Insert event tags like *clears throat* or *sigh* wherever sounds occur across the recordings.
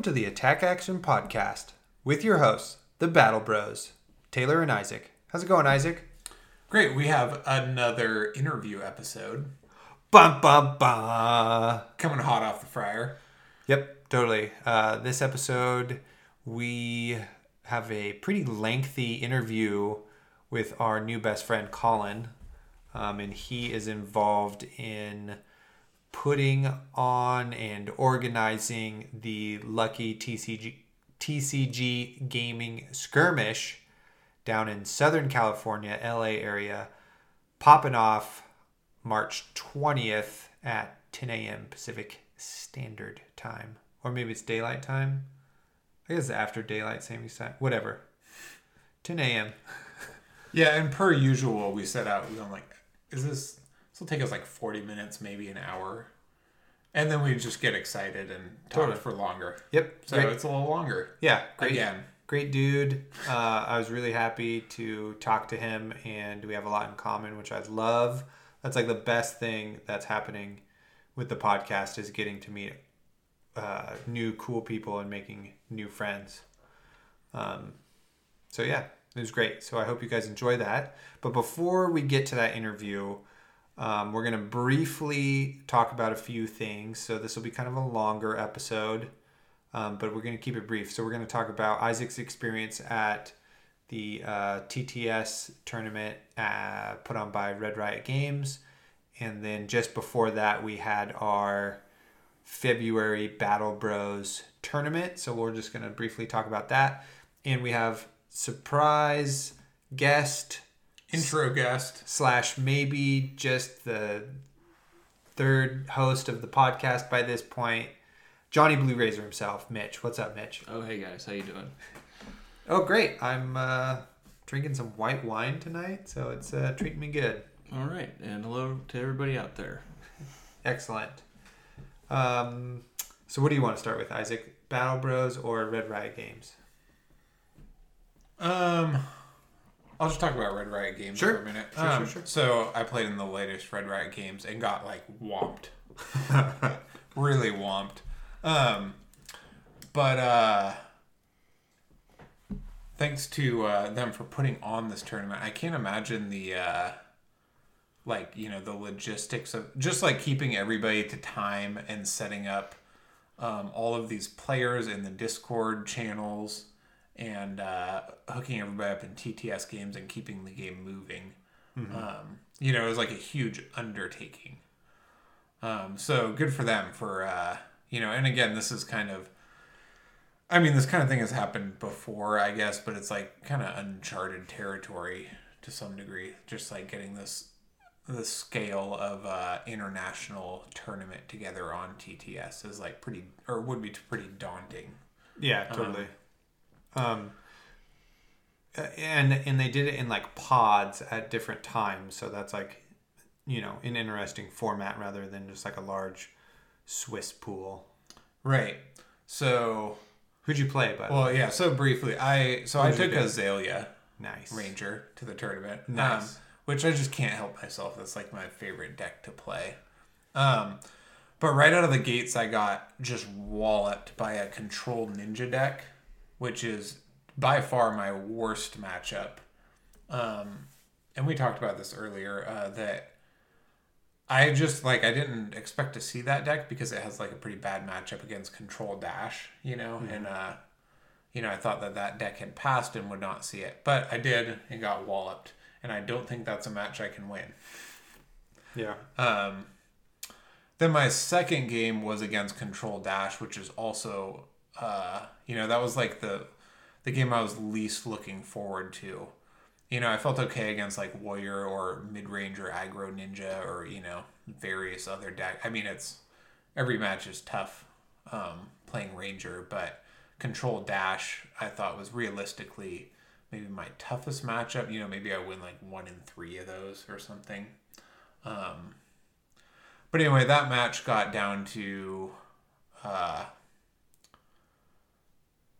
Welcome to the Attack Action Podcast with your hosts, the Battle Bros, Taylor and Isaac. How's it going, Isaac? Great. We have another interview episode Bum bum bum. coming hot off the fryer. Yep, totally. Uh, this episode, we have a pretty lengthy interview with our new best friend, Colin. Um, and he is involved in putting on and organizing the Lucky TCG, TCG Gaming Skirmish down in Southern California, LA area, popping off March 20th at 10 a.m. Pacific Standard Time. Or maybe it's daylight time. I guess after daylight savings time. Whatever. 10 a.m. *laughs* Yeah, and per usual, we set out. We were like, "Is this? This will take us like forty minutes, maybe an hour," and then we just get excited and talk Totally. for longer. Yep. So great. it's a little longer. Yeah. Great. Again, Great dude. Uh, I was really happy to talk to him, and we have a lot in common, which I love. That's like the best thing that's happening with the podcast is getting to meet uh, new cool people and making new friends. Um, so yeah, it was great. So I hope you guys enjoy that. But before we get to that interview, um, we're gonna briefly talk about a few things. So this will be kind of a longer episode, um, but we're gonna keep it brief. So we're gonna talk about Isaac's experience at the uh, TTS tournament uh, put on by Red Riot Games, and then just before that we had our February Battle Bros tournament. So we're just going to briefly talk about that. And we have surprise guest intro guest. slash maybe just the third host of the podcast by this point, Johnny Blue Razor himself, Mitch. What's up, Mitch? Oh hey guys, how you doing? Oh, great. I'm uh, drinking some white wine tonight, so it's uh, treating me good. All right, and hello to everybody out there. Excellent. Um, so, what do you want to start with, Isaac? Battle Bros or Red Riot Games? Um, I'll just talk about Red Riot games Sure. for a minute. Sure, um, sure, sure. So I played in the latest Red Riot games and got like whomped, *laughs* really whomped. Um, but uh, thanks to uh, them for putting on this tournament, I can't imagine the uh, like you know the logistics of just like keeping everybody to time and setting up um, all of these players in the Discord channels and uh, hooking everybody up in TTS games and keeping the game moving. Um, you know, it was like a huge undertaking. Um, so good for them for uh, you know, and again, this is kind of. I mean, this kind of thing has happened before, I guess, but it's like kind of uncharted territory to some degree. Just like getting this the scale of uh, international tournament together on TTS is like pretty, or would be pretty daunting. Yeah, totally. Um, uh, and and they did it in like pods at different times, so that's like, you know, an interesting format rather than just like a large Swiss pool. Right. So, Who'd you play? By the way? well, yeah. So briefly, I so I Who'd you took? Azalea nice. Ranger to the tournament. Nice. Um, which I just can't help myself. That's like my favorite deck to play. Um, but right out of the gates, I got just walloped by a controlled ninja deck, which is by far my worst matchup. Um, and we talked about this earlier uh, that I just like I didn't expect to see that deck because it has like a pretty bad matchup against Control Dash, you know, and uh, you know I thought that that deck had passed and would not see it, but I did and got walloped, and I don't think that's a match I can win. Yeah. Um, then my second game was against Control Dash, which is also, uh, you know, that was like the the game I was least looking forward to. You know, I felt okay against like Warrior or Mid Ranger aggro ninja or you know various other deck. I mean, it's every match is tough um, playing Ranger, but Control Dash I thought was realistically maybe my toughest matchup. You know, maybe I win like one in three of those or something. Um, but anyway, that match got down to, uh,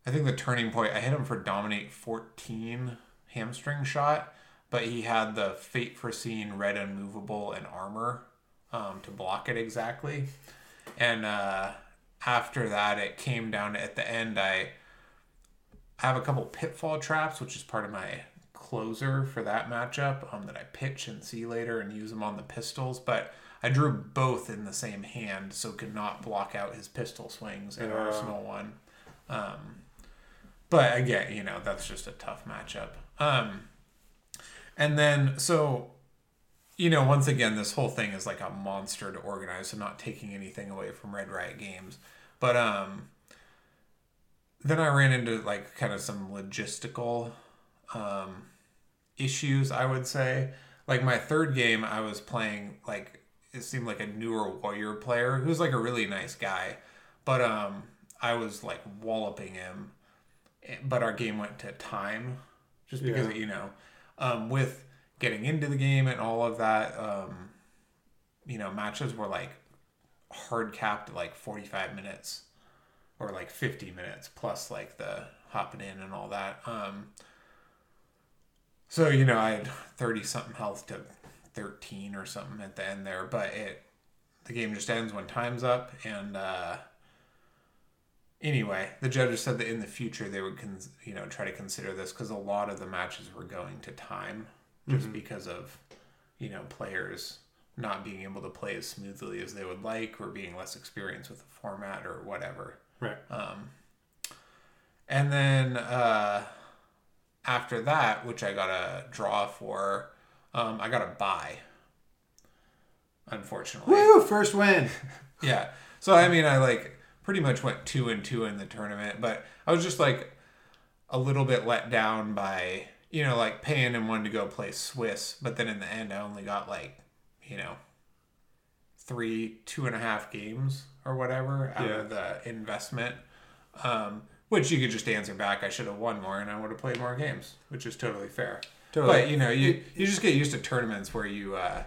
I think the turning point. I hit him for dominate fourteen hamstring shot, but he had the fate foreseen red unmovable and armor um, to block it exactly, and uh, after that, it came down to, at the end. I I have a couple pitfall traps, which is part of my closer for that matchup um, that I pitch and see later and use them on the pistols. But I drew both in the same hand, so could not block out his pistol swings in Yeah. Arsenal one. Um, but again, you know that's just a tough matchup. Um, and then so you know, once again, this whole thing is like a monster to organize, so not taking anything away from Red Riot Games. But um then I ran into like kind of some logistical um issues, I would say. Like my third game I was playing like it seemed like a newer warrior player who's like a really nice guy. But um I was like walloping him but our game went to time just because Yeah. you know um, with getting into the game and all of that um, you know matches were like hard capped at like 45 minutes or like 50 minutes plus like the hopping in and all that um, so you know i had 30 something health to 13 or something at the end there but it the game just ends when time's up and uh, anyway, the judges said that in the future they would, cons- you know, try to consider this because a lot of the matches were going to time just because of, you know, players not being able to play as smoothly as they would like or being less experienced with the format or whatever. Right. Um, And then uh, after that, which I got a draw for, um, I got a buy. Unfortunately. Woo! First win. *laughs* Yeah. So I mean, I like pretty much went two and two in the tournament, but I was just like a little bit let down by you know like paying him one to go play Swiss, but then in the end, I only got like you know three two and a half games or whatever out Yeah. of the investment. Um, which you could just answer back. I should have won more, and I would have played more games, which is totally fair. Totally. But you know, you you just get used to tournaments where you, uh,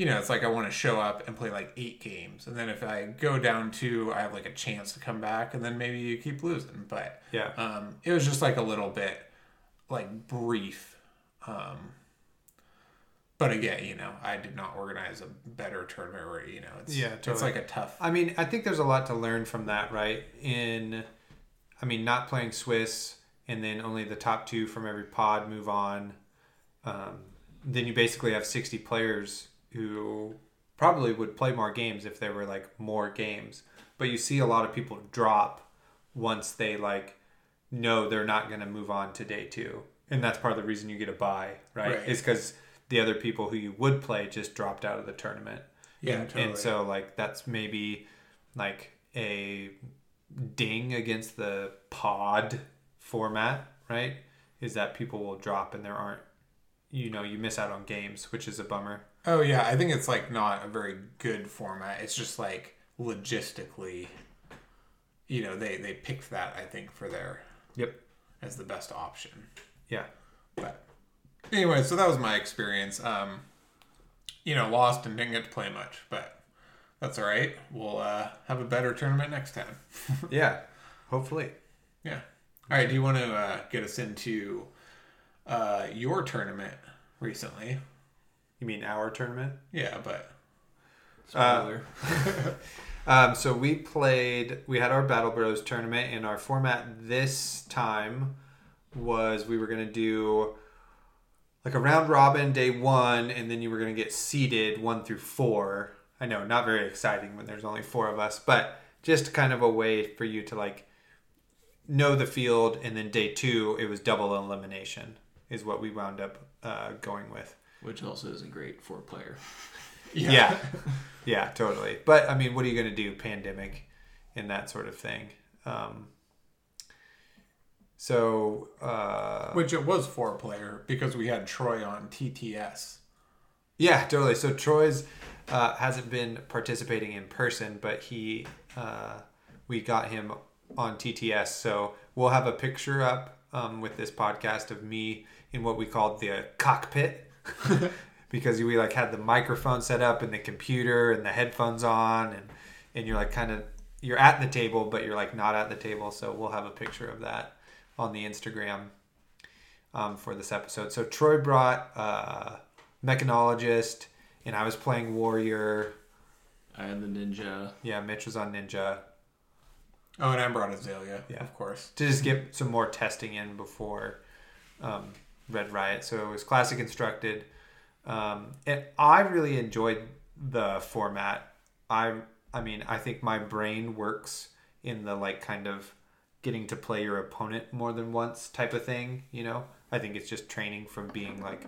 you know, it's like I want to show up and play like eight games, and then if I go down two, I have like a chance to come back, and then maybe you keep losing. But Yeah. um, it was just like a little bit like brief. Um, but again, you know, I did not organize a better tournament where you know it's Yeah, it's like a tough. I mean, I think there's a lot to learn from that, right? In, I mean, not playing Swiss and then only the top two from every pod move on. Um, then you basically have 60 players who probably would play more games if there were like more games. But you see a lot of people drop once they like know they're not going to move on to day two. And that's part of the reason you get a buy, right? Right. Is because the other people who you would play just dropped out of the tournament. Yeah, and, totally. and so like that's maybe like a ding against the pod format, right? Is that people will drop and there aren't, you know, you miss out on games, which is a bummer. Oh yeah, I think it's like not a very good format. It's just like logistically, you know, they they picked that I think for their Yep. as the best option. Yeah. But anyway, so that was my experience. Um, you know, lost and didn't get to play much, but that's all right. We'll uh, have a better tournament next time. *laughs* Yeah. Hopefully. Yeah. All right. Do you want to uh, get us into uh, your tournament recently? You mean our tournament? Yeah, but Spoiler. *laughs* Um, so we played, we had our Battle Bros tournament, and our format this time was we were going to do like a round robin day one, and then you were going to get seeded one through four. I know, not very exciting when there's only four of us, but just kind of a way for you to like know the field, and then day two, it was double elimination, is what we wound up uh, going with. Which also isn't great for a player. *laughs* Yeah. *laughs* yeah, totally. But I mean, what are you going to do? Pandemic and that sort of thing. Um, so, uh, which it was four player because we had Troy on TTS. yeah, totally. So Troy's uh, hasn't been participating in person, but he, uh, we got him on TTS. So we'll have a picture up um, with this podcast of me in what we called the cockpit. *laughs* because we like had the microphone set up and the computer and the headphones on and and you're like kind of you're at the table but you're like not at the table so we'll have a picture of that on the instagram um, for this episode so troy brought uh, mechanologist and i was playing warrior I had the ninja. yeah mitch was on ninja Oh, and I brought Azalea, Yeah. of course. to just get some more testing in before um, Red Riot. So it was classic instructed, um, and I really enjoyed the format. I I mean I think my brain works in the like kind of getting to play your opponent more than once type of thing. You know, I think it's just training from being like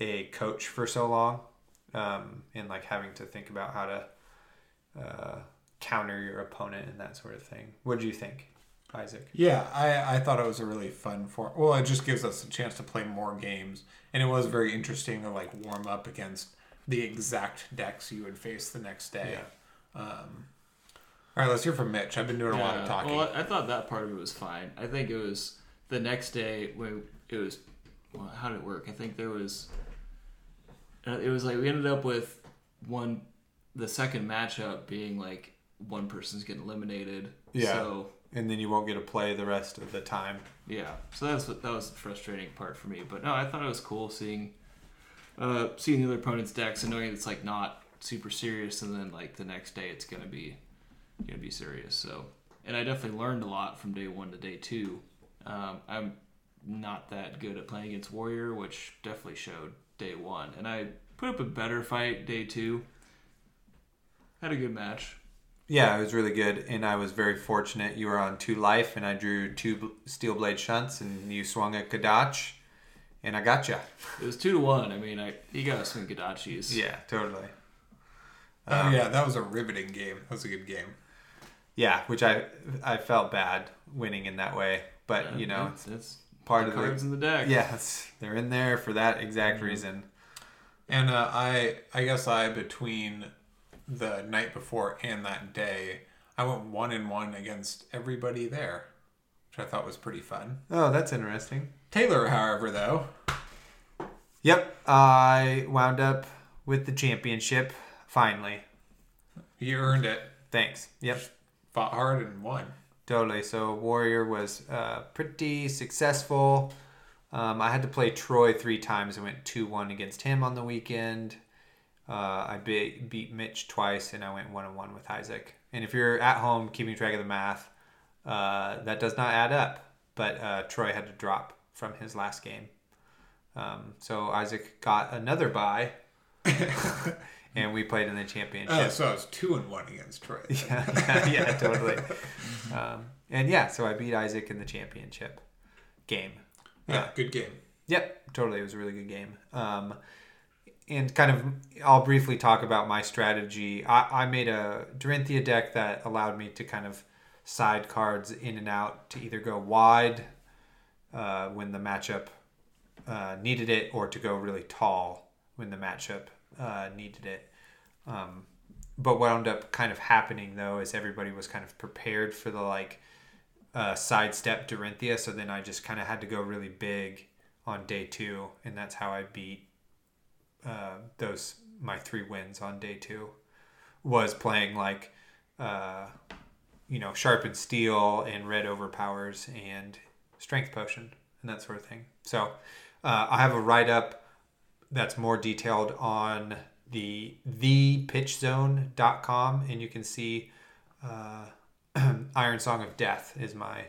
a coach for so long, um, and like having to think about how to. Uh, counter your opponent and that sort of thing. What do you think, Isaac? Yeah, I, I thought it was a really fun form. Well, it just gives us a chance to play more games, and it was very interesting to like warm up against the exact decks you would face the next day. Um, all right, let's hear from Mitch. I've been doing a lot of talking. Well, I I thought that part of it was fine. I think it was the next day when it was. Well, how did it work? I think there was. Uh, it was like we ended up with one, the second matchup being like one person's getting eliminated. Yeah. So And then you won't get to play the rest of the time. yeah, so that's that was the frustrating part for me. But no, I thought it was cool seeing, uh, seeing the other opponent's decks and knowing it's like not super serious, and then like the next day it's gonna be, gonna be serious. So, and I definitely learned a lot from day one to day two. Um, I'm not that good at playing against Warrior, which definitely showed day one, and I put up a better fight day two. Had a good match. Yeah, it was really good, and I was very fortunate. You were on two life, and I drew two steel blade shunts, and you swung a Kodachi, and I got you. It was two to one. I mean, I you got to swing Kodachis. Yeah, totally. oh yeah, that was a riveting game. That was a good game. Yeah, which I I felt bad winning in that way, but you know, it's, it's part the of the cards in the deck. yeah, it's, they're in there for that exact reason. And uh, I I guess I between the night before and that day, I went one and one against everybody there, which I thought was pretty fun. Oh, that's interesting. Taylor, however, though, Yep, I wound up with the championship finally. he earned it, Thanks. Yep. fought hard and won. Totally. So Warrior was uh, pretty successful. Um, I had to play Troy three times. I went two one against him on the weekend. Uh, I beat, beat Mitch twice, and I went one on one with Isaac. And if you're at home keeping track of the math, uh, that does not add up. But uh, Troy had to drop from his last game. Um, so Isaac got another bye, *laughs* and we played in the championship. Oh, so I was two and one against Troy. *laughs* yeah, yeah, *laughs* yeah, totally. Um, and yeah, so I beat Isaac in the championship game. Yeah, good game. Yep, totally. It was a really good game. Um, and kind of, I'll briefly talk about my strategy. I, I made a Dorinthia deck that allowed me to kind of side cards in and out to either go wide uh, when the matchup uh, needed it, or to go really tall when the matchup uh, needed it. Um, but what ended up kind of happening though is everybody was kind of prepared for the like uh, sidestep Dorinthia, so then I just kind of had to go really big on day two, and that's how I beat uh, those my three wins on day two. Was playing like, uh, you know, sharpened steel and red overpowers and strength potion and that sort of thing. So uh, I have a write up that's more detailed on the thepitchzone.com and you can see uh, *clears throat* Iron Song of Death is my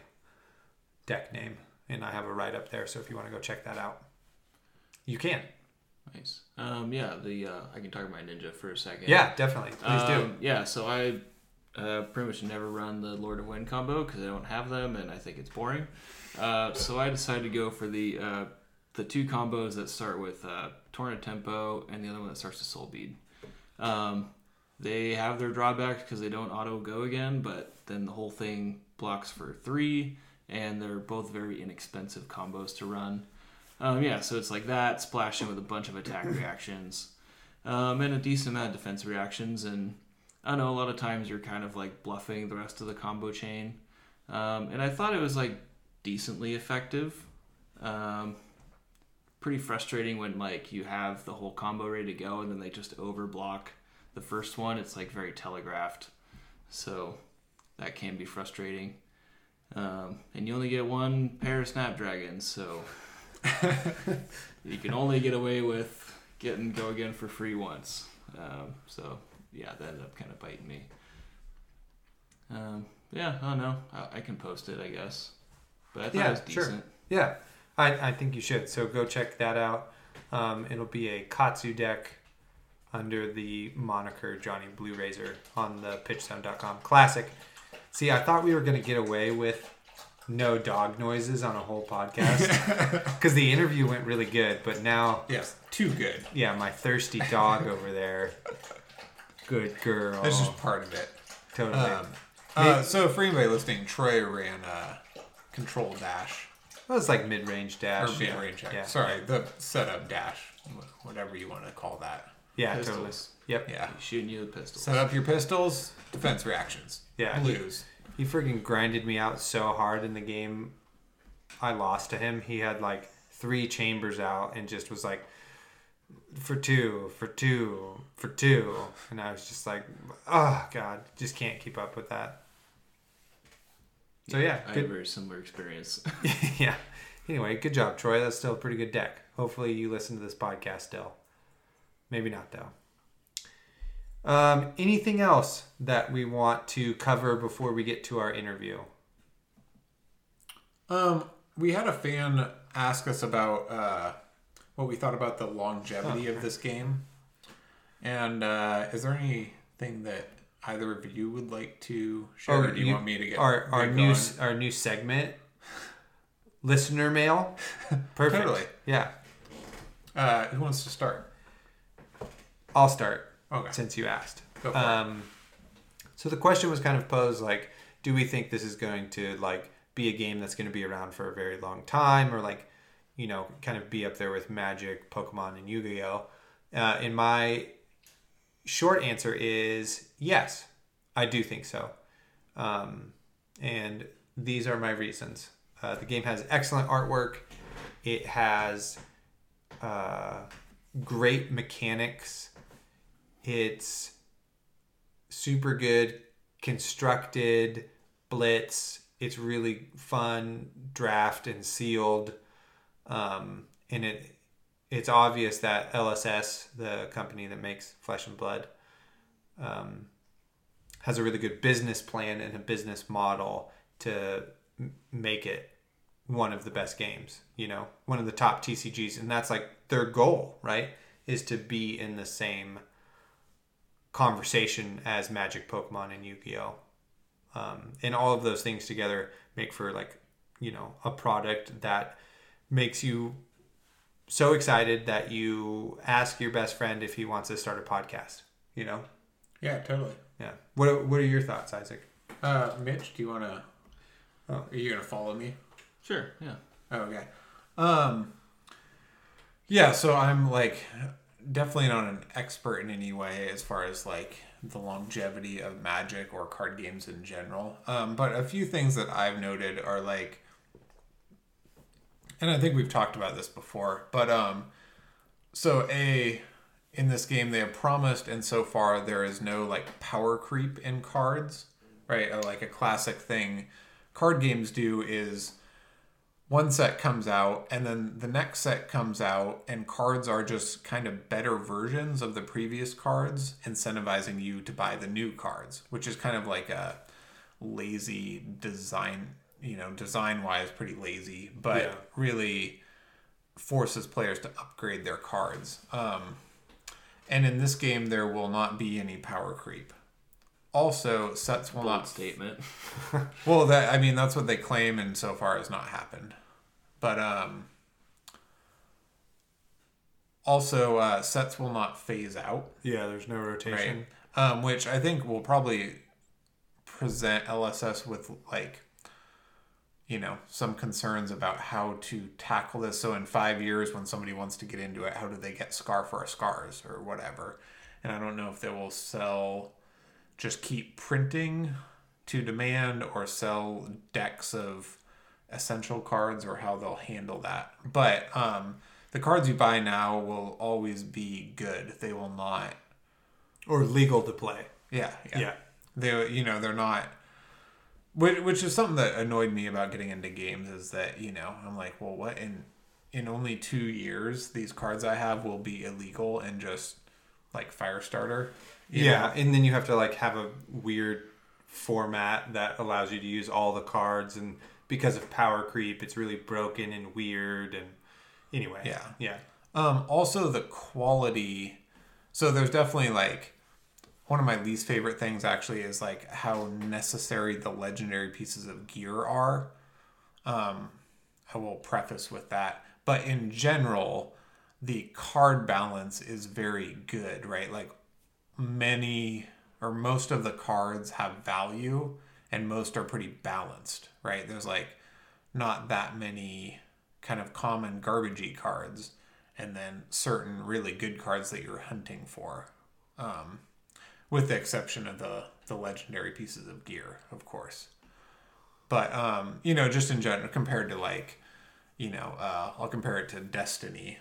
deck name and I have a write up there so if you want to go check that out you can Nice. Um, yeah, the uh, I can talk about Ninja for a second. yeah definitely please do Um, Yeah, so I uh, pretty much never run the Lord of Wind combo because I don't have them and I think it's boring. Uh, so I decided to go for the uh, the two combos that start with uh, Torrent of Tempo and the other one that starts with Soul Bead. Um, they have their drawbacks because they don't auto go again, but then the whole thing blocks for three, and they're both very inexpensive combos to run. Um, yeah, so it's like that, splashing with a bunch of attack *laughs* reactions, um, and a decent amount of defense reactions. And I know a lot of times you're kind of like bluffing the rest of the combo chain. Um, and I thought it was like decently effective. Um, pretty frustrating when like you have the whole combo ready to go and then they just overblock the first one. It's like very telegraphed, so that can be frustrating. Um, and you only get one pair of snapdragons, so *laughs* *laughs* you can only get away with getting go again for free once. Um, so yeah, that ended up kind of biting me. Um, Yeah, I don't know. I, I can post it, I guess. But I thought Yeah, it was sure. Yeah, I, I think you should. So go check that out. Um, it'll be a Katsu deck under the moniker Johnny Blue Razor on the pitchzone.com classic. See, I thought we were going to get away with no dog noises on a whole podcast *laughs* because the interview went really good, but now, Yes, too good. yeah, my thirsty dog over there. Good girl. That's just part of it. totally. Um, uh, so for anybody listening, Troy ran a control dash Well, it's like mid range dash. or mid range. Yeah. Sorry, the setup dash, whatever you want to call that. Yeah, totally. Yep. Yeah. Shooting you with pistols. Set up your pistols, defense reactions. Yeah. Blues. He freaking grinded me out so hard in the game. I lost to him. He had like three chambers out and just was like, for two, for two, for two. And I was just like, oh, God, just can't keep up with that. So, yeah, I had a very similar experience. *laughs* *laughs* yeah. Anyway, good job, Troy. That's still a pretty good deck. Hopefully, you listen to this podcast still. Maybe not, though. Um, anything else that we want to cover before we get to our interview? Um, we had a fan ask us about uh, what we thought about the longevity of this game, and uh, is there anything that either of you would like to share? Oh, or do you, you- want me to get our our new going? our new segment, listener mail. *laughs* Perfect. Totally. Yeah, Uh, who wants to start? I'll start Okay. since you asked. Go for it. Um, so the question was kind of posed like, do we think this is going to like be a game that's going to be around for a very long time, or like, you know, kind of be up there with Magic, Pokemon, and Yu-Gi-Oh? Uh, in my short answer is yes, I do think so, um, and these are my reasons. Uh, the game has excellent artwork. It has uh, great mechanics. It's super good constructed blitz. It's really fun draft and sealed. Um, and it it's obvious that LSS, the company that makes Flesh and Blood, um, has a really good business plan and a business model to make it one of the best games. You know, one of the top TCGs, and that's like their goal, right? Is to be in the same conversation as Magic, Pokemon, and Yu Gi Oh. Um, and all of those things together make for like you know a product that makes you so excited that you ask your best friend if he wants to start a podcast. You know, Yeah, totally. yeah. What are, what are your thoughts, Isaac? Uh, Mitch, do you want to? Oh. Are you gonna follow me? sure, yeah. Oh, okay. Um. Yeah, so I'm like definitely not an expert in any way as far as like the longevity of Magic or card games in general. Um, but a few things that I've noted are like, and I think we've talked about this before, but um, so a in this game they have promised, and so far there is no like power creep in cards, right? Like a classic thing card games do is one set comes out and then the next set comes out and cards are just kind of better versions of the previous cards incentivizing you to buy the new cards which is kind of like a lazy design you know design wise pretty lazy but Yeah. really forces players to upgrade their cards um, and in this game there will not be any power creep also sets will Bold not statement. *laughs* well, that I mean that's what they claim, and so far has not happened. But um, also uh, sets will not phase out, Yeah, there's no rotation. right? Um, which I think will probably present LSS with like, you know, some concerns about how to tackle this. So in five years, when somebody wants to get into it, how do they get Scar for a Scars or whatever? And I don't know if they will sell, just keep printing to demand or sell decks of essential cards or how they'll handle that. But um, the cards you buy now will always be good. They will not. Or legal to play. Yeah, yeah. Yeah. They, you know, they're not. Which, which is something that annoyed me about getting into games is that you know I'm like, well, what in in only two years these cards I have will be illegal and just like Firestarter. you Yeah, know? and then you have to like have a weird format that allows you to use all the cards and because of power creep it's really broken and weird and anyway Yeah. yeah Um, also the quality. So there's definitely like one of my least favorite things actually is like how necessary the legendary pieces of gear are. Um, I will preface with that, but in general, the card balance is very good, right? Like many or most of the cards have value and most are pretty balanced, right? There's like not that many kind of common garbagey cards and then certain really good cards that you're hunting for. Um, with the exception of the the legendary pieces of gear, of course. But um, you know, just in general compared to like, you know, uh, I'll compare it to Destiny.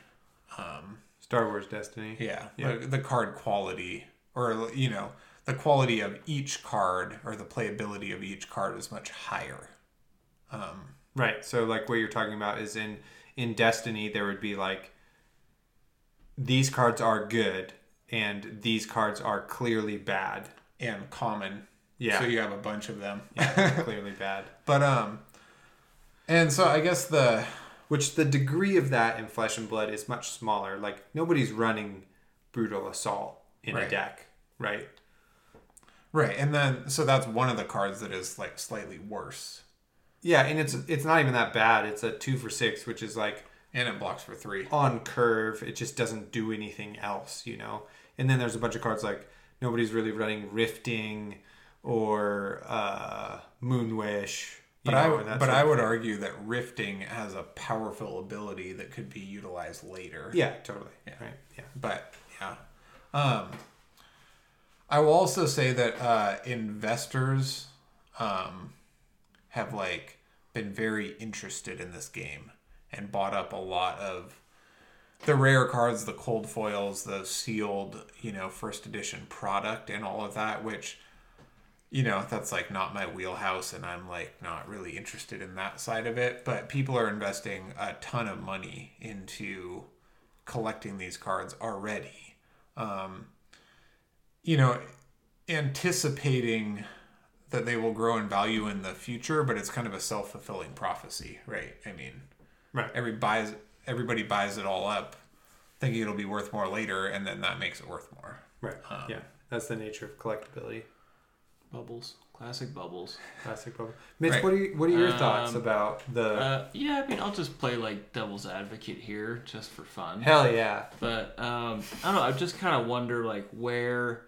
star wars destiny Yeah, Yeah. The, the card quality, or you know, the quality of each card or the playability of each card is much higher. right so like what you're talking about is in in destiny there would be like these cards are good and these cards are clearly bad and common. Yeah. So you have a bunch of them. *laughs* clearly bad But um and so I guess the which the degree of that in flesh and blood is much smaller like nobody's running brutal assault in a deck right right, and then so that's one of the cards that is like slightly worse. yeah and it's it's not even that bad it's a two for six which is like And it blocks for three. on curve it just doesn't do anything else you know and then there's a bunch of cards like nobody's really running rifting or uh moonwish But I would but I would argue that rifting has a powerful ability that could be utilized later. yeah totally Yeah. right yeah But yeah. Um I will also say that uh investors um have like been very interested in this game and bought up a lot of the rare cards, the cold foils, the sealed, you know, first edition product and all of that, which you know, that's like not my wheelhouse and I'm like not really interested in that side of it, but people are investing a ton of money into collecting these cards already. Um, you know, anticipating that they will grow in value in the future, but it's kind of a self fulfilling prophecy, right? I mean, right every buys everybody buys it all up, thinking it'll be worth more later, and then that makes it worth more. right yeah that's the nature of collectability Bubbles, classic bubbles. classic bubbles. mitch Right. what are you, what are your thoughts Um, about the Uh, yeah, I mean, I'll just play like devil's advocate here just for fun. hell yeah But um, I don't know. I just kind of wonder like where.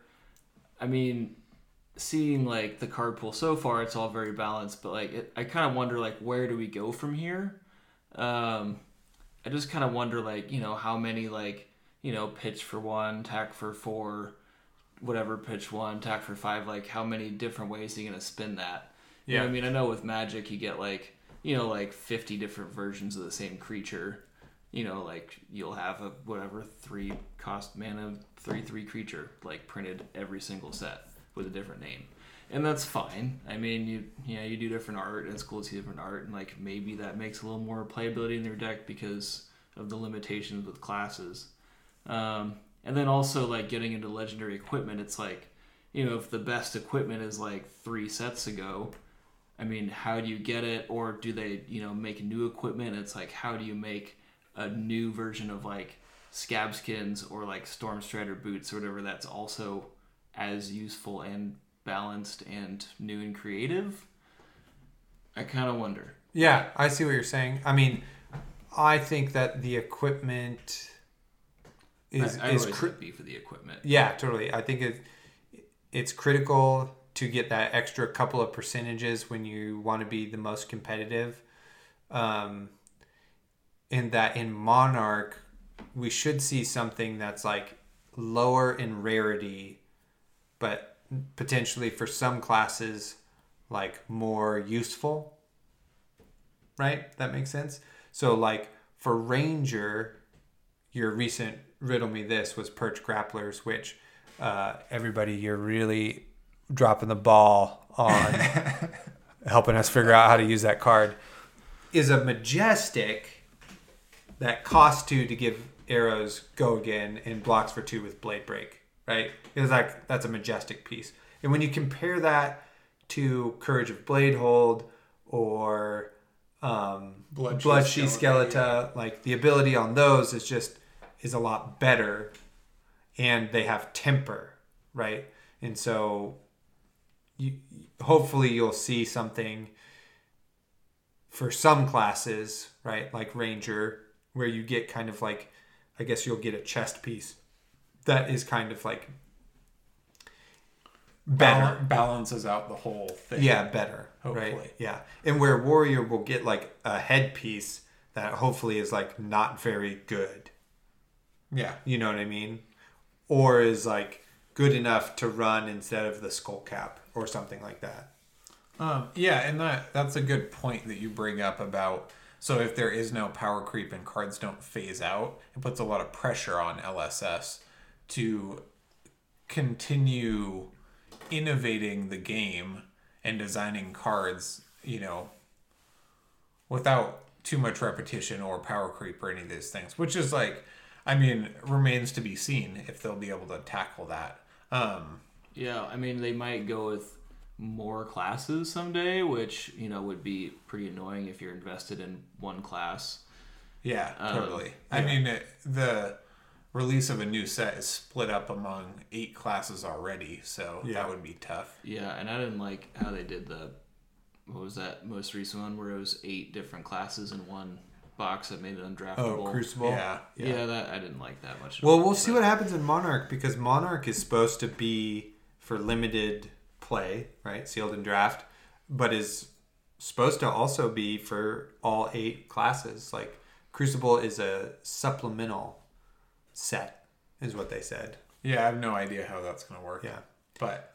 I mean, seeing like the card pool so far, it's all very balanced. But like, it, I kind of wonder like where do we go from here? Um, I just kind of wonder like you know how many like you know pitch for one, tack for four, whatever pitch one, tack for five. Like how many different ways are you gonna spin that? You know Yeah. I mean, I know with Magic you get like you know like fifty different versions of the same creature you know, like you'll have a whatever three cost mana three three creature like printed every single set with a different name, and that's fine. I mean, you know you do different art, and it's cool to see different art, and like maybe that makes a little more playability in your deck because of the limitations with classes. Um, and then also like getting into legendary equipment, it's like you know if the best equipment is like three sets ago. I mean, how do you get it, or do they, you know, make new equipment? It's like, how do you make a new version of like scab skins or like storm strider boots or whatever that's also as useful and balanced and new and creative i kind of wonder Yeah, I see what you're saying. I mean, I think that the equipment is i, I is cri- for the equipment yeah, totally. I think it it's critical to get that extra couple of percentages when you want to be the most competitive. Um, in that in Monarch, we should see something that's like lower in rarity, but potentially for some classes, like more useful. Right? That makes sense. So, like for Ranger, your recent riddle me this was perch grapplers, which uh, everybody you're really dropping the ball on *laughs* helping us figure out how to use that card is a majestic that costs two to give arrows go again and blocks for two with blade break right it's like that's a majestic piece and when you compare that to Courage of Blade Hold or um, Blood Blood Sheath Skeleton, Skeleton. Like the ability on those is just is a lot better, and they have temper, right? And so, you hopefully you'll see something for some classes, right? Like Ranger, where you get kind of like, I guess you'll get a chest piece that is kind of like better. Bal- balances out the whole thing. Yeah, better. Hopefully. Right. Yeah. And where Warrior will get like a headpiece that hopefully is like not very good. Yeah. You know what I mean? Or is like good enough to run instead of the skull cap or something like that. Um, yeah, and that that's a good point that you bring up about so if there is no power creep and cards don't phase out, it puts a lot of pressure on LSS to continue innovating the game and designing cards, you know, without too much repetition or power creep or any of these things, which is like I mean, remains to be seen if they'll be able to tackle that. Um, Yeah, I mean they might go with more classes someday, which you know would be pretty annoying if you're invested in one class. Yeah, Um, totally. I mean, it, the release of a new set is split up among eight classes already, so Yeah. that would be tough. Yeah, and I didn't like how they did the what was that most recent one where it was eight different classes in one box that made it undraftable. Oh, Crucible. Yeah. Yeah. that I didn't like that much. Well, we'll see what happens in Monarch because Monarch is supposed to be for limited play, right? Sealed and draft, but is supposed to also be for all eight classes. Like Crucible is a supplemental set, is what they said. Yeah, I have no idea how that's going to work. Yeah. But,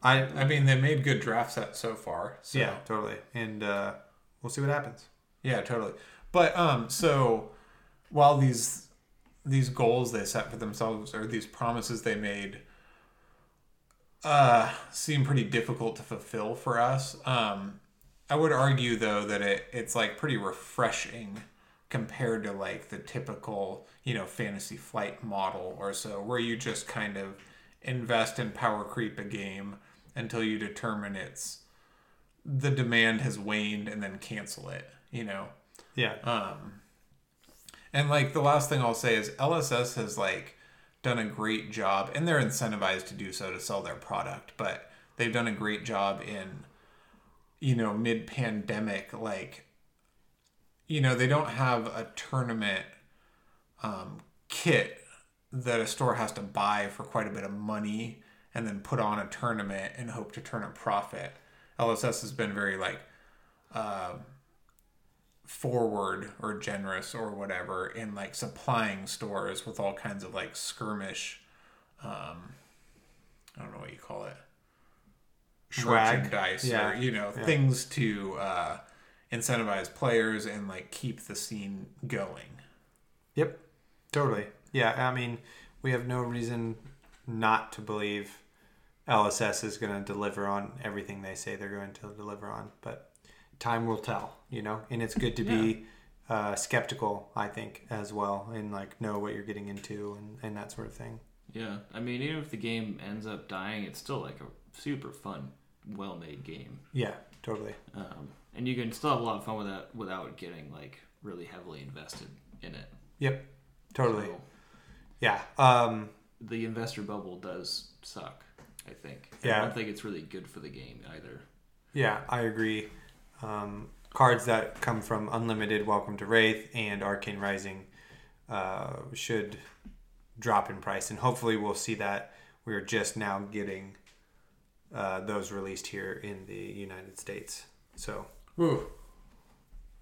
I I mean, they made good draft sets so far. So. yeah, totally. And uh, we'll see what happens. Yeah, totally. But um, so while these these goals they set for themselves or these promises they made uh seem pretty difficult to fulfill for us. Um, I would argue though that it it's like pretty refreshing compared to like the typical you know fantasy flight model or so where you just kind of invest in power creep a game until you determine it's the demand has waned and then cancel it you know Yeah. um, and like the last thing I'll say is LSS has like done a great job, and they're incentivized to do so to sell their product, but they've done a great job in, you know, mid pandemic, like, you know, they don't have a tournament um, kit that a store has to buy for quite a bit of money and then put on a tournament and hope to turn a profit. LSS has been very like, uh, forward or generous or whatever in like supplying stores with all kinds of like skirmish um i don't know what you call it Swag. merchandise Yeah. or you know Yeah. things to uh incentivize players and like keep the scene going Yep, totally. Yeah, I mean, we have no reason not to believe LSS is going to deliver on everything they say they're going to deliver on, but time will tell, you know. And it's good to be uh, skeptical, I think, as well, and like know what you're getting into and, and that sort of thing. Yeah, I mean, even if the game ends up dying, it's still like a super fun, well-made game, Yeah, totally. um, and you can still have a lot of fun with that without getting like really heavily invested in it. Yep, totally. So, Yeah. Um, the investor bubble does suck. I think. Yeah. I don't think it's really good for the game either. Yeah, I agree. Um, cards that come from Unlimited, Welcome to Rathe, and Arcane Rising uh, should drop in price, and hopefully we'll see that. We're just now getting uh, those released here in the United States, so Ooh,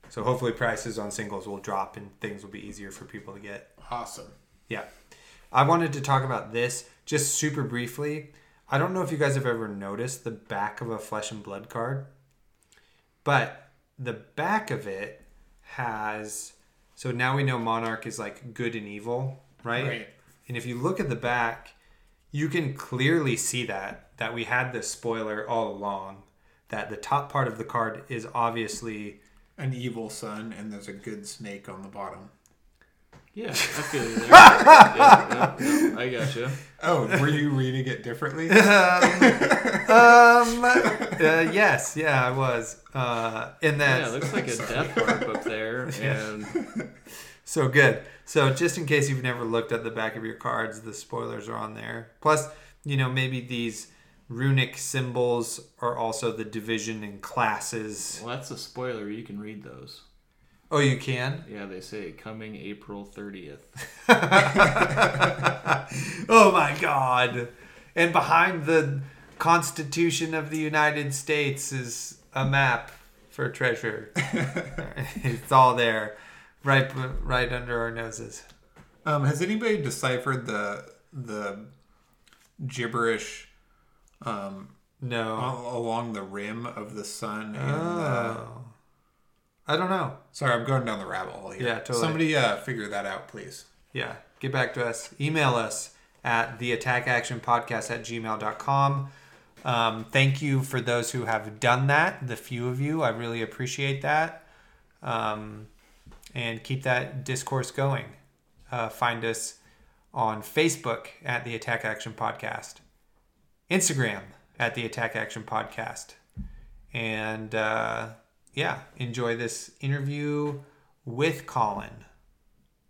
so hopefully prices on singles will drop and things will be easier for people to get. awesome Yeah. I wanted to talk about this just super briefly. I don't know if you guys have ever noticed the back of a flesh and blood card, but the back of it has. So now we know Monarch is like good and evil, right? Right. And if you look at the back, you can clearly see that that we had this spoiler all along. That the top part of the card is obviously an evil sun and there's a good snake on the bottom Yeah, I feel you there. *laughs* yeah, yeah, yeah, I gotcha. Oh, were you reading it differently? *laughs* um, um, uh, yes, yeah, I was. Uh, and Yeah, it looks like a *laughs* death harp up there, and so good. So just in case you've never looked at the back of your cards, the spoilers are on there. Plus, you know, maybe these runic symbols are also the division in classes. well, that's a spoiler. You can read those. Oh, you can? *laughs* Yeah, they say coming April thirtieth. *laughs* oh my god. And behind the Constitution of the United States is a map for treasure. *laughs* it's all there. Right right under our noses. Um, has anybody deciphered the the gibberish um, No. along the rim of the sun? And the, Oh. I don't know. sorry, I'm going down the rabbit hole here. Yeah, totally. Somebody uh, figure that out, please. Yeah. Get back to us. Email us at the attack action podcast at gmail.com. Um, thank you for those who have done that, the few of you. I really appreciate that. Um, and keep that discourse going. Uh, find us on Facebook at the Attack Action Podcast, Instagram at the Attack Action Podcast. And uh, yeah, enjoy this interview with Colin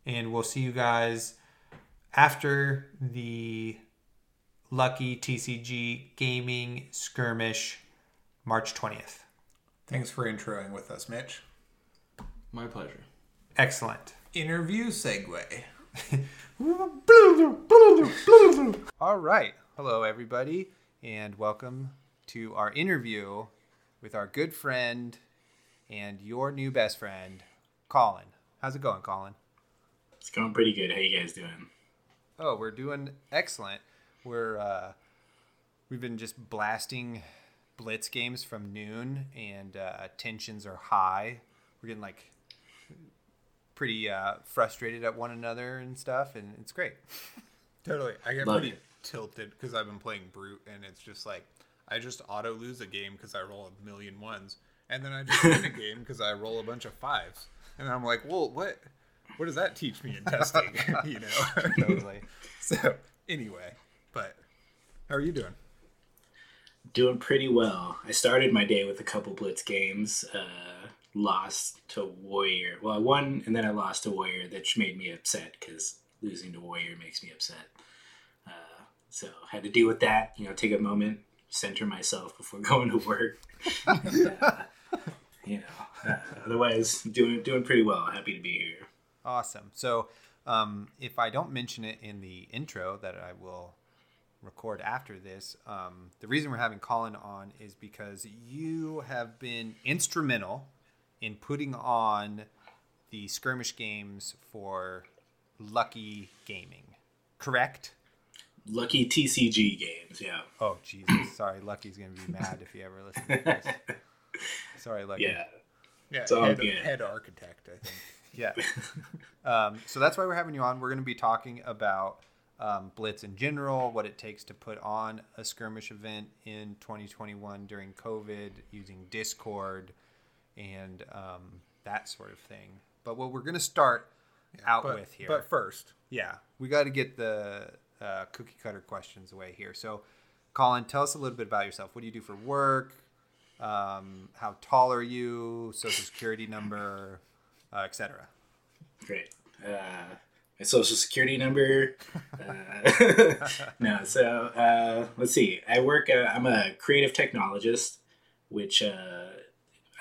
and we'll see you guys after the Lucky TCG Gaming Skirmish March 20th. Thanks for introing with us, Mitch. My pleasure. Excellent. Interview segue. *laughs* All right. Hello, everybody, and welcome to our interview with our good friend and your new best friend, Colin. How's it going, Colin? It's going pretty good. How you guys doing? Oh, we're doing excellent. We're uh, we've been just blasting blitz games from noon, and uh, tensions are high. We're getting like pretty uh, frustrated at one another and stuff, and it's great. *laughs* Totally. I get Love pretty it. tilted because I've been playing Brute, and it's just like I just auto lose a game because I roll a million ones, and then I just win a game because I roll a bunch of fives, and I'm like, well, what? What does that teach me in testing? *laughs* you know. Totally. *laughs* so anyway, but how are you doing? Doing pretty well. I started my day with a couple blitz games. Uh, lost to Warrior. Well, I won, and then I lost to Warrior, that made me upset because losing to Warrior makes me upset. Uh, so had to deal with that. You know, take a moment, center myself before *laughs* going to work. Uh, *laughs* you know, uh, otherwise doing doing pretty well. Happy to be here. Awesome. So, um, if I don't mention it in the intro that I will record after this, um, the reason we're having Colin on is because you have been instrumental in putting on the skirmish games for Lucky Gaming. Correct? Lucky TCG games. Yeah. Oh Jesus! Sorry, Lucky's gonna be mad if he ever listens to this. *laughs* Sorry, Lucky. Yeah. Yeah, all head, good. head architect, I think. Yeah. *laughs* um, so that's why we're having you on. We're going to be talking about um, Blitz in general, what it takes to put on a skirmish event in 2021 during COVID using Discord and um, that sort of thing. But what we're going to start out But, with here. but first, Yeah, we got to get the uh, cookie cutter questions away here. So, Colin, tell us a little bit about yourself. What do you do for work? Um, how tall are you? Social security number, uh, etc. Great. Uh, my social security number. Uh, *laughs* no, so uh, let's see. I work. Uh, I'm a creative technologist, which uh,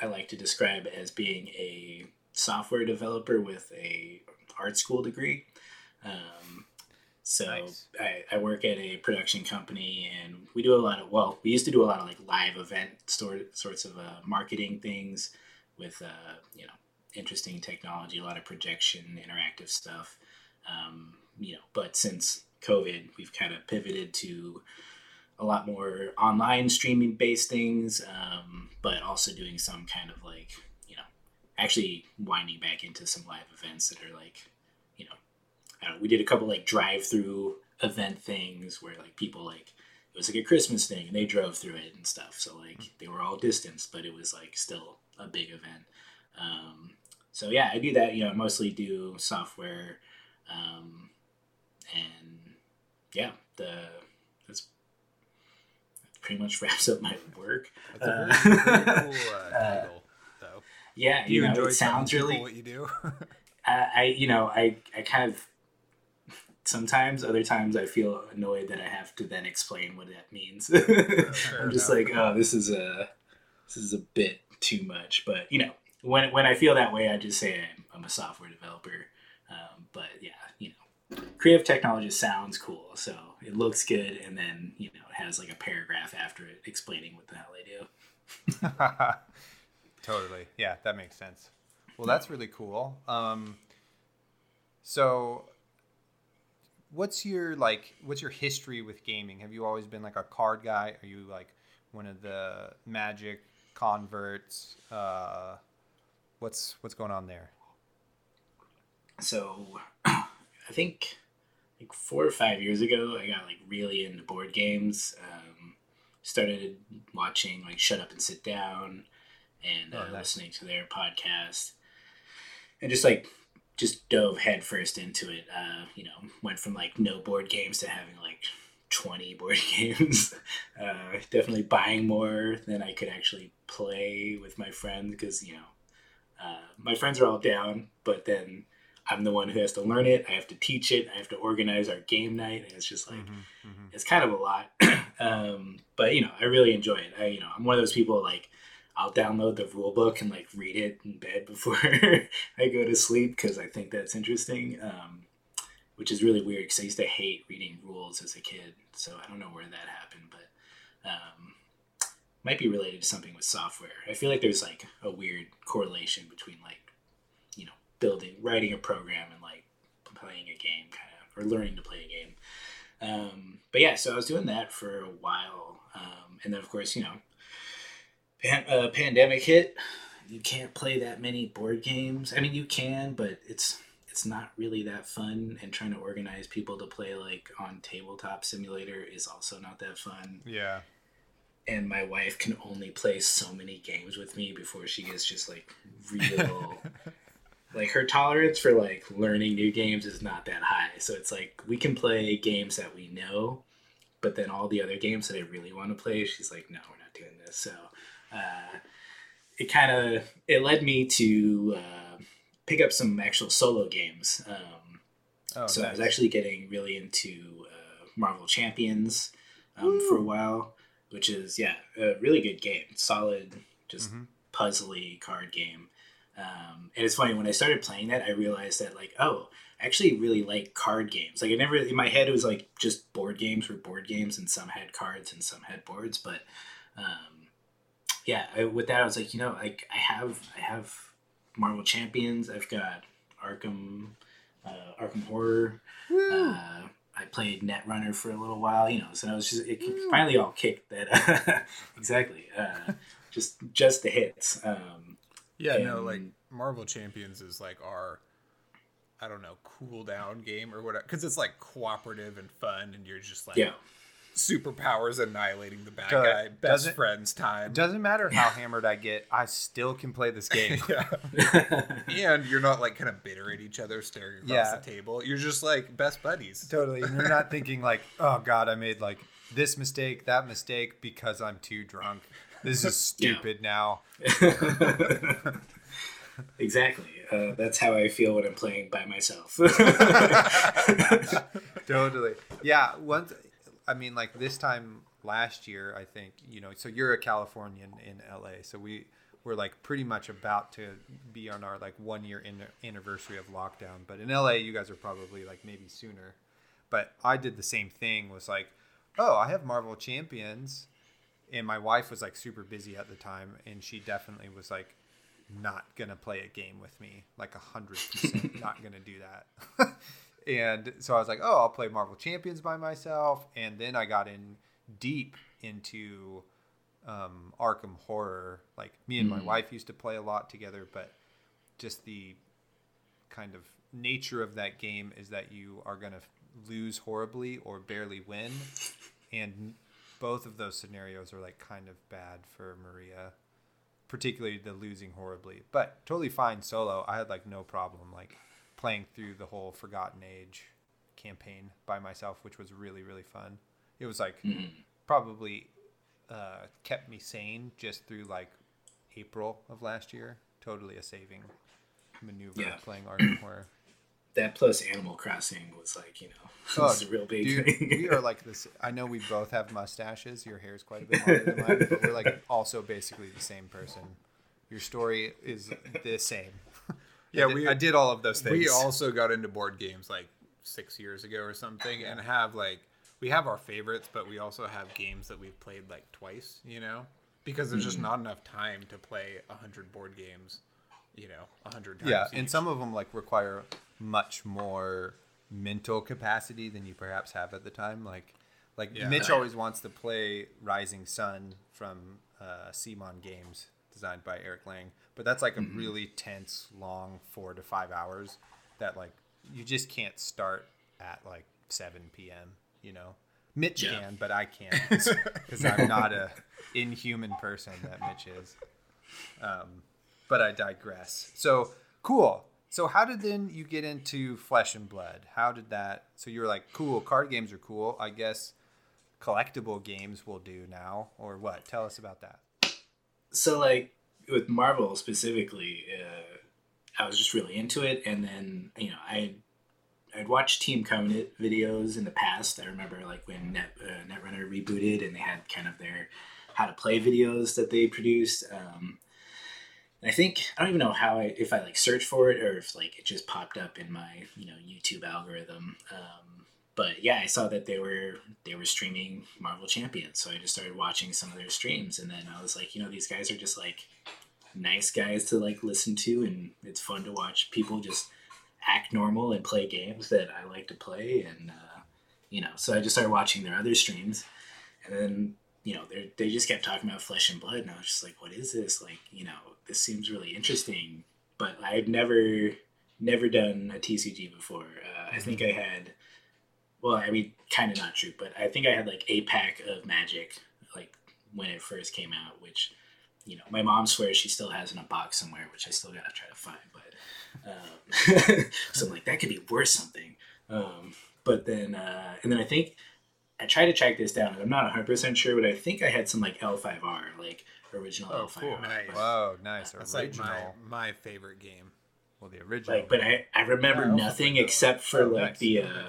I like to describe as being a software developer with a art school degree. Um, so Nice. I, I work at a production company, and we do a lot of well, we used to do a lot of like live event sort sorts of uh, marketing things with uh, you know interesting technology, a lot of projection, interactive stuff. Um, you know, but since COVID, we've kind of pivoted to a lot more online streaming based things, um, but also doing some kind of like you know actually winding back into some live events that are like you know I don't know, we did a couple like drive through event things where like people like it was like a Christmas thing and they drove through it and stuff. So like they were all distanced, but it was like still a big event. Um, so yeah, I do that. You know, I mostly do software Um, and yeah, the that's that pretty much *laughs* wraps up my work. Uh, very, very cool uh, *laughs* title, though. Yeah, Do you, you, know, enjoy it sounds really. what you do? *laughs* I, I, you know, I, I kind of sometimes, other times, I feel annoyed that I have to then explain what that means. *laughs* I'm just like, oh, this is a, this is a bit too much. But you know, when when I feel that way, I just say I'm, I'm a software developer. Um, but yeah, you know, creative technology sounds cool, so it looks good, and then you know, it has like a paragraph after it explaining what the hell I do. *laughs* totally. Yeah, that makes sense. Well, that's really cool. Um, so, what's your like? What's your history with gaming? Have you always been like a card guy? Are you like one of the Magic converts? Uh, what's what's going on there? so *clears throat* I think like four or five years ago, I got like really into board games. Um, started watching like Shut Up and Sit Down, and Oh, uh, nice. listening to their podcast, and just like just dove headfirst into it. Uh, you know, went from like no board games to having like twenty board *laughs* games. uh, definitely buying more than I could actually play with my friends because you know uh, my friends are all down, but then I'm the one who has to learn it. I have to teach it. I have to organize our game night, and it's just like Mm-hmm, it's kind of a lot. *clears throat* um, but you know, I really enjoy it. I you know, I'm one of those people like I'll download the rule book and like read it in bed before *laughs* I go to sleep because I think that's interesting. Um, which is really weird because I used to hate reading rules as a kid. So I don't know where that happened, but um, might be related to something with software. I feel like there's like a weird correlation between like you know building, writing a program, and like playing a game, kind of, or learning to play a game. Um, but yeah, so I was doing that for a while, um, and then of course you know, pan- uh, pandemic hit. You can't play that many board games. I mean, you can, but it's it's not really that fun. And trying to organize people to play like on tabletop simulator is also not that fun Yeah. and my wife can only play so many games with me before she gets just like real *laughs* like her tolerance for like learning new games is not that high so it's like we can play games that we know but then all the other games that i really want to play she's like no we're not doing this so uh, it kind of it led me to uh, pick up some actual solo games um, Oh, so I was actually getting really into uh, Marvel Champions um, for a while, which is yeah, a really good game, solid, just Mhm. puzzly card game. Um, and it's funny when I started playing that, I realized that like oh, I actually really like card games. Like I never in my head it was like just board games were board games, and some had cards and some had boards, but um, yeah, I, with that I was like you know like I have I have Marvel Champions, I've got Arkham uh, Arkham Horror. Uh, I played Netrunner for a little while, you know. So I was just it finally all kicked that *laughs* exactly. Uh, just just the hits. Um, Yeah, no, And- like Marvel Champions is like our, I don't know, cool down game or whatever, because it's like cooperative and fun, and you're just like yeah, superpowers annihilating the bad Does- guy, best friends time. Doesn't matter how *laughs* hammered I get, I still can play this *laughs* game. *laughs* and you're not like kind of bitter at each other, staring across Yeah. the table. You're just like best buddies. Totally. And you're not thinking like, oh God, I made like this mistake, that mistake because I'm too drunk. This is Yeah. stupid now. exactly. Uh, that's how I feel when I'm playing by myself. totally. Yeah. Once, I mean, like this time last year, I think you know. So you're a Californian in LA, so we we're like pretty much about to be on our like one year in, anniversary of lockdown. But in LA, you guys are probably like maybe sooner. But I did the same thing. Was like, oh, I have Marvel Champions, and my wife was like super busy at the time, and she definitely was like not gonna play a game with me like a hundred percent *laughs* not gonna do that *laughs* and so i was like oh i'll play marvel champions by myself. And then i got in deep into um, arkham horror. Like me and my wife used to play a lot together but just the kind of nature of that game is that you are going to lose horribly or barely win. And both of those scenarios are like kind of bad for maria particularly the losing horribly. But totally fine solo. I had like no problem like playing through the whole Forgotten Age campaign by myself, which was really really fun. It was like probably uh, kept me sane just through like April of last year. Totally a saving maneuver Yeah. playing Arkham *clears throat* Horror. That plus Animal Crossing was like, you know, *laughs* Oh, was a real big dude, thing. we are like this. I know we both have mustaches. Your hair is quite a bit longer than mine, but we're like *laughs* also basically the same person. Your story is the same. Yeah, I did, we- I did all of those things. We also got into board games like six years ago or something, and have like we have our favorites, but we also have games that we've played like twice. You know, because there's just not enough time to play a hundred board games. You know, a hundred times. yeah, each. and some of them like require much more mental capacity than you perhaps have at the time. Like, like Yeah. Mitch always wants to play Rising Sun from uh, CMON Games, designed by Eric Lang, but that's like a mm-hmm. really tense, long four to five hours that like you just can't start at like seven p.m. You know, Mitch Yeah. can, but I can't *laughs* because I'm not a inhuman person that Mitch is um, but I digress. So cool. So how did then you get into Flesh and Blood? How did that? So you were like, cool. Card games are cool. I guess collectible games will do now, or what? Tell us about that. So like with Marvel specifically, uh, I was just really into it, and then you know I I'd watched Team Covenant videos in the past. I remember like when Net uh, Netrunner rebooted, and they had kind of their how to play videos that they produced. Um, I think I don't even know how I if I like searched for it or if like it just popped up in my you know YouTube algorithm. Um, but yeah, I saw that they were they were streaming Marvel Champions, so I just started watching some of their streams, and then I was like, you know, these guys are just like nice guys to like listen to, and it's fun to watch people just act normal and play games that I like to play, and uh, you know, so I just started watching their other streams, and then you know they they just kept talking about flesh and blood, and I was just like, what is this? Like, you know, this seems really interesting, but I've never never done a TCG before. Uh, I think I had well, I mean, kind of not true, but I think I had like a pack of Magic, like when it first came out, which, you know, my mom swears she still has in a box somewhere, which I still gotta try to find. But um, *laughs* so I'm like, that could be worth something. Um, but then, uh, and then I think I tried to track this down, and I'm not 100 percent sure, but I think I had some like L5R, like original Oh, L5R. cool. Nice. Whoa, nice. That's like my my favorite game. well, the original. like but i i remember Yeah, nothing except for Oh, like nice. the uh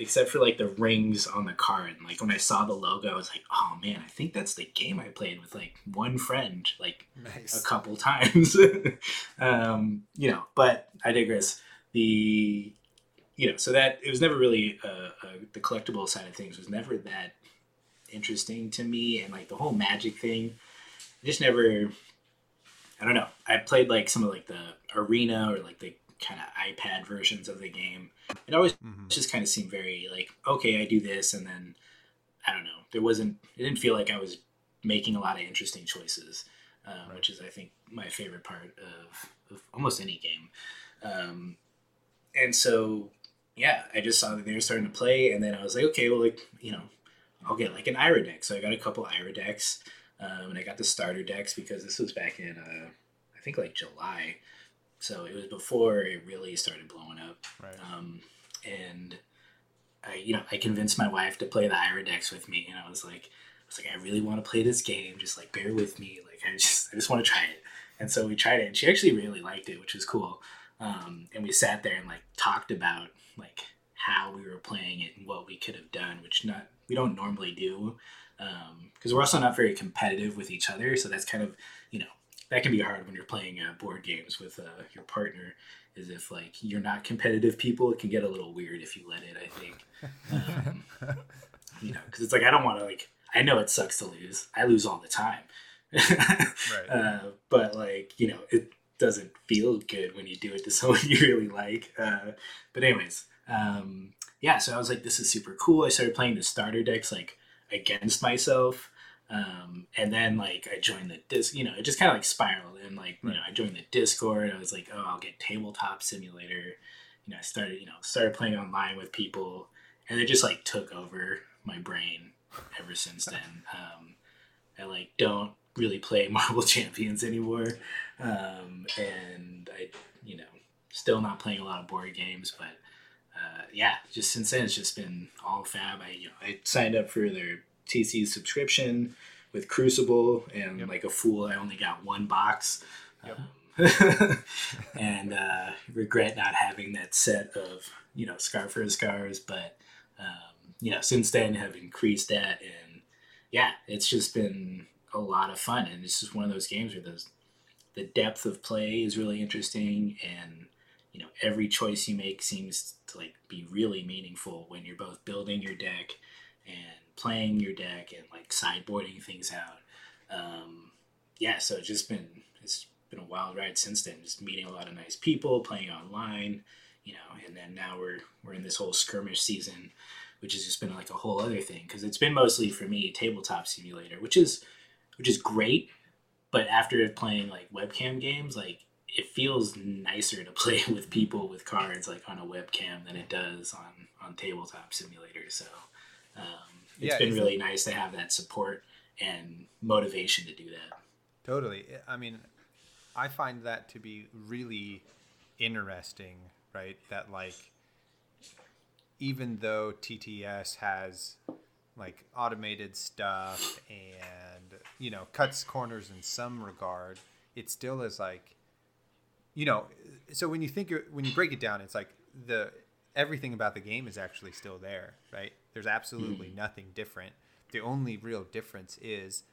except for like the rings on the card. And like when i saw the logo i was like oh man i think that's the game i played with like one friend like a couple times. *laughs* Um you know but i digress. The you know so that it was never really uh, uh the collectible side of things was never that interesting to me. And like the whole magic thing I just never I don't know. I played like some of like the arena or like the kind of iPad versions of the game. It always Mhm. just kind of seemed very like okay, I do this, and then I don't know. There wasn't. It didn't feel like I was making a lot of interesting choices, um, which is I think my favorite part of, of almost any game. Um, and so yeah, I just saw that they were starting to play, and then I was like, okay, well, like you know, I'll get like an Ira deck. So I got a couple Ira decks, um, and I got the starter decks because this was back in uh, I think like July, so it was before it really started blowing up. Right. Um, and I, you know, I convinced my wife to play the Ira decks with me, and I was like, I was like, I really want to play this game. Just like bear with me. Like I just, I just want to try it. And so we tried it, and she actually really liked it, which was cool. Um, and we sat there and like talked about like how we were playing it and what we could have done, which not we don't normally do because we're also not very competitive with each other. So that's kind of you know that can be hard when you're playing uh, board games with uh, your partner. Is if like you're not competitive people, it can get a little weird if you let it. I think, um, *laughs* you know, because it's like I don't want to like. I know it sucks to lose. I lose all the time. Right. *laughs* Uh, but like you know, it doesn't feel good when you do it to *laughs* someone you really like. Uh, but anyways, um, yeah. So I was like, this is super cool. I started playing the starter decks like against myself. Um, and then like I joined the disc, you know, it just kind of like spiraled and like, you know, I joined the discord. I was like, oh, I'll get tabletop simulator. You know, I started, you know, started playing online with people and it just like took over my brain ever since *laughs* then. Um, I like don't really play *laughs* Marvel Champions anymore. Um, and I, you know, still not playing a lot of board games, but uh, yeah, just since then it's just been all fab. I you know I signed up for their TC subscription with Crucible, and like a fool, I only got one box. Um, *laughs* and uh, regret not having that set of you know scar for scars, but um, you know since then have increased that, and yeah, it's just been a lot of fun, and it's just one of those games where those the depth of play is really interesting, and you know every choice you make seems to like be really meaningful when you're both building your deck and playing your deck and like sideboarding things out. Um, yeah, so it's just been it's been a wild ride since then. Just meeting a lot of nice people, playing online, you know, and then now we're we're in this whole skirmish season, which has just been like a whole other thing because it's been mostly for me tabletop simulator, which is which is great, but after playing like webcam games, like it feels nicer to *laughs* play with people with cards like on a webcam than it does on on tabletop simulator. So um, it's Yeah, been is really nice to have that support and motivation to do that. Totally. I mean, I find that to be really interesting, right? That like even though TTS has like automated stuff and you know cuts corners in some regard, it still is like you know. So when you think when you break it down, it's like the everything about the game is actually still there, right? There's absolutely mm. nothing different. The only real difference is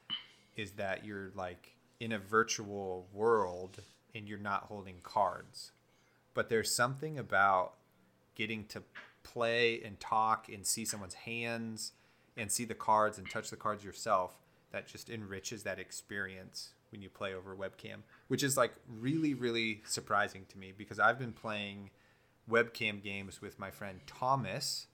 is that you're like in a virtual world and you're not holding cards. But there's something about getting to play and talk and see someone's hands and see the cards and touch the cards yourself that just enriches that experience when you play over webcam, which is like really, really surprising to me because I've been playing webcam games with my friend Thomas.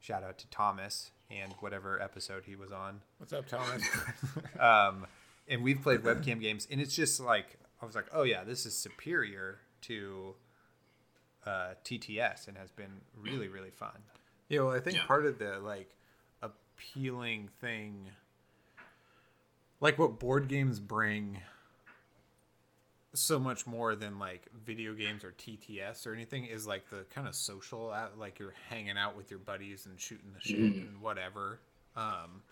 Shout out to Thomas and whatever episode he was on What's up, Thomas? *laughs* um, and we've played webcam games, and it's just like I was like, oh yeah, this is superior to uh, TTS, and has been really really fun. Yeah, well, I think Yeah. part of the like appealing thing, like what board games bring, so much more than like video games or TTS or anything, is like the kind of social, like you're hanging out with your buddies and shooting the shit and whatever. Um,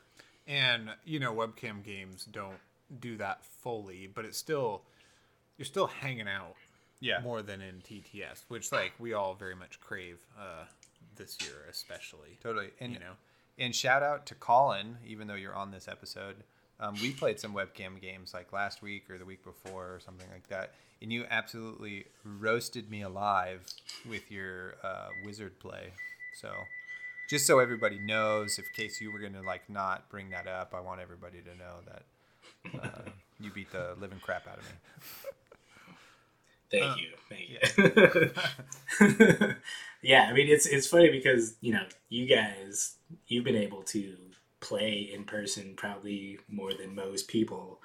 and you know, webcam games don't do that fully, but it's still you're still hanging out Yeah. more than in TTS, which like we all very much crave uh, this year, especially. Totally, and You know. and shout out to Colin, even though you're on this episode. Um, we played some webcam games like last week or the week before or something like that, and you absolutely roasted me alive with your uh, wizard play. So, just so everybody knows, if case you were gonna like not bring that up, I want everybody to know that uh, you beat the living crap out of me. Thank Uh, you. Thank *laughs* you. yeah, I mean it's it's funny because, you know, you guys you've been able to play in person probably more than most people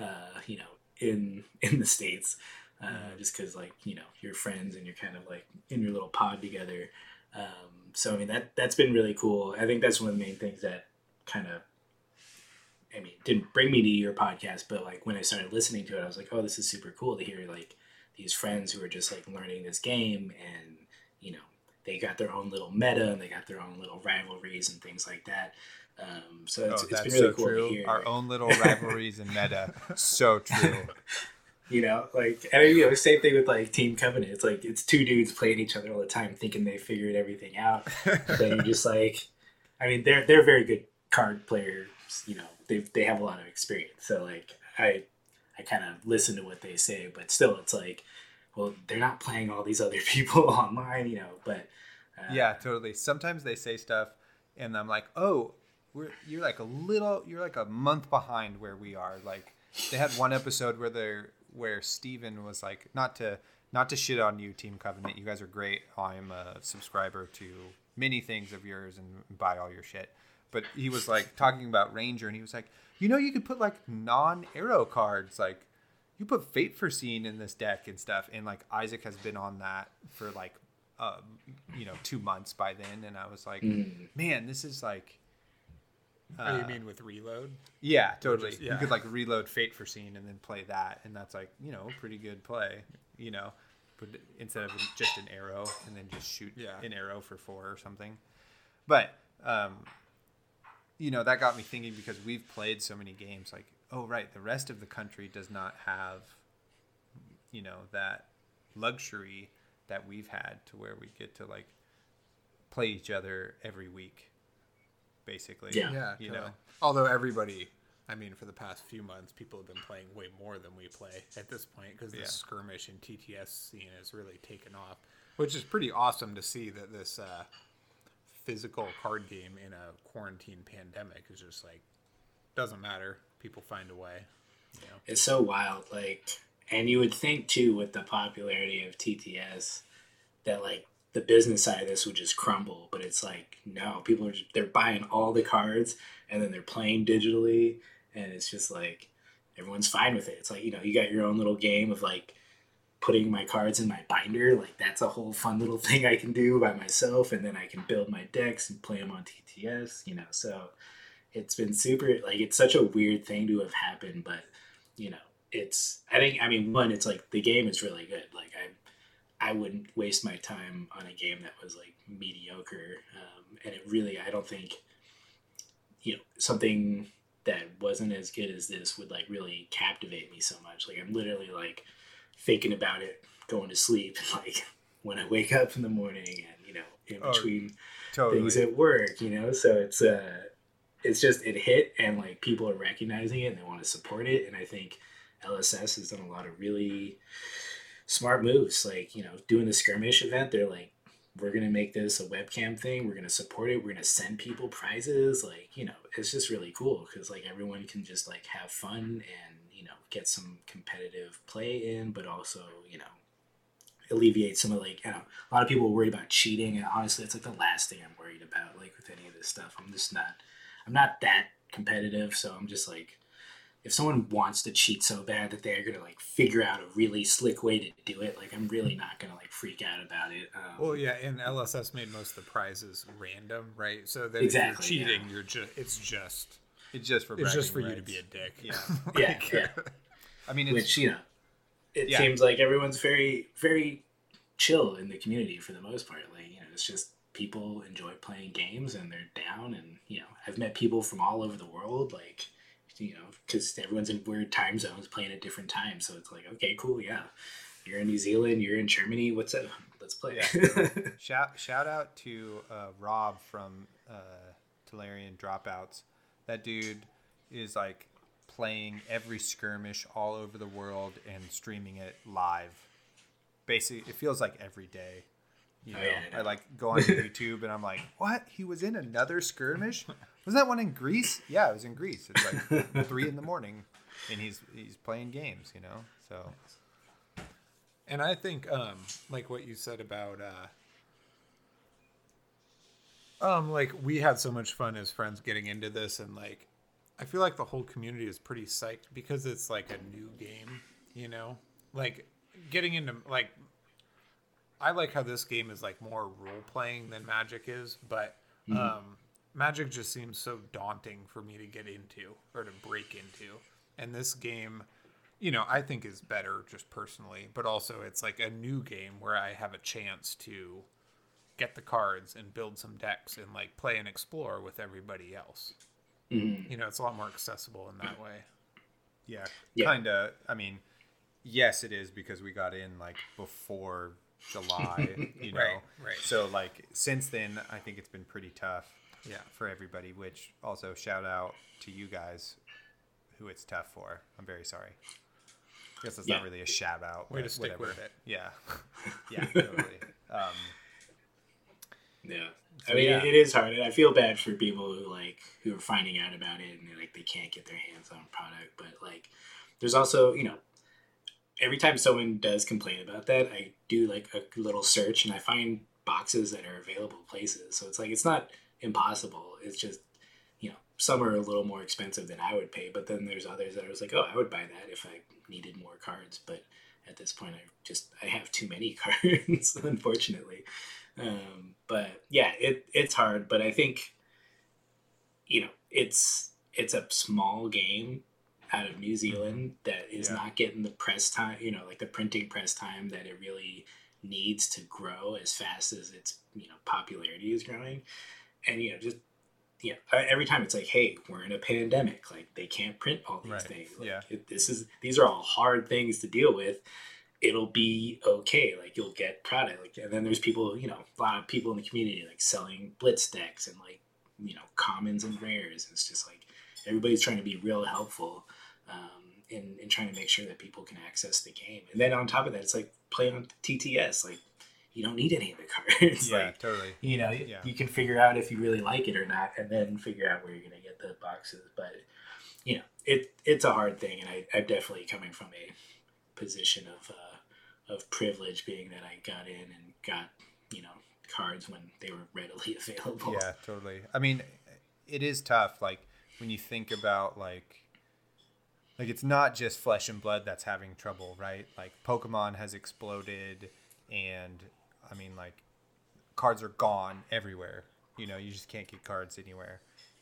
uh, you know, in in the states. Uh, just cuz like, you know, you're friends and you're kind of like in your little pod together. Um, so I mean that that's been really cool. I think that's one of the main things that kind of I mean, didn't bring me to your podcast, but like when I started listening to it, I was like, oh, this is super cool to hear like these friends who are just like learning this game and, you know, they got their own little meta and they got their own little rivalries and things like that. Um, so it's, oh, it's been really so cool true. to hear. Our own little rivalries and meta, *laughs* so true. You know, like and you know, same thing with like Team Covenant. It's like it's two dudes playing each other all the time, thinking they figured everything out. then you're *laughs* just like, I mean, they're they're very good card players. You know, they they have a lot of experience. So like, I I kind of listen to what they say, but still, it's like, well, they're not playing all these other *laughs* people online. You know, but uh, Yeah, totally. Sometimes they say stuff, and I'm like, oh, we're you're like a little, you're like a month behind where we are. Like they had one episode where they're where Steven was like, not to not to shit on you, Team Covenant. You guys are great. I'm a subscriber to many things of yours and buy all your shit. But he was like talking about Ranger, and he was like, you know, you could put like non-arrow cards, like you put Fate Foreseen in this deck and stuff. And like Isaac has been on that for like, um, you know, two months by then. And I was like, man, this is like, oh, you mean with reload? yeah, totally. is- You could like reload Fate Foreseen and then play that. And that's like, you know, pretty good play, you know. it- instead of just an arrow and then just shoot Yeah. an arrow for four or something. But um, you know that got me thinking because we've played so many games. Like, oh right, the rest of the country does not have, you know, that luxury that we've had to where we get to like play each other every week, basically. Yeah. Yeah, you totally. know. Although everybody, I mean, for the past few months, people have been playing way more than we play at this point because the Yeah. skirmish and TTS scene has really taken off, which is pretty awesome to see that this uh, physical card game in a quarantine pandemic is just like doesn't matter. People find a way. You know? It's so wild. Like, and you would think too, with the popularity of TTS, that like the business side of this would just crumble. But it's like, no, people are just, they're buying all the cards and then they're playing digitally, and it's just like everyone's fine with it. It's like you know, you got your own little game of like putting my cards in my binder. Like that's a whole fun little *laughs* thing I can do by myself, and then I can build my decks and play them on TTS. You know, so it's been super like it's such a weird thing to have happened but you know it's i think i mean one it's like the game is really good like i i wouldn't waste my time on a game that was like mediocre um, and it really i don't think you know something that wasn't as good as this would like really captivate me so much like i'm literally like thinking about it going to sleep *laughs* like when i wake up in the morning and you know in Oh, between Totally. things at work, you know. So it's uh, it's just it hit, and like people are recognizing it and they want to support it. And I think LSS has done a lot of really smart moves. Like you know, doing the skirmish event, they're like, we're gonna make this a webcam thing. We're gonna support it. We're gonna send people prizes. Like you know, it's just really cool because like everyone can just like have fun and you know get some competitive play in, but also you know alleviate some of like don't know, a lot of people worried about cheating and honestly it's like the last thing I'm worried about like with any of this stuff I'm just not I'm not that competitive so I'm just like if someone wants to cheat so bad that they're gonna like figure out a really slick way to do it like I'm really not gonna like freak out about it um, Well, yeah, and LSS made most of the prizes random, right? So then Exactly, if you're cheating, yeah. you're just it's just It's just for it's just for bragging you to be a dick. Yeah. *laughs* yeah yeah *laughs* I mean, it's which you know it Yeah. seems like everyone's very very chill in the community for the most part like you know it's just people enjoy playing games and they're down and you know i've met people from all over the world like you know because everyone's in weird time zones playing at different times so it's like okay cool yeah you're in new zealand you're in germany what's up let's play *laughs* shout shout out to uh, Rob from uh, Talarian Dropouts. That dude is like playing every skirmish all over the world and streaming it live. Basically, it feels like every day. You Oh, yeah, I I, like go on *laughs* YouTube and I'm like, what? He was in another skirmish? Was that one in Greece? *coughs* Yeah, it was in Greece. It's like three in the morning, and he's he's playing games. You know, so And I think, um, like what you said about, uh, um, like we had so much fun as friends getting into this, and like, I feel like the whole community is pretty psyched because it's like a new game, you know, like getting into like, I like how this game is like more role playing than Magic is, but um, Magic just seems so daunting for me to get into or to break into, and this game you know, I think is better just personally, but also it's like a new game where I have a chance to get the cards and build some decks and like play and explore with everybody else. Mhm. You know, it's a lot more accessible in that way. Yeah, Yeah. kind of. I mean, yes, it is because we got in like before July, *laughs* you know. Right, right. So like since then, I think it's been pretty tough. Yeah. For everybody, which also shout out to you guys, who it's tough for. I'm very sorry. I guess it's not really a shout out. Way to stick whatever. with it. Yeah. *laughs* yeah. Totally. Um, Yeah. So, I mean, yeah. it is hard, and I feel bad for people who like who are finding out about it and like they can't get their hands on product. But like, there's also you know, every time someone does complain about that, I do like a little search and I find boxes that are available places. So it's like it's not impossible. It's just you know some are a little more expensive than I would pay, but then there's others that I was like, oh, I would buy that if I needed more cards, but at this point, I just I have too many *laughs* cards, unfortunately. Um, but yeah, it it's hard, but I think you know it's it's a small game. out of New Zealand that is Yeah. not getting the press time, you know, like the printing press time that it really needs to grow as fast as its, you know, popularity is growing. And, you know, just, yeah, every time it's like, hey, we're in a pandemic. Like, they can't print all these Right. things. Like, Yeah. it, this is, these are all hard things to deal with. It'll be okay. Like, you'll get product. Like, and then there's people, you know, a lot of people in the community, like, selling blitz decks and, like, you know, commons and rares. It's just like, everybody's trying to be real helpful um, in, in trying to make sure that people can access the game. And then on top of that, it's like playing on TTS. Like you don't need any of the *laughs* cards. yeah, like totally. you know, Yeah. you can figure out if you really like it or not, and then figure out where you're gonna get the boxes. But you know, it it's a hard thing, and I, I'm definitely coming from a position of uh, of privilege, being that I got in and got you know cards when they were readily *laughs* available. Yeah, totally. I mean, it is tough. Like when you think about like, like it's not just flesh and blood that's having trouble, right? Like Pokemon has exploded, and I mean, like cards are gone everywhere. You know, you just can't get cards anywhere,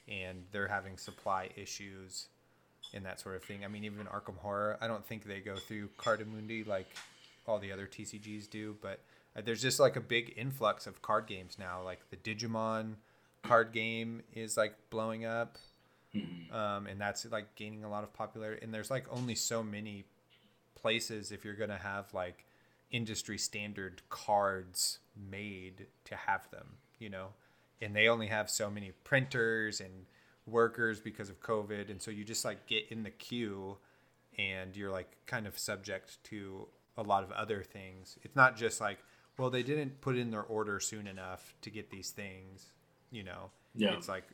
and they're having supply issues and that sort of thing. I mean, even Arkham Horror, I don't think they go through Cartamundi like all the other TCGs do, but uh, there's just like a big influx of card games now. Like the Digimon card game is like blowing up, um, and that's like gaining a lot of popularity. And there's like only so many places if you're gonna have like industry standard cards made to have them, you know, and they only have so many printers and workers because of COVID, and so you just like get in the queue, and you're like kind of subject to a lot of other things. It's not just like, well, they didn't put in their order soon enough to get these things, you know. Yeah. It's like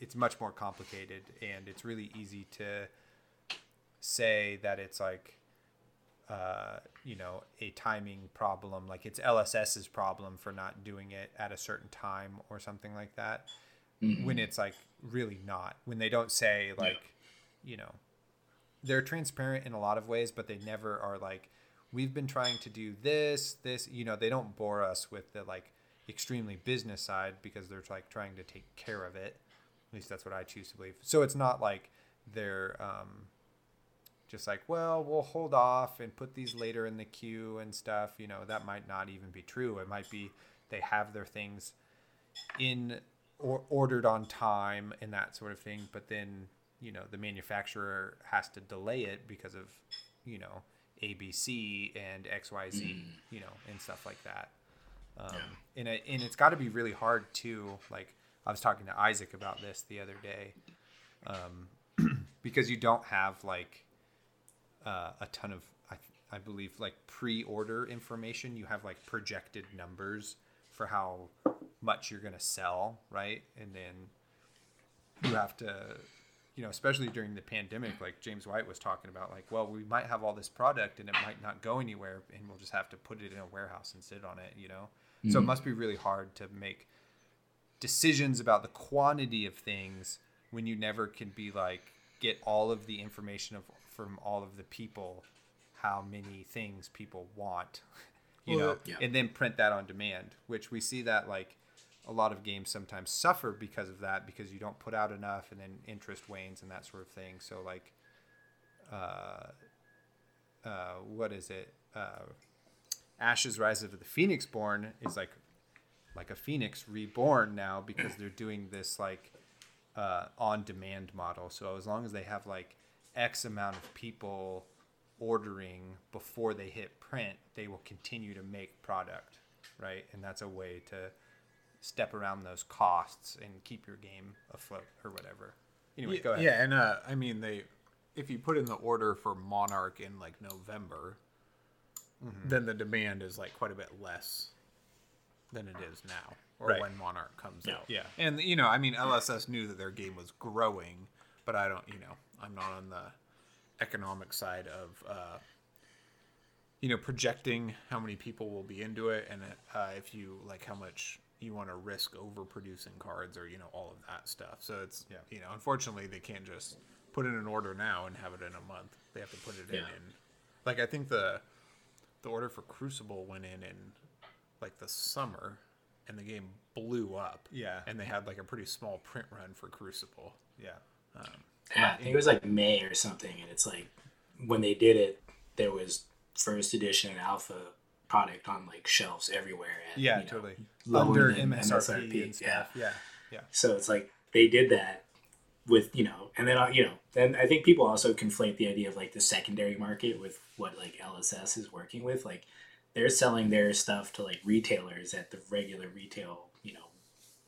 it's much more complicated, and it's really easy to say that it's like uh, you know, a timing problem, like it's LSS's problem for not doing it at a certain time or something like that. When it's like really not. When they don't say like, you know, they're transparent in a lot of ways, but they never are like, we've been trying to do this, this. You know, they don't bore us with the like extremely business side because they're like trying to take care of it. At least that's what I choose to believe. So it's not like they're um, just like, well, we'll hold off and put these later in the queue and stuff. You know, that might not even be true. It might be they have their things in or ordered on time and that sort of thing, but then you know the manufacturer has to delay it because of you know ABC and XYZ, you know, and stuff like that. Um, and it, and it's got to be really hard too. Like I was talking to Isaac about this the other day, um, *clears throat* because you don't have like uh, a ton of I, I believe like pre-order information. You have like projected numbers for how much you're gonna sell, right? And then you have to you know, especially during the pandemic, like James White was talking about, like, well, we might have all this product and it might not go anywhere, and we'll just have to put it in a warehouse and sit on it, you know. So it must be really hard to make decisions about the quantity of things when you never can be like get all of the information of from all of the people, how many things people want, *laughs* you Well, know, yeah. and then print that on demand, which we see that like a lot of games sometimes suffer because of that because you don't put out enough and then interest wanes and that sort of thing. So like, uh, uh, what is it? Uh, Ashes Rise of the Phoenixborn is like like a phoenix reborn now because they're doing this like uh, on demand model. So as long as they have like X amount of people ordering before they hit print, they will continue to make product, right? And that's a way to step around those costs and keep your game afloat or whatever. Anyway, yeah, go ahead. Yeah, and uh, I mean they, if you put in the order for Monarch in like November, Mm-hmm. then the demand is like quite a bit less than it is now, or Right. when Monarch comes Yeah. out. Yeah. and you know, I mean, LSS knew that their game was growing, but I don't, you know, I'm not on the economic side of. Uh, you know, projecting how many people will be into it, and uh, if you like how much you want to risk overproducing cards, or you know, all of that stuff. So it's Yeah. you know, unfortunately, they can't just put in an order now and have it in a month. They have to put it in Yeah. in like I think the the order for Crucible went in in like the summer, and the game blew up. Yeah. and they had like a pretty small print run for Crucible. Yeah. Yeah, I think it was like May or something, and it's like when they did it, there was first edition alpha product on like shelves everywhere. At, Yeah, you know, totally. Under than MSRP, and stuff. Yeah. yeah. So it's like they did that with you know, and then uh, you know, then I think people also conflate the idea of like the secondary market with what like LSS is working with. Like they're selling their stuff to like retailers at the regular retail, you know,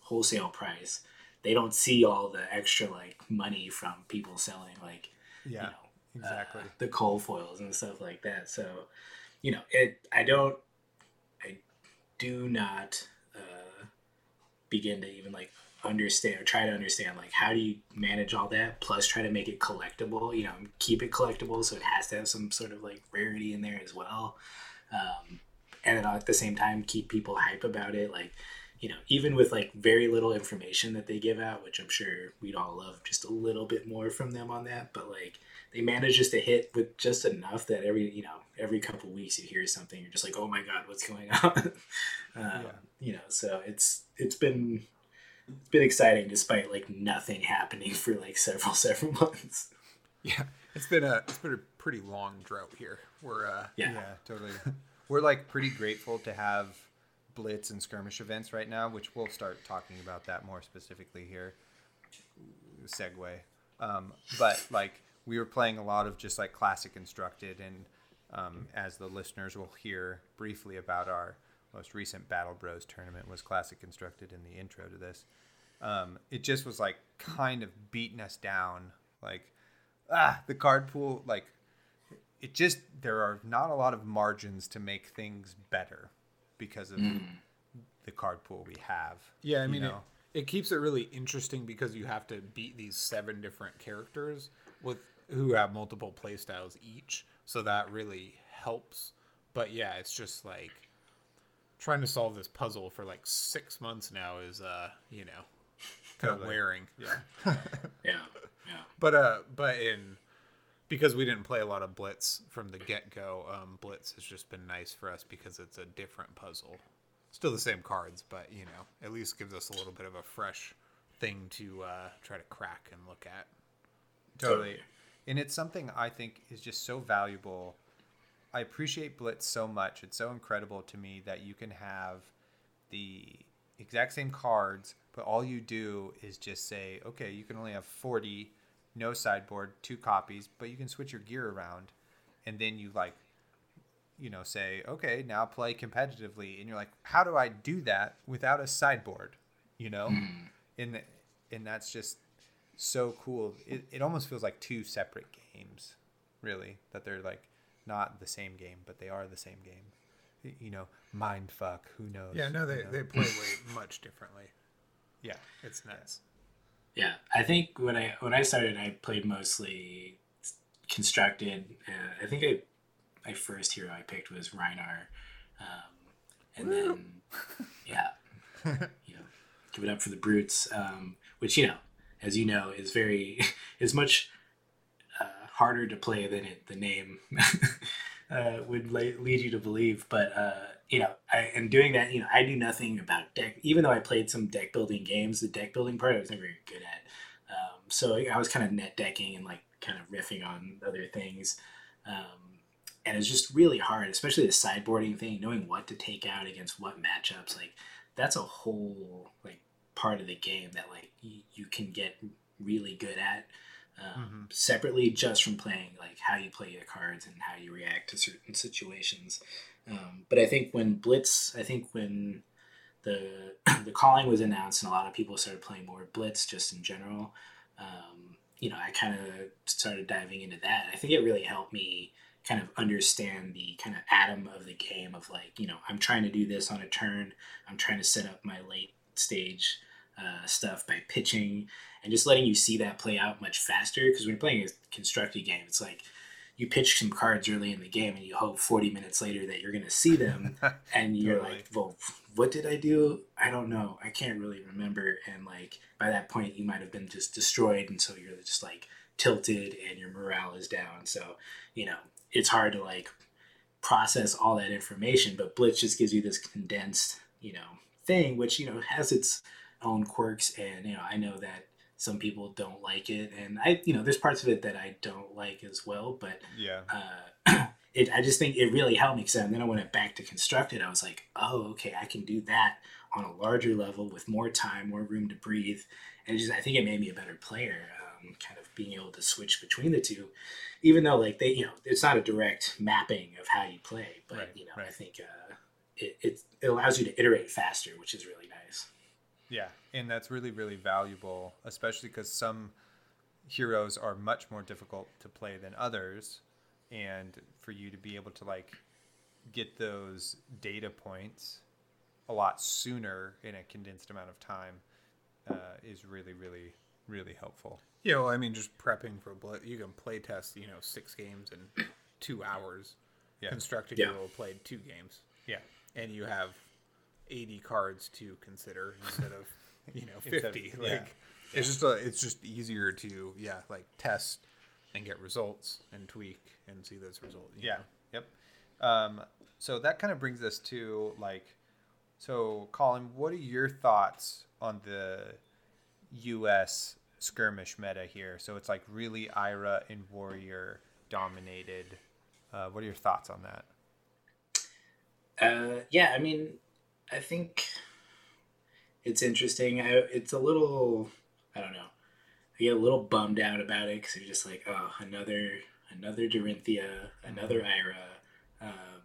wholesale price. They don't see all the extra like money from people selling like Yeah. you know exactly. uh, the cold foils and stuff like that. So, you know, it. I don't. I do not uh, begin to even like understand or try to understand like how do you manage all that plus try to make it collectible you know keep it collectible so it has to have some sort of like rarity in there as well um, and then at the same time keep people hype about it like you know even with like very little information that they give out which i'm sure we'd all love just a little bit more from them on that but like they manage just to hit with just enough that every you know every couple weeks you hear something you're just like oh my god what's going on *laughs* um, you know so it's it's been it's been exciting despite like nothing happening *laughs* for like several *laughs* several months Yeah, it's been a it's been a pretty long drought here. We're uh, Yeah. Yeah, totally. We're like pretty grateful to have blitz and skirmish events right now, which we'll start talking about that more specifically here. Segue, um, but like we were playing a lot of just like classic constructed, and um, as the listeners will hear briefly about our most recent Battle Bros tournament was classic constructed in the intro to this. Um, it just was like kind of beating us down, like ah, the card pool like it just there are not a lot of margins to make things better because of the card pool we have. Yeah, I you mean, know? it, it keeps it really interesting because you have to beat these seven different characters with who have multiple playstyles each, so that really helps. But yeah, it's just like trying to solve this puzzle for like six months now is, uh, you know, kind of Totally. wearing. yeah. *laughs* yeah yeah But uh, but in because we didn't play a lot of Blitz from the get go, um, Blitz has just been nice for us because it's a different puzzle. Still the same cards, but you know, at least gives us a little bit of a fresh thing to uh, try to crack and look at. Totally. And it's something I think is just so valuable. I appreciate Blitz so much. It's so incredible to me that you can have the exact same cards, but all you do is just say, okay, you can only have 40, no sideboard, two copies, but you can switch your gear around. And then you like, you know, say, okay, now play competitively. And you're like, how do I do that without a sideboard? You know? Hmm. And, and that's just so cool. It, it almost feels like two separate games, really, that they're like not the same game, but they are the same game. You know, mind fuck, who knows? Yeah, no, they, you know? they play way much differently. yeah. It's nuts. Yeah, I think when I when I started, I played mostly constructed. Uh, I think I my first hero I picked was Rhinar, um, and then yeah, *laughs* you know, give it up for the brutes, um, which you know, as you know, is very *laughs* is much uh, harder to play than it the name *laughs* uh, would la- lead you to believe. But uh, you know, I and doing that, you know, I knew nothing about deck. Even though I played some deck building games, the deck building part I was never very good at. Um, so I was kind of net decking and like kind of riffing on other things. Um, and it's just really hard, especially the sideboarding thing, knowing what to take out against what matchups. Like that's a whole like part of the game that like you, you can get really good at um, separately just from playing like how you play your cards and how you react to certain situations. Um, but I think when Blitz, I think when the *clears throat* the calling was announced and a lot of people started playing more Blitz just in general, um, you know, I kind of started diving into that. I think it really helped me kind of understand the kind of atom of the game of like, you know, I'm trying to do this on a turn. I'm trying to set up my late stage uh, stuff by pitching and just letting you see that play out much faster. Because when you're playing a constructed game, it's like you pitch some cards early in the game and you hope 40 minutes later that you're going to see them. *laughs* and you're Totally. like, well, what did I do? I don't know. I can't really remember. And like by that point, you might have been just destroyed. And so you're just like tilted and your morale is down. So, you know, it's hard to like process all that information. But Blitz just gives you this condensed, you know, thing, which, you know, has its own quirks. And, you know, I know that some people don't like it, and I, you know, there's parts of it that I don't like as well. But Yeah. uh, *clears throat* it, I just think it really helped me. Because then I went back to construct it. I was like, oh, okay, I can do that on a larger level with more time, more room to breathe, and it just I think it made me a better player. Um, kind of being able to switch between the two, even though like they, you know, it's not a direct mapping of how you play, but Right, you know, I think uh, it, it it allows you to iterate faster, which is really nice. Yeah, and that's really really valuable, especially because some heroes are much more difficult to play than others, and for you to be able to like get those data points a lot sooner in a condensed amount of time uh, is really really really helpful. Yeah, well, I mean, just prepping for Blitz, you can play test, you know, six games in two hours. Yeah. Constructed Yeah. Hero played two games Yeah. and you have 80 cards to consider instead of you know *laughs* Instead of- 50 yeah. like it's just a, it's just easier to yeah like test and get results and tweak and see those results Yeah. know? Yep. Um, so that kind of brings us to like, so Colin, what are your thoughts on the U.S. skirmish meta here? So it's like really Ira and Warrior dominated. Uh, what are your thoughts on that? Uh, yeah, I mean, I think it's interesting. I, it's a little, I don't know. I get a little bummed out about it because you're just like, oh, another, another Dorinthea, another Ira, um,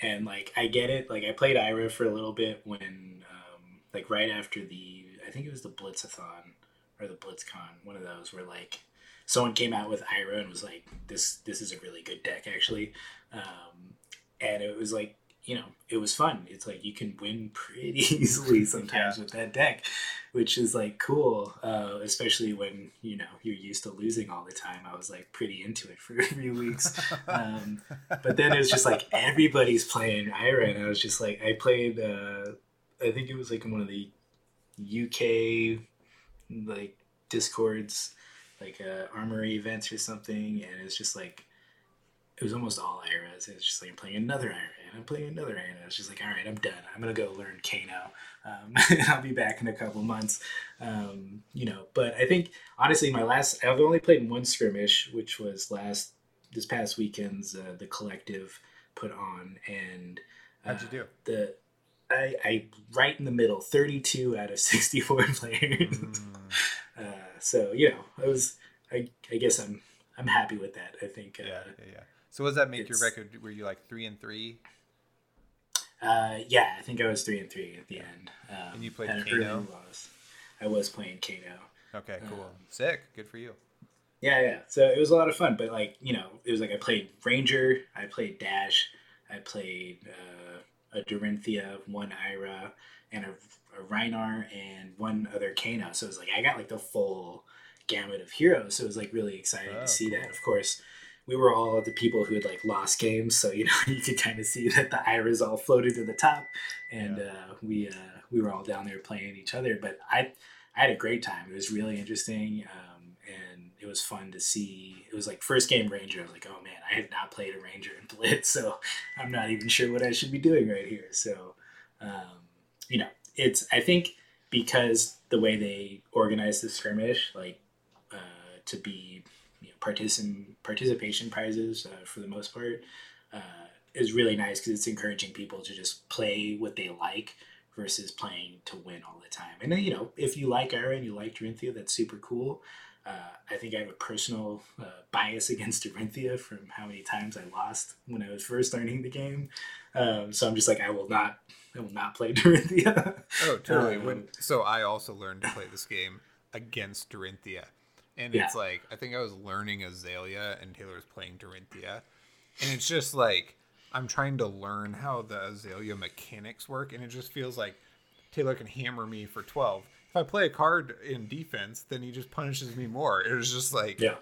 and like I get it. Like I played Ira for a little bit when, um, like right after the, I think it was the Blitzathon or the BlitzCon, one of those where like someone came out with Ira and was like, this, this is a really good deck actually. Um, and it was like you know it was fun. It's like you can win pretty *laughs* easily sometimes with that deck which is like cool uh, especially when you know you're used to losing all the time. I was like pretty into it for *laughs* a few weeks. Um, but then it was just like everybody's playing ira and i was just like i played uh, i think it was like in one of the uk like discords like uh, armory events or something and it's just like it was almost all IRAs. It was just like I'm playing another IRA and I'm playing another IRA. And I was just like, all right, I'm done. I'm gonna go learn Kano. Um, *laughs* I'll be back in a couple months. Um, you know, but I think honestly, my last I've only played one skirmish, which was last this past weekend's uh, the collective put on, and uh, How'd you do? The I, I right in the middle, 32 out of *laughs* 64 players. *laughs* Uh, so you know, I was I, I guess I'm I'm happy with that. I think uh, Yeah, yeah, yeah. So what does that make your record? Were you like three and three? Uh, yeah, I think I was three and three at the end. Um, And you played had Kano? early loss. I was playing Kano. Okay, cool. Um, Sick. Good for you. Yeah, yeah. So it was a lot of fun, but like you know, it was like I played Ranger, I played Dash, I played uh, a Dorinthea, one Ira, and a, a Rhinar, and one other Kano. So it was like I got like the full gamut of heroes. So it was like really exciting Oh, to see cool. that. Of course, we were all the people who had like lost games, so you know *laughs* you could kind of see that the Iras all floated to the top, and uh, we uh, we were all down there playing each other. But I I had a great time. It was really interesting, um, and it was fun to see. It was like first game Ranger. I was like, oh man, I have not played a Ranger in *laughs* Blitz, so I'm not even sure what I should be doing right here. So, um, you know, it's I think because the way they organize the skirmish, like uh, to be know, participation prizes uh, for the most part, uh, is really nice because it's encouraging people to just play what they like versus playing to win all the time. And then, you know, if you like Ira and you like Dorinthea, that's super cool. Uh, I think I have a personal uh, bias *laughs* against Dorinthea from how many times I lost when I was first learning the game. Um, so I'm just like, I will not, I will not play *laughs* Dorinthea. Oh, totally. Um, when so I also learned to play this game against Dorinthea. And it's like I think I was learning Azalea and Taylor was playing Dorinthea. And it's just like I'm trying to learn how the Azalea mechanics work and it just feels like Taylor can hammer me for 12. If I play a card in defense, then he just punishes me more. It was just like yeah.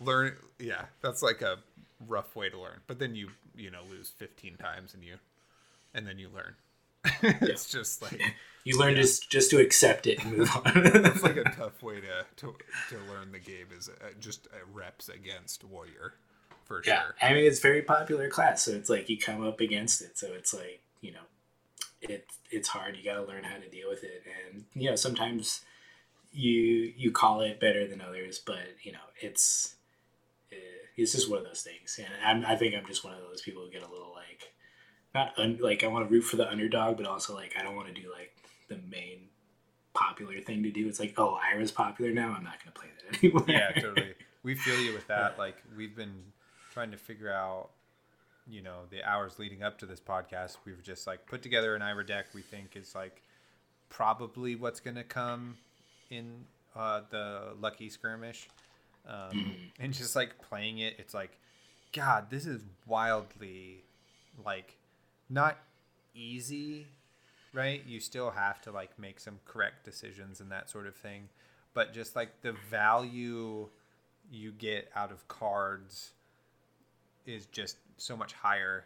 learn yeah, that's like a rough way to learn. But then you, you know, lose 15 times and you and then you learn. *laughs* it's just like *laughs* You learn just just to accept it and move on. *laughs* it's *laughs* like a tough way to to, to learn the game is uh, just uh, reps against warrior for Yeah, sure I mean it's very popular class, so it's like you come up against it. So it's like you know, it it's hard. You got to learn how to deal with it, and you know sometimes you you call it better than others, but you know it's uh, it's just one of those things, and I'm, I think I'm just one of those people who get a little like not un, like I want to root for the underdog, but also like I don't want to do like the main popular thing to do. It's like oh, Ira's popular now. I'm not gonna play that *laughs* anymore. yeah, totally. We feel you with that. Like we've been trying to figure out, you know, the hours leading up to this podcast. We've just like put together an Ira deck. We think is like probably what's gonna come in uh, the Lucky Skirmish, um, and just like playing it, it's like, God, this is wildly, like, not easy, right? You still have to like make some correct decisions and that sort of thing, but just like the value you get out of cards is just so much higher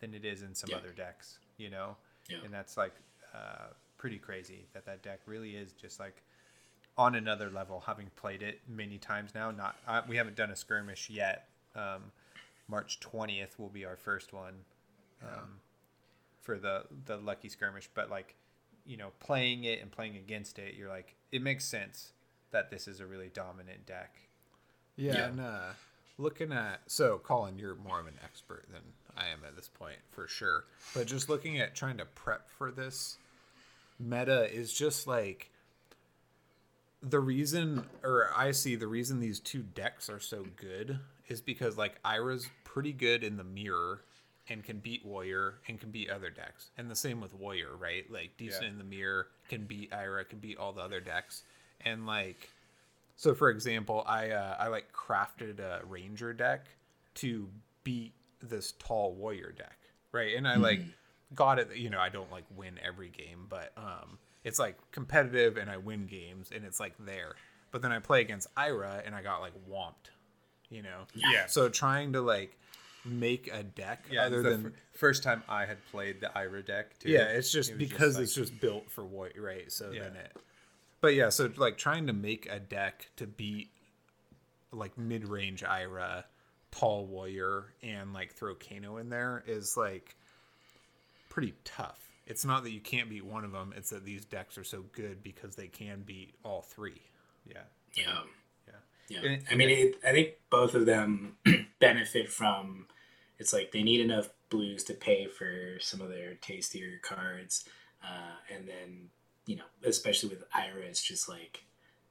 than it is in some Yeah. other decks, you know? Yeah. And that's like uh, pretty crazy that that deck really is just like on another level having played it many times now not uh, we haven't done a skirmish yet um, march 20th will be our first one um, for the the lucky skirmish but like you know playing it and playing against it you're like it makes sense that this is a really dominant deck Yeah, Yeah. and uh, looking at so Colin, you're more of an expert than I am at this point for sure. But just looking at trying to prep for this meta is just like the reason, or I see the reason these two decks are so good is because like Ira's pretty good in the mirror and can beat Warrior and can beat other decks, and the same with Warrior, right? Like decent Yeah. in the mirror, can beat Ira, can beat all the other decks, and like so for example, I uh, I like crafted a ranger deck to beat this tall warrior deck, right? And I like got it. You know, I don't like win every game, but um, it's like competitive, and I win games, and it's like there. But then I play against Ira, and I got like whomped. You know. Yeah. So trying to like make a deck yeah other the than fir- first time i had played the ira deck too yeah, it's just It was because like- it's just built for what, right? So Yeah. then it. But yeah, so like trying to make a deck to beat like mid range Ira, tall warrior, and like throw Kano in there is like pretty tough. It's not that you can't beat one of them; it's that these decks are so good because they can beat all three. yeah Yeah. yeah Yeah. And- I mean, it, I think both of them *clears throat* benefit from it's like they need enough blues to pay for some of their tastier cards. Uh, and then, you know, especially with Ira, it's just like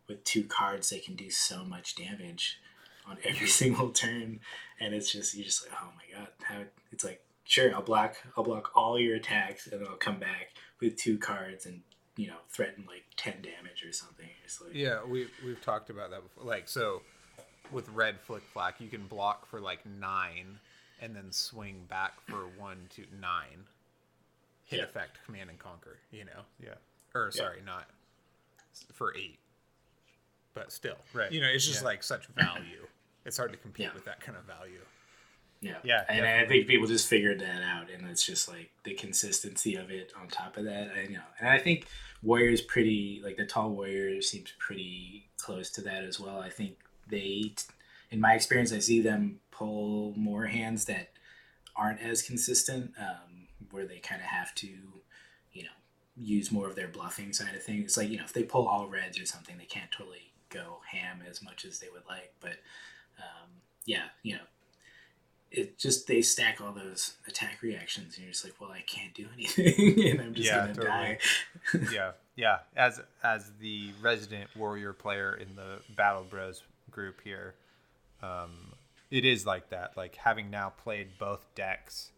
with two cards, they can do so much damage on every *laughs* single turn. And it's just, you're just like, oh my God. How, it's like, sure, I'll block, I'll block all your attacks and then I'll come back with two cards and, you know, threaten like 10 damage or something. It's like, Yeah, we we've talked about that before. Like so, with red Flic Flak, you can block for like nine, and then swing back for one to nine. Hit Yeah. effect, command and conquer. You know, yeah or sorry, not for eight, but still, Right. You know, it's just Yeah. like such value. It's hard to compete Yeah. with that kind of value. Yeah, Yeah, and I think people just figured that out, and it's just like the consistency of it. On top of that, I know, and I think Warriors pretty like the tall Warrior seems pretty close to that as well. I think they, in my experience, I see them pull more hands that aren't as consistent, um, where they kind of have to, you know, use more of their bluffing side of things. It's like you know, if they pull all reds or something, they can't totally go ham as much as they would like. But um, yeah, you know, it just they stack all those attack reactions, and you're just like, well, I can't do *laughs* anything, and I'm just Yeah, gonna totally. die. *laughs* yeah, yeah. As as the resident warrior player in the Battle Bros group here, um, it is like that. Like having now played both decks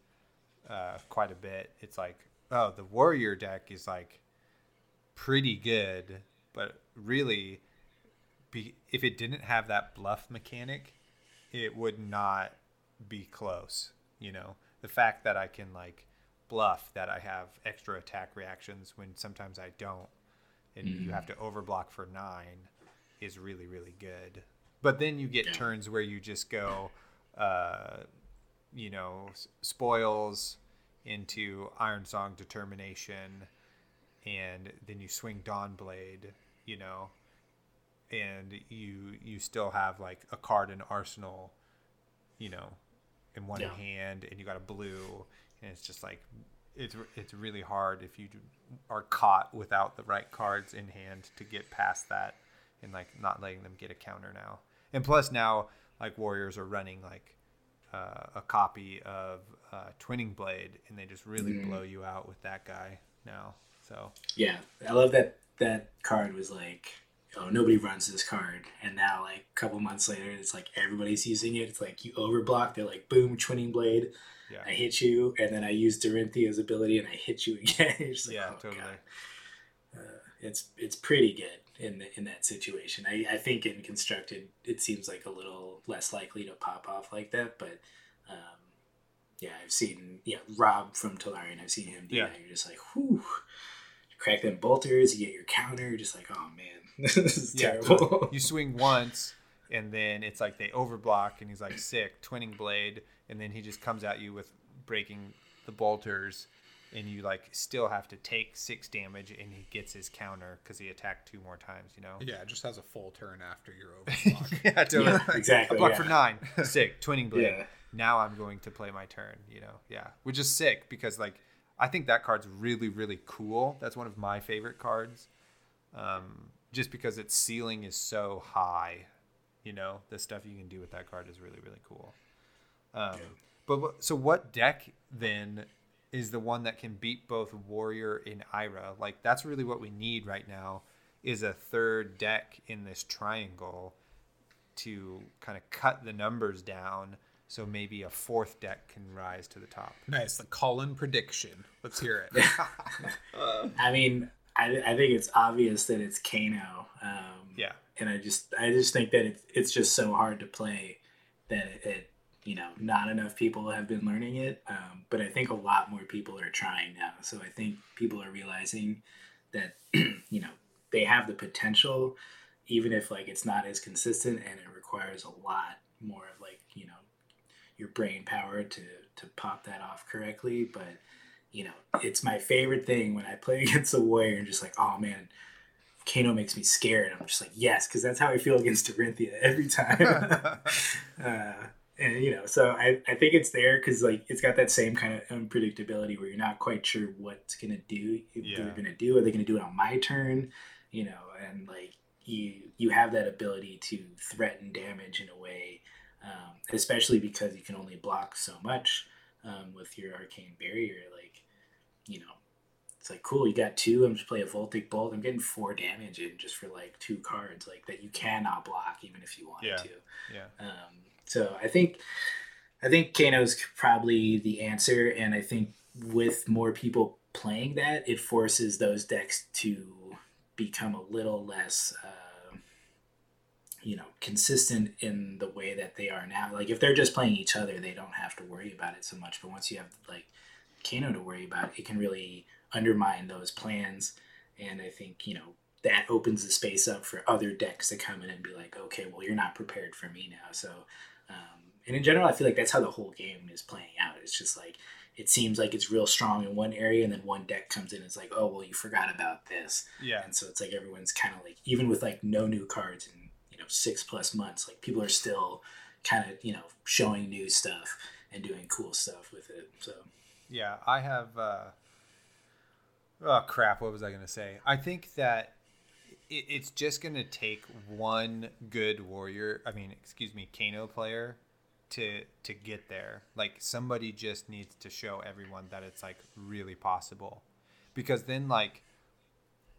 uh, quite a bit, it's like, oh, the warrior deck is like pretty good, but really, be, if it didn't have that bluff mechanic, it would not be close. You know, the fact that I can like bluff that I have extra attack reactions when sometimes I don't, and you have to overblock for nine is really really good. But then you get turns where you just go, uh, you know, spoils into Ironsong Determination, and then you swing Dawnblade, you know, and you you still have like a card in arsenal, you know, in one Yeah. hand, and you got a blue, and it's just like it's it's really hard if you are caught without the right cards in hand to get past that and like not letting them get a counter now. And plus now like warriors are running like uh, a copy of uh, Twinning Blade, and they just really blow you out with that guy now. So Yeah, I love that that card was like, oh, nobody runs this card, and now like a couple months later, it's like everybody's using it. It's like you overblock, they're like, boom, twinning blade, yeah, I hit you, and then I use Dorinthea's ability, and I hit you *laughs* again. Like, yeah, oh, totally. God. It's it's pretty good in the, in that situation. I, I think in constructed, it seems like a little less likely to pop off like that, but. Um, yeah, I've seen yeah Rob from Tolarian. I've seen him do Yeah. that. You're just like, whew, crack them bolters. You get your counter. You're just like, oh man, *laughs* this is Yeah, terrible. you swing once, and then it's like they overblock, and he's like sick, twinning blade, and then he just comes at you with breaking the bolters, and you like still have to take six damage, and he gets his counter because he attacked two more times. You know. Yeah, it just has a full turn after your *laughs* overblock. yeah, totally. yeah, *laughs* exactly. I block yeah. for nine. *laughs* Sick. Twinning blade. Yeah. Now I'm going to play my turn, you know. Yeah. Which is sick because like I think that card's really, really cool. That's one of my favorite cards. Um, just because its ceiling is so high. You know, the stuff you can do with that card is really, really cool. Um, but so what deck then is the one that can beat both Warrior and Ira? Like that's really what we need right now is a third deck in this triangle to kind of cut the numbers down so maybe a fourth deck can rise to the top. nice, the Colin prediction. Let's hear it. *laughs* *laughs* I mean, I, I think it's obvious that it's Kano. Um, Yeah. and I just I just think that it's it's just so hard to play that it, it you know not enough people have been learning it. Um, but I think a lot more people are trying now. So I think people are realizing that *clears throat* you know they have the potential, even if like it's not as consistent and it requires a lot more of like you know your brain power to to pop that off correctly. But you know, it's my favorite thing when I play *laughs* against a warrior and just like, oh man, Kano makes me scared. I'm just like, yes, because that's how I feel against Dorinthea every time. *laughs* uh, and you know, so I, I think it's there because like it's got that same kind of unpredictability where you're not quite sure what's gonna do. Yeah. they're gonna do, are they gonna do it on my turn? You know, and like you you have that ability to threaten damage in a way, um, especially because you can only block so much um, with your arcane barrier. Like, you know, it's like cool. You got two. I'm just play a Voltic Bolt. I'm getting four damage in just for like two cards, like that you cannot block even if you wanted Yeah. to. Yeah. Um, so I think I think Kano's probably the answer, and I think with more people playing that, it forces those decks to become a little less, uh, you know, consistent in the way that they are now. Like if they're just playing each other, they don't have to worry about it so much. But once you have like Kano to worry about, it can really undermine those plans. And I think you know that opens the space up for other decks to come in and be like, okay, well, you're not prepared for me now. So, and in general, I feel like that's how the whole game is playing out. It's just like it seems like it's real strong in one area, and then one deck comes in and it's like, oh, well, you forgot about this. Yeah. And so it's like everyone's kind of like, even with like no new cards in you know six plus months, like people are still kind of you know showing new stuff and doing cool stuff with it. So Yeah, I have. Uh, oh crap! What was I gonna say? I think that it's just gonna take one good warrior. I mean, excuse me, Kano player to to get there. Like somebody just needs to show everyone that it's like really possible, because then like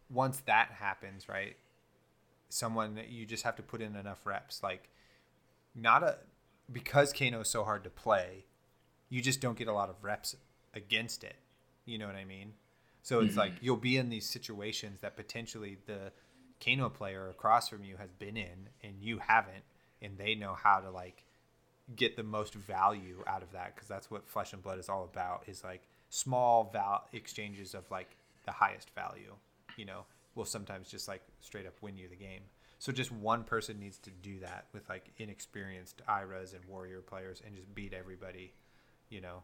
once that happens, right? Someone you just have to put in enough reps. Like not a because Kano is so hard to play you just don't get a lot of reps against it. You know what I mean? So it's mm-hmm. like you'll be in these situations that potentially the Kano player across from you has been in and you haven't, and they know how to like get the most value out of that because that's what Flesh and Blood is all about is like small val exchanges of like the highest value. You know, will sometimes just like straight up win you the game. So just one person needs to do that with like inexperienced IRAs and warrior players and just beat everybody you know.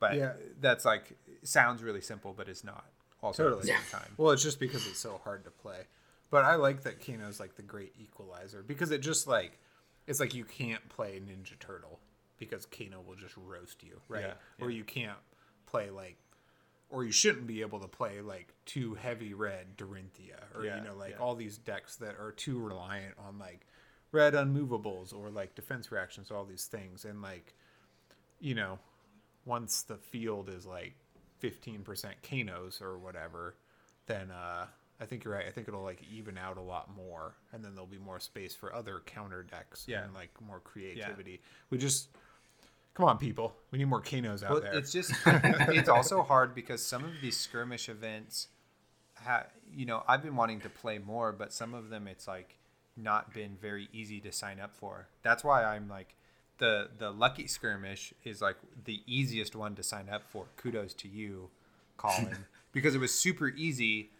But Yeah. that's like sounds really simple, but it's not. Also at Totally. the same time. Well, it's just because it's so hard to play. But I like that Kano's like the great equalizer because it just like it's like you can't play Ninja Turtle because Kano will just roast you, right? Yeah, Or you can't play like or you shouldn't be able to play like too heavy red Dorinthea or Yeah, you know like yeah. all these decks that are too reliant on like red unmovables or like defense reactions all these things and like you know once the field is like 15% Kanos or whatever then uh I think you're right. I think it'll like even out a lot more, and then there'll be more space for other counter decks Yeah. and like more creativity. We just come on, people. We need more Kanos out Well, there. it's just *laughs* it's also hard because some of these skirmish events, ha, you know, I've been wanting to play more, but some of them it's like not been very easy to sign up for. That's why I'm like the the lucky skirmish is like the easiest one to sign up for. Kudos to you, Colin, *laughs* because it was super easy.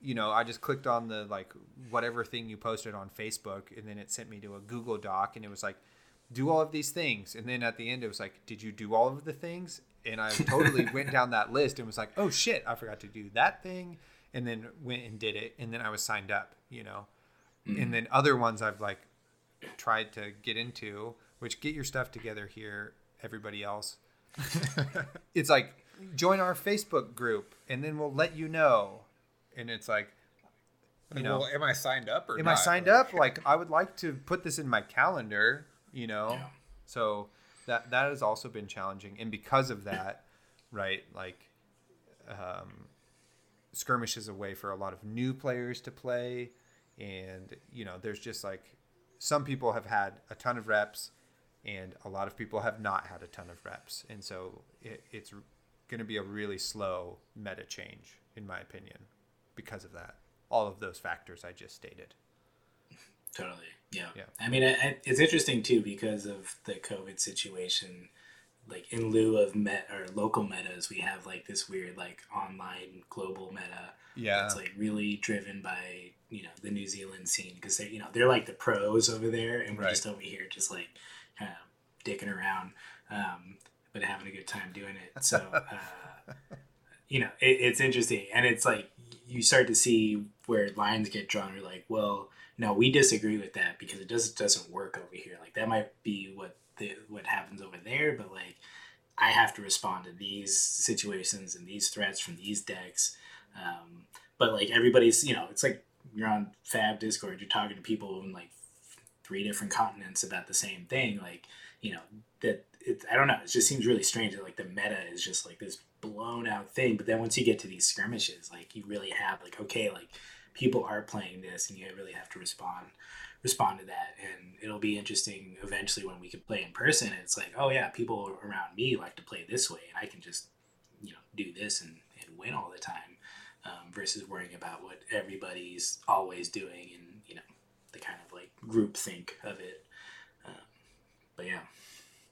You know, I just clicked on the like whatever thing you posted on Facebook, and then it sent me to a Google Doc, and it was like, do all of these things, and then at the end it was like, did you do all of the things? And I totally *laughs* went down that list and was like, oh shit, I forgot to do that thing, and then went and did it, and then I was signed up. You know, and mm-hmm. then other ones I've like tried to get into, which get your stuff together here, everybody else. *laughs* it's like join our Facebook group, and then we'll let you know. And it's like, you know, well, am I signed up or am not? I signed up? Like, I would like to put this in my calendar, you know. Yeah. So that that has also been challenging, and because of that, right, like, um, skirmish is a way for a lot of new players to play, and you know, there's just like some people have had a ton of reps, and a lot of people have not had a ton of reps, and so it, it's going to be a really slow meta change, in my opinion, because of that. All of those factors I just stated. Totally. Yeah. Yeah. I mean, it's interesting too because of the COVID situation. Like in lieu of met or local metas, we have like this weird like online global meta. Yeah. It's like really driven by you know the New Zealand scene because they you know they're like the pros over there, and we're Right. just over here just like kind of dicking around, um, but having a good time doing it. So. *laughs* Uh, you know, it, it's interesting, and it's like you start to see where lines get drawn. You're like, well, no, we disagree with that because it just doesn't work over here. Like that might be what the what happens over there, but like I have to respond to these situations and these threats from these decks. Um, but like everybody's, you know, it's like you're on Fab Discord, you're talking to people in like three different continents about the same thing. Like, you know, that it, I don't know. It just seems really strange that like the meta is just like this blown out thing. But then once you get to these skirmishes, like you really have like, okay, like people are playing this and you really have to respond respond to that and it'll be interesting eventually when we can play in person it's like oh yeah people around me like to play this way and i can just you know do this and, and win all the time um, versus worrying about what everybody's always doing and you know the kind of like group think of it um, but yeah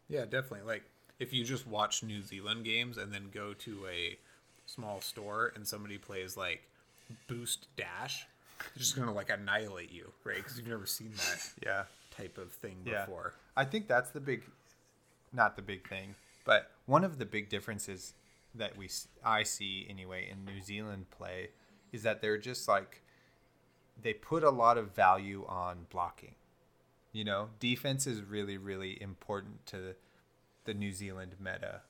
Yeah, definitely. Like if you just watch New Zealand games and then go to a small store and somebody plays like Boost Dash, they're just gonna like annihilate you, right? Because you've never seen that *laughs* Yeah. type of thing Yeah. before. I think that's the big, not the big thing, but one of the big differences that we I see anyway in New Zealand play is that they're just like they put a lot of value on blocking. You know, defense is really really important to the New Zealand meta.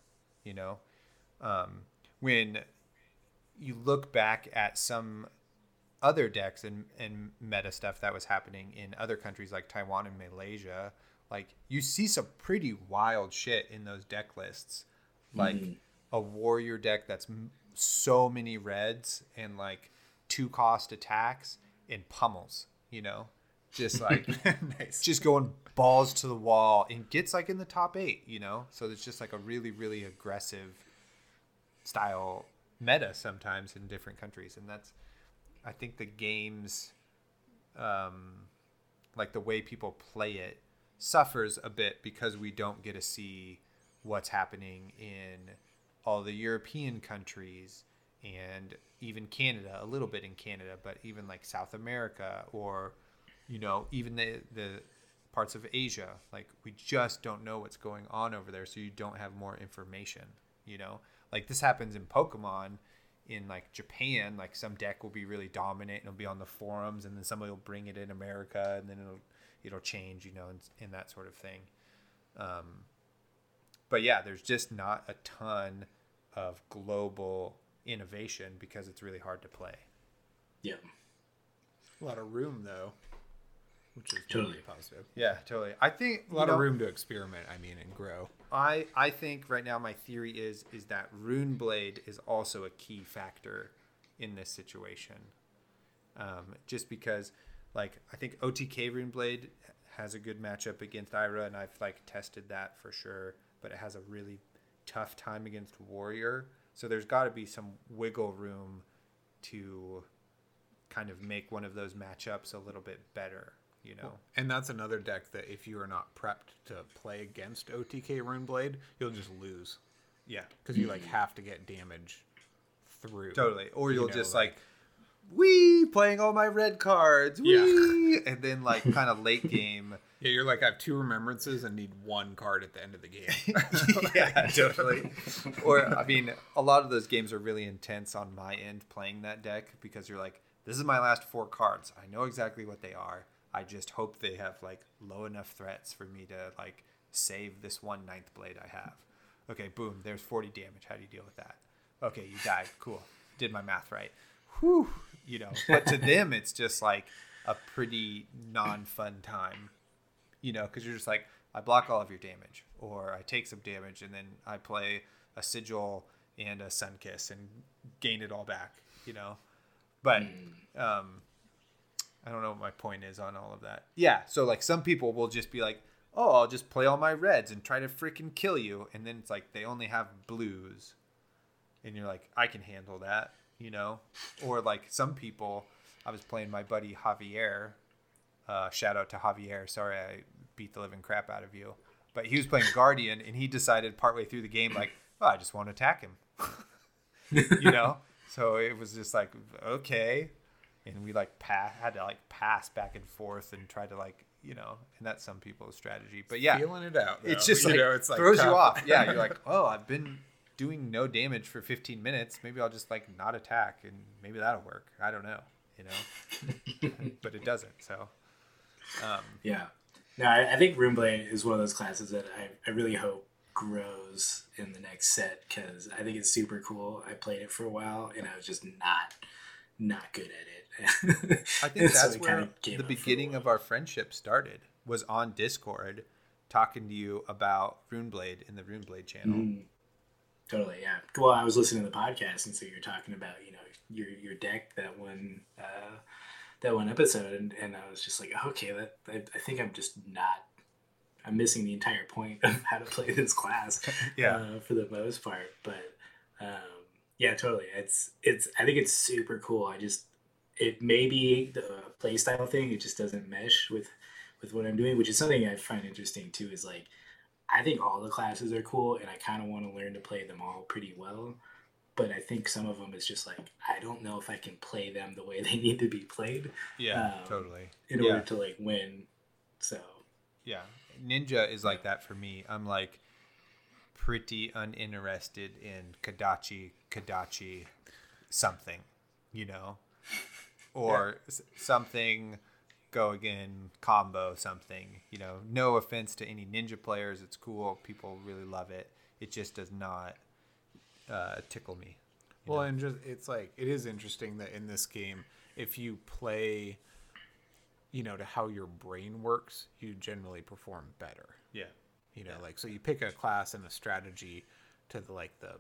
You know, um, when you look back at some other decks and, and meta stuff that was happening in other countries like Taiwan and Malaysia, like you see some pretty wild shit in those deck lists. Like a warrior deck that's m- so many reds and like two cost attacks and pummels, you know? Just like *laughs* nice. just going balls to the wall and gets like in the top eight, you know? So it's just like a really, really aggressive style meta sometimes in different countries. And that's, I think the games, um, like the way people play it, suffers a bit because we don't get to see what's happening in all the European countries and even Canada, a little bit in Canada, but even like South America or, you know, even the, the parts of Asia. Like we just don't know what's going on over there, so you don't have more information, you know? Like this happens in Pokemon in like Japan, like some deck will be really dominant and it'll be on the forums and then somebody will bring it in America and then it'll it'll change, you know, and, and that sort of thing. Um, but yeah, there's just not a ton of global innovation because it's really hard to play. Yeah. A lot of room though, which is Totally. totally positive. Yeah, totally. I think A lot of room to experiment. I mean, and grow. I I think right now my theory is is that Runeblade is also a key factor in this situation. Um, just because, like, I think OTK Runeblade has a good matchup against Ira, and I've like tested that for sure. But it has a really tough time against Warrior, so there's got to be some wiggle room to kind of make one of those matchups a little bit better. You know. And that's another deck that if you are not prepped to play against OTK Runeblade, you'll just lose yeah. because you like have to get damage through. Totally. Or You you'll know, just like- like, wee playing all my red cards. Yeah. And then like *laughs* kind of late game. Yeah, you're like I have two remembrances and need one card at the end of the game. *laughs* yeah, totally. Or I mean, a lot of those games are really intense on my end playing that deck because you're like, this is my last four cards. I know exactly what they are. I just hope they have like low enough threats for me to like save this one ninth blade I have. Okay, boom, there's 40 damage. How do you deal with that? Okay, you died. Cool. Did my math right. Whew. You know, but to them, it's just like a pretty non fun time you know, because you're just like, I block all of your damage, or I take some damage, and then I play a sigil and a sun kiss and gain it all back, you know. But um, I don't know what my point is on all of that. Yeah, so like some people will just be like, oh, I'll just play all my reds and try to freaking kill you, and then it's like they only have blues, and you're like, I can handle that, you know. Or like some people, I was playing my buddy Javier uh, shout out to Javier. Sorry, I beat the living crap out of you. But he was playing Guardian, and he decided partway through the game, like, oh, I just want to attack him. *laughs* you know? So it was just like, okay. And we like pa- had to like pass back and forth and try to like, you know, and that's some people's strategy. But yeah, Feeling it out. it's just You like, know, it's like throws you off. Yeah, you're *laughs* like, oh, I've been doing no damage for 15 minutes. Maybe I'll just like not attack, and maybe that'll work. I don't know, you know, *laughs* but it doesn't. So, um, Yeah. No, I, I think Runeblade is one of those classes that I, I really hope grows in the next set because I think it's super cool. I played it for a while and I was just not not good at it. I think *laughs* so that's kinda where the up for a beginning of our friendship started. Was on Discord, talking to you about Runeblade in the Runeblade channel. Mm, totally, yeah. Well, I was listening to the podcast, and so you're talking about you know your your deck that one uh, that one episode, and, and I was just like, okay, that I, I think I'm just not. I'm missing the entire point of how to play this class. *laughs* Yeah. uh, for the most part, but um, yeah, totally. It's it's. I think it's super cool. I just it may be the playstyle thing. It just doesn't mesh with with what I'm doing, which is something I find interesting too. Is like I think all the classes are cool, and I kind of want to learn to play them all pretty well. But I think some of them is just like I don't know if I can play them the way *laughs* they need to be played Yeah, Um, totally. in Yeah. order to like win. So Yeah, Ninja is like that for me. I'm like pretty uninterested in Kodachi, Kodachi, something, you know, or s- something. Go again, combo something. You know, no offense to any ninja players. It's cool. People really love it. It just does not uh, tickle me. Well, know? and just it's like it is interesting that in this game, if you play, you know, to how your brain works, you generally perform better. yeah, You know, like so you pick a class and a strategy to the like the,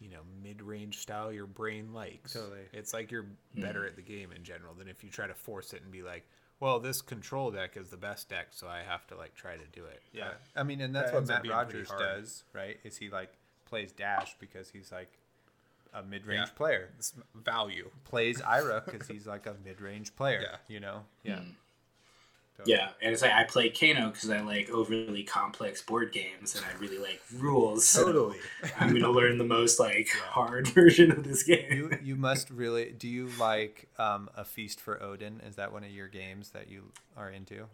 you know, mid-range style your brain likes. Totally. It's like you're better at the game in general than if you try to force it and be like, well, this control deck is the best deck, so I have to like try to do it. Yeah, Uh, I mean, and that's that what Matt Rogers does, right? Is he like plays Dash because he's like a mid-range Yeah. player, it's value. plays Ira *laughs* because he's like a mid-range player. Yeah. you know. Yeah, Yeah, and it's like I play Kano because I like overly complex board games and I really like rules. so *laughs* Totally. I'm gonna learn the most like hard *laughs* version of this game. you you must really. Do you like um, a feast for Odin? Is that one of your games that you are into?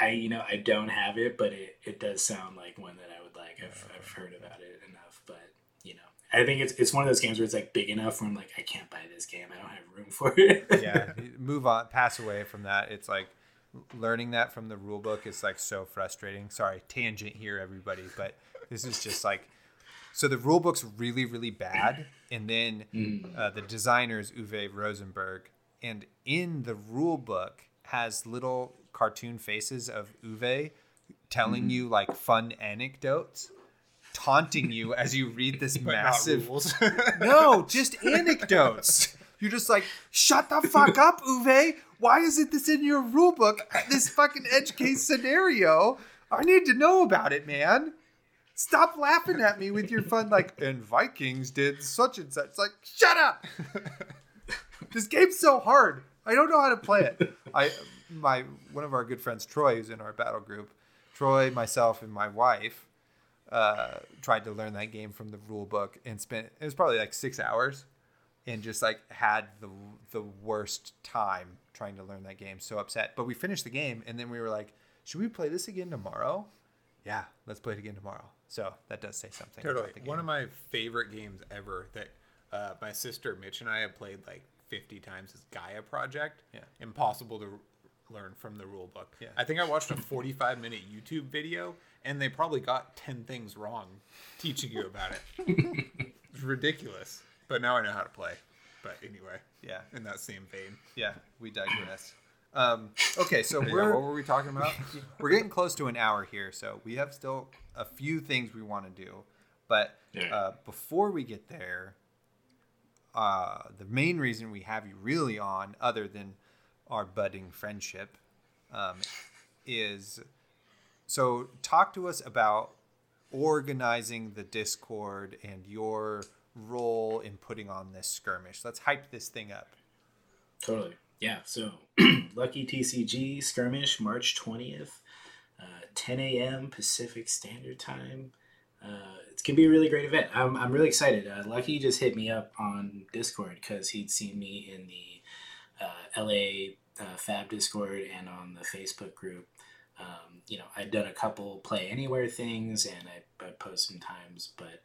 I you know I don't have it, but it, it does sound like one that I would like. I've, I've heard about it enough, but you know I think it's it's one of those games where it's like big enough where I'm like I can't buy this game. I don't have room for it. Yeah, *laughs* move on, pass away from that. It's like learning that from the rule book is like so frustrating. Sorry, tangent here, everybody, but this is just like So the rule book's really, really bad, and then Mm. uh, the designer is Uwe Rosenberg, and in the rule book has little cartoon faces of Uwe telling Mm. you like fun anecdotes, taunting you as you read this *laughs* massive *laughs* no, just anecdotes. You're just like, shut the fuck *laughs* up, Uwe. Why isn't this in your rule book? This fucking edge case scenario. I need to know about it, man. Stop laughing at me with your fun, like, and Vikings did such and such. Like, shut up. *laughs* this game's so hard. I don't know how to play it. I my one of our good friends, Troy, who's in our battle group, Troy, myself, and my wife uh, tried to learn that game from the rule book and spent it was probably like six hours and just like had the the worst time trying to learn that game so upset but we finished the game and then we were like should we play this again tomorrow yeah let's play it again tomorrow so that does say something Totally. about the game. One of my favorite games ever that uh, my sister Mitch and I have played like 50 times is Gaia Project. Yeah. Impossible to r- learn from the rule book. Yeah. I think I watched a 45 minute YouTube video and they probably got 10 things wrong teaching you about it. *laughs* it's ridiculous. But now I know how to play. But anyway, yeah in that same vein. yeah we digress um, okay so Yeah, we're what were we talking about? *laughs* we're getting close to an hour here, so we have still a few things we want to do. But Yeah. uh, before we get there, uh, the main reason we have you really on, other than our budding friendship, um, is so talk to us about organizing the Discord and your role in putting on this skirmish. Let's hype this thing up. Totally. Yeah. So, *clears throat* Lucky TCG skirmish, March 20th, uh, 10 a.m. Pacific Standard Time. Uh, it's going to be a really great event. I'm, I'm really excited. Uh, Lucky just hit me up on Discord because he'd seen me in the uh, LA uh, Fab Discord and on the Facebook group. Um, you know, I'd done a couple Play Anywhere things and I, I'd post sometimes, but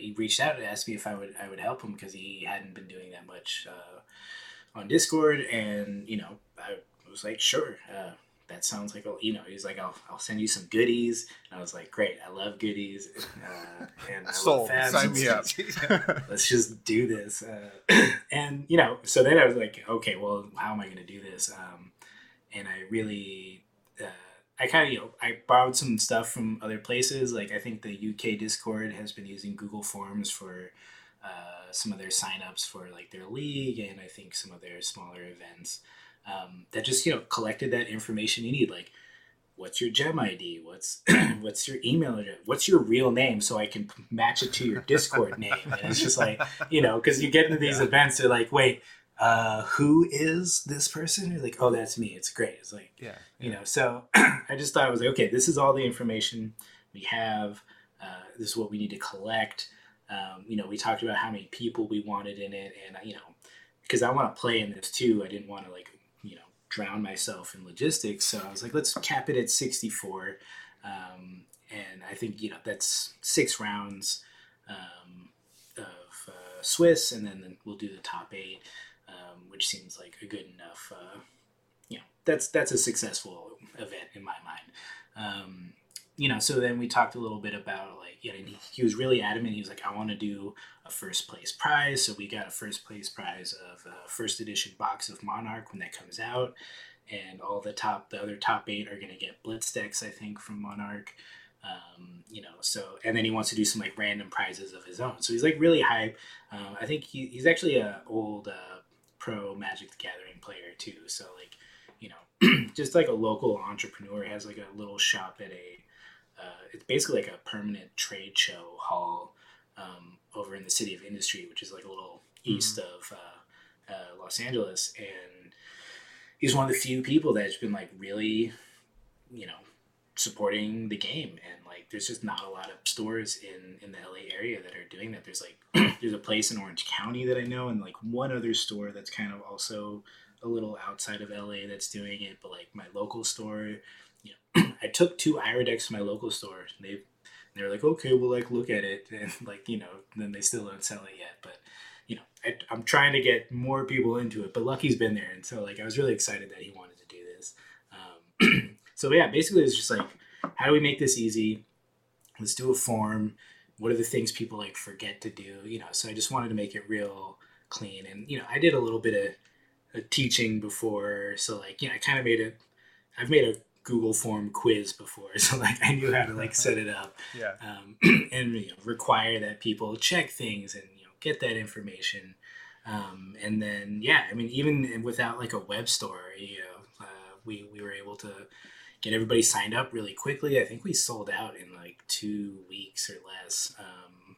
he reached out and asked me if I would I would help him because he hadn't been doing that much uh, on Discord, and you know, I was like, sure, uh, that sounds like a, you know, he's like, I'll, I'll send you some goodies, and I was like, great, I love goodies, uh, and I Sold. love fabs. Sign me up. *laughs* Let's just do this, uh, *clears throat* and you know, so then I was like, okay, well, how am I going to do this? Um, and I really. I kind of, you know, I borrowed some stuff from other places. Like I think the UK Discord has been using Google Forms for uh, some of their signups for like their league and I think some of their smaller events um, that just you know collected that information you need like what's your gem ID what's *clears throat* what's your email address? What's your real name so I can match it to your Discord name? And it's just like you know because you get into these events they're like wait uh, who is this person? You're like oh that's me. It's great. It's like Yeah. you know so *clears throat* i just thought i was like okay this is all the information we have. Uh, this is what we need to collect. Um, you know we talked about how many people we wanted in it and you know because i want to play in this too. I didn't want to like you know drown myself in logistics. So i was like let's cap it at 64 um, and i think you know that's six rounds um, of uh, swiss and then we'll do the top eight um, which seems like a good enough uh, you know that's that's a successful event in my mind. Um, you know so then we talked a little bit about like you know he, was really adamant. He was like i want to do a first place prize. So we got a first place prize of a first edition box of monarch when that comes out. And all the top the other top eight are going to get blitz decks i think from monarch. Um, you know so and then he wants to do some like random prizes of his own. So he's like really hype. Um, i think he, he's actually a old uh, pro magic the gathering player too. So like you know *clears throat* just like a local entrepreneur has like a little shop at a uh, it's basically like a permanent trade show hall um, over in the city of industry which is like a little east of uh, uh, los angeles. And he's one of the few people that's been like really you know supporting the game and like there's just not a lot of stores in in the la area that are doing that. There's like *clears throat* there's a place in orange county that i know and like one other store that's kind of also a little outside of la that's doing it but like my local store you know *clears throat* i took two ira decks to my local store. They they were like okay we'll like look at it *laughs* and like you know then they still don't sell it yet but you know I, i'm trying to get more people into it but lucky's been there and so like i was really excited that he wanted to do this um, so yeah basically it's just like how do we make this easy? Let's do a form. What are the things people like forget to do? You know so i just wanted to make it real clean. And you know i did a little bit of, of teaching before. So like you know i kind of made it i've made a google form quiz before. *laughs* So like i knew how to like set it up. *laughs* Yeah. um, *clears throat* and you know, require that people check things and you know get that information. Um, and then yeah i mean even without like a web store you know uh, we, we were able to get everybody signed up really quickly. I think we sold out in like two weeks or less um,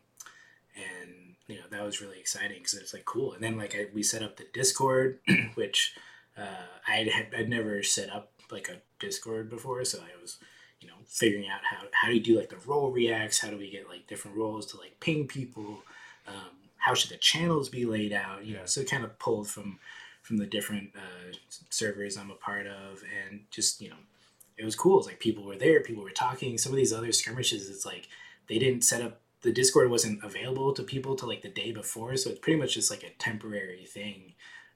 and you know that was really exciting because it's like cool. And then like I, we set up the discord *clears throat* which uh, i had i'd never set up like a discord before so i was you know figuring out how, how do you do like the role reacts? How do we get like different roles to like ping people? Um, how should the channels be laid out? You know so it kind of pulled from from the different uh, servers i'm a part of and just you know it was cool. It's like people were there people were talking. Some of these other skirmishes it's like they didn't set up the discord wasn't available to people till like the day before. So it's pretty much just like a temporary thing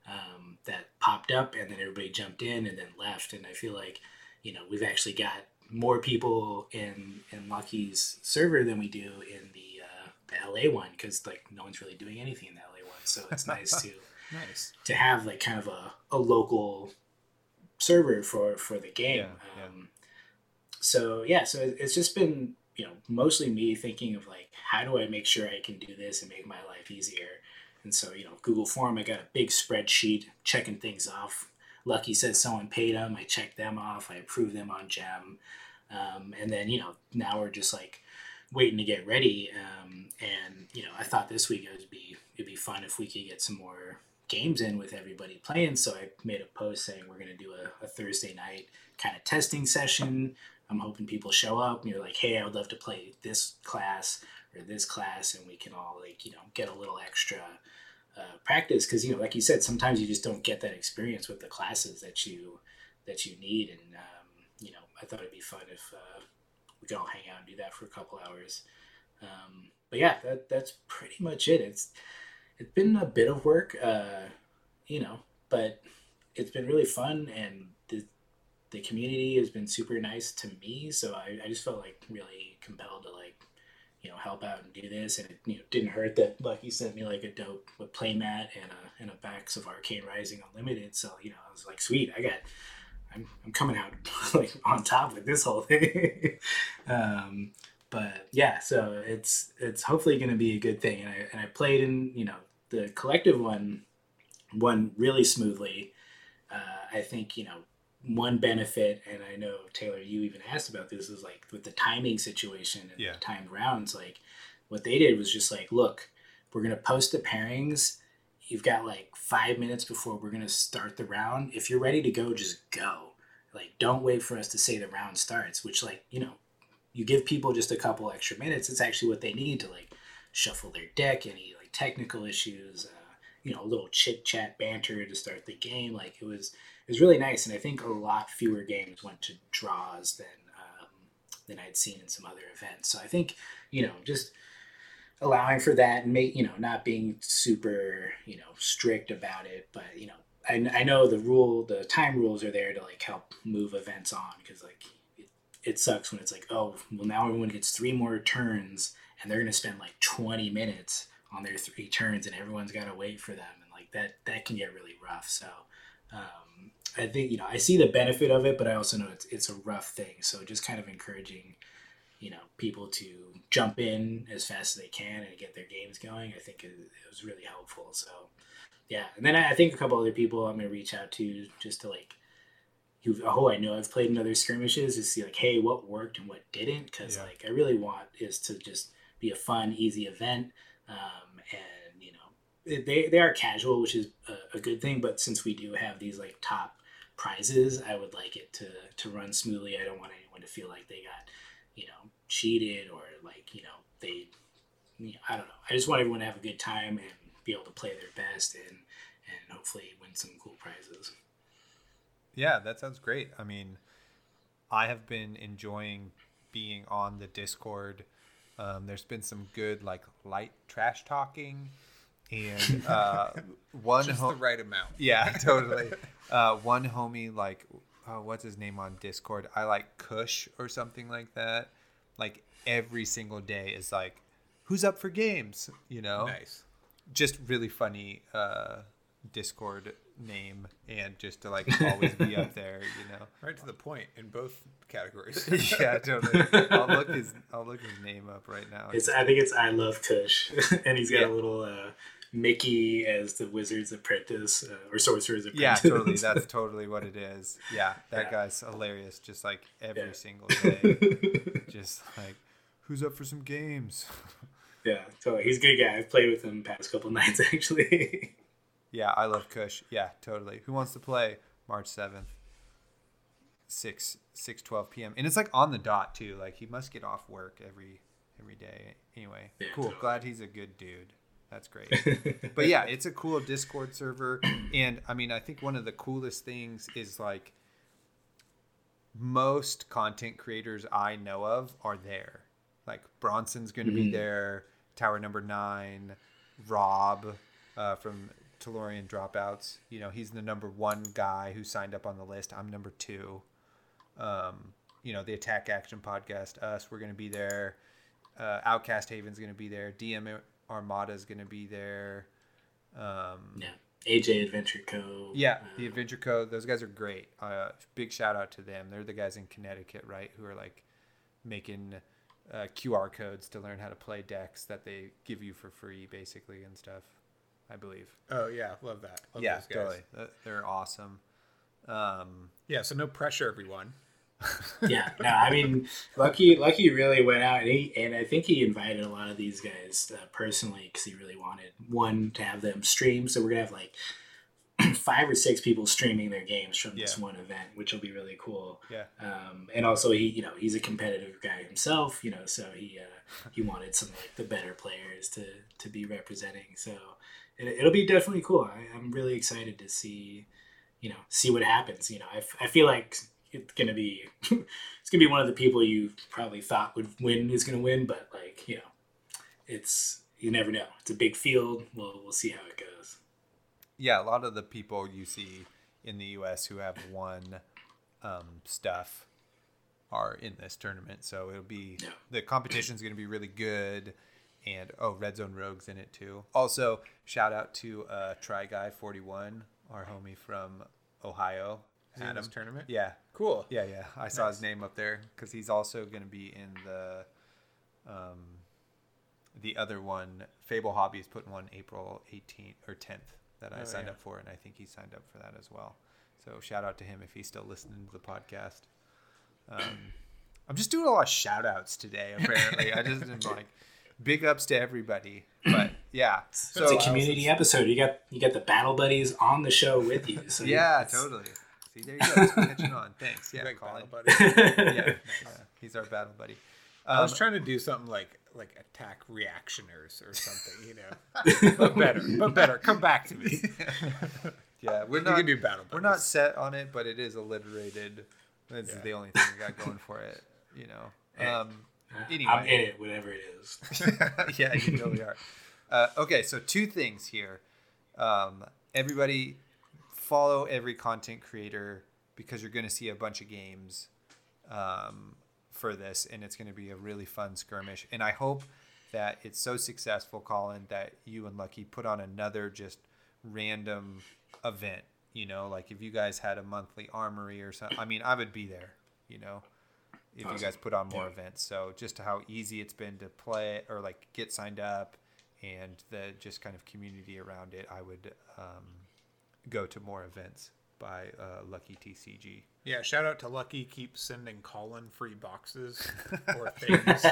um, that popped up and then everybody jumped in and then left. And i feel like you know we've actually got more people in in lucky's server than we do in the uh, the la one because like no one's really doing anything in the la one. So it's nice *laughs* to Nice. to have like kind of a, a local server for for the game. Yeah, yeah. um, so yeah so it's just been you know mostly me thinking of like how do i make sure i can do this and make my life easier? And so you know google form i got a big spreadsheet checking things off. Lucky says someone paid them i checked them off. I approved them on gem. Um, and then you know now we're just like waiting to get ready. Um, and you know i thought this week it would be it'd be fun if we could get some more games in with everybody playing so i made a post saying we're going to do a, a thursday night kind of testing session. I'm hoping people show up and you're like hey i would love to play this class or this class and we can all like you know get a little extra uh, practice. Because you know like you said sometimes you just don't get that experience with the classes that you that you need. And um, you know i thought it'd be fun if uh, we could all hang out and do that for a couple hours. Um, but yeah that, that's pretty much it. It's it's been a bit of work uh, you know but it's been really fun and the, the community has been super nice to me. So I, I just felt like really compelled to like you know help out and do this. And it you know didn't hurt that lucky sent me like a dope a playmat and a and a backs of arcane rising unlimited. So you know i was like sweet i got i'm, I'm coming out *laughs* like on top with this whole thing. *laughs* Um but yeah so it's it's hopefully going to be a good thing. And i and i played in you know the collective one won really smoothly uh, i think you know one benefit, and I know Taylor, you even asked about this, is like with the timing situation and Yeah. the timed rounds. Like, what they did was just like, look, we're gonna post the pairings. You've got like five minutes before we're gonna start the round. If you're ready to go, just go. Like, don't wait for us to say the round starts. Which, like, you know, you give people just a couple extra minutes. It's actually what they need to like shuffle their deck, any technical issues. Uh, you know, a little chit chat banter to start the game. Like it was it was really nice, and I think a lot fewer games went to draws than um, than I'd seen in some other events. So I think you know just allowing for that and make you know not being super you know strict about it, but you know I, I know the rule the time rules are there to like help move events on because like it, it sucks when it's like oh well now everyone gets three more turns and they're gonna spend like 20 minutes on their three turns and everyone's got to wait for them and like that that can get really rough so um, i think you know i see the benefit of it but i also know it's, it's a rough thing so just kind of encouraging you know people to jump in as fast as they can and get their games going i think it, it was really helpful so yeah and then I, I think a couple other people i'm going to reach out to just to like who oh i know i've played in other skirmishes to see like hey what worked and what didn't because Yeah. like i really want is to just be a fun easy event um, and you know they, they are casual which is a, a good thing but since we do have these like top prizes i would like it to to run smoothly i don't want anyone to feel like they got you know cheated or like you know they you know, i don't know i just want everyone to have a good time and be able to play their best and and hopefully win some cool prizes Yeah, that sounds great. I mean, I have been enjoying being on the Discord. Um, there's been some good like light trash talking, and *laughs* uh, one Just the right amount. *laughs* yeah, totally. Uh, one homie like, uh, what's his name on Discord? I like Kush or something like that. Like every single day is like who's up for games? You know, Nice. just really funny uh, Discord name, and just to like always be up there. You know. *laughs* Right to the point in both categories. *laughs* yeah, totally. I'll look his I'll look his name up right now. It's I think it's I love Kush, *laughs* and he's got Yeah. a little uh, Mickey as the Wizard's apprentice uh, or sorcerer's apprentice. yeah, totally. That's totally what it is. Yeah, that Yeah. guy's hilarious. Just like every Yeah. single day. just like, who's up for some games? yeah, so he's a good guy. I've played with him past couple nights actually. Yeah, I love Kush. Yeah, totally. Who wants to play March seventh? 6 6 12 p.m. and it's like on the dot too like he must get off work every every day anyway Yeah, cool totally. glad he's a good dude that's great *laughs* but yeah, it's a cool Discord server, and I mean, I think one of the coolest things is like most content creators I know of are there. Like Bronson's going to be there, Tower Number Nine, Rob uh, from Tellurian Dropouts. You know, he's the number one guy who signed up on the list. I'm number two. Um, you know, the Attack Action Podcast, us, we're going to be there. Uh, Outcast Haven's going to be there. DM Armada's going to be there. Um, yeah, AJ Adventure Co. yeah, the Adventure Co. Those guys are great. Uh, big shout out to them. They're the guys in Connecticut, right? Who are like making uh, QR codes to learn how to play decks that they give you for free, basically, and stuff. I believe. oh yeah, love that. Love yeah, those guys. totally. They're awesome. Um, Yeah, so no pressure, everyone. *laughs* yeah, no, I mean, Lucky Lucky really went out, and he and I think he invited a lot of these guys uh, personally because he really wanted one to have them stream. So we're gonna have like *clears throat* five or six people streaming their games from this Yeah. one event, which will be really cool. yeah, Um, and also, he you know he's a competitive guy himself, you know, so he uh, he wanted some like the better players to to be representing. So it, it'll be definitely cool. I, I'm really excited to see you know see what happens. You know, I, f- I feel like it's gonna be *laughs* it's gonna be one of the people you probably thought would win is gonna win, but like you know, it's you never know. It's a big field. We'll we'll see how it goes. yeah. A lot of the people you see in the U.S. who have won um, stuff are in this tournament, so it'll be Yeah. the competition's going to be really good. And oh, Red Zone Rogues in it too. Also, shout out to uh, Try Guy Forty One, our homie from Ohio. Is tournament? Yeah, Cool. yeah, yeah. I saw his name up there because he's also going to be in the um, the other one. Fable Hobby is putting one April 18th or 10th that I Oh, signed yeah. up for, and I think he signed up for that as well. So shout out to him if he's still listening to the podcast. Um, *coughs* I'm just doing a lot of shout outs today. Apparently, I just am *laughs* like big ups to everybody. But *clears throat* yeah, so it's a community episode. You got you got the battle buddies on the show with you. So yeah, it's- *laughs* totally. See, there you go. It's catching *laughs* on. Thanks. Yeah, Like Colin. Battle Buddy. *laughs* yeah, yeah, he's our battle buddy. I was Um, trying to do something like like attack reactioners or something, you know. but better, but better. Come back to me. yeah, we're We not can do battle. we're not set on it, but it is alliterated. This is Yeah. the only thing we got going for it. You know. Hey. Um, I'm Anyway. in it, whatever it is. *laughs* yeah, you totally are. Uh, okay, so two things here. Um, everybody follow every content creator because you're going to see a bunch of games um, for this, and it's going to be a really fun skirmish. And I hope that it's so successful, Colin, that you and Lucky put on another just random event. You know, like if you guys had a monthly armory or something. I mean, I would be there. You know, if you guys put on more Yeah. events. So just how easy it's been to play or like get signed up, and the just kind of community around it, I would um, go to more events by uh, Lucky TCG. Yeah, shout out to Lucky. Keep sending Colin free boxes *laughs* or things,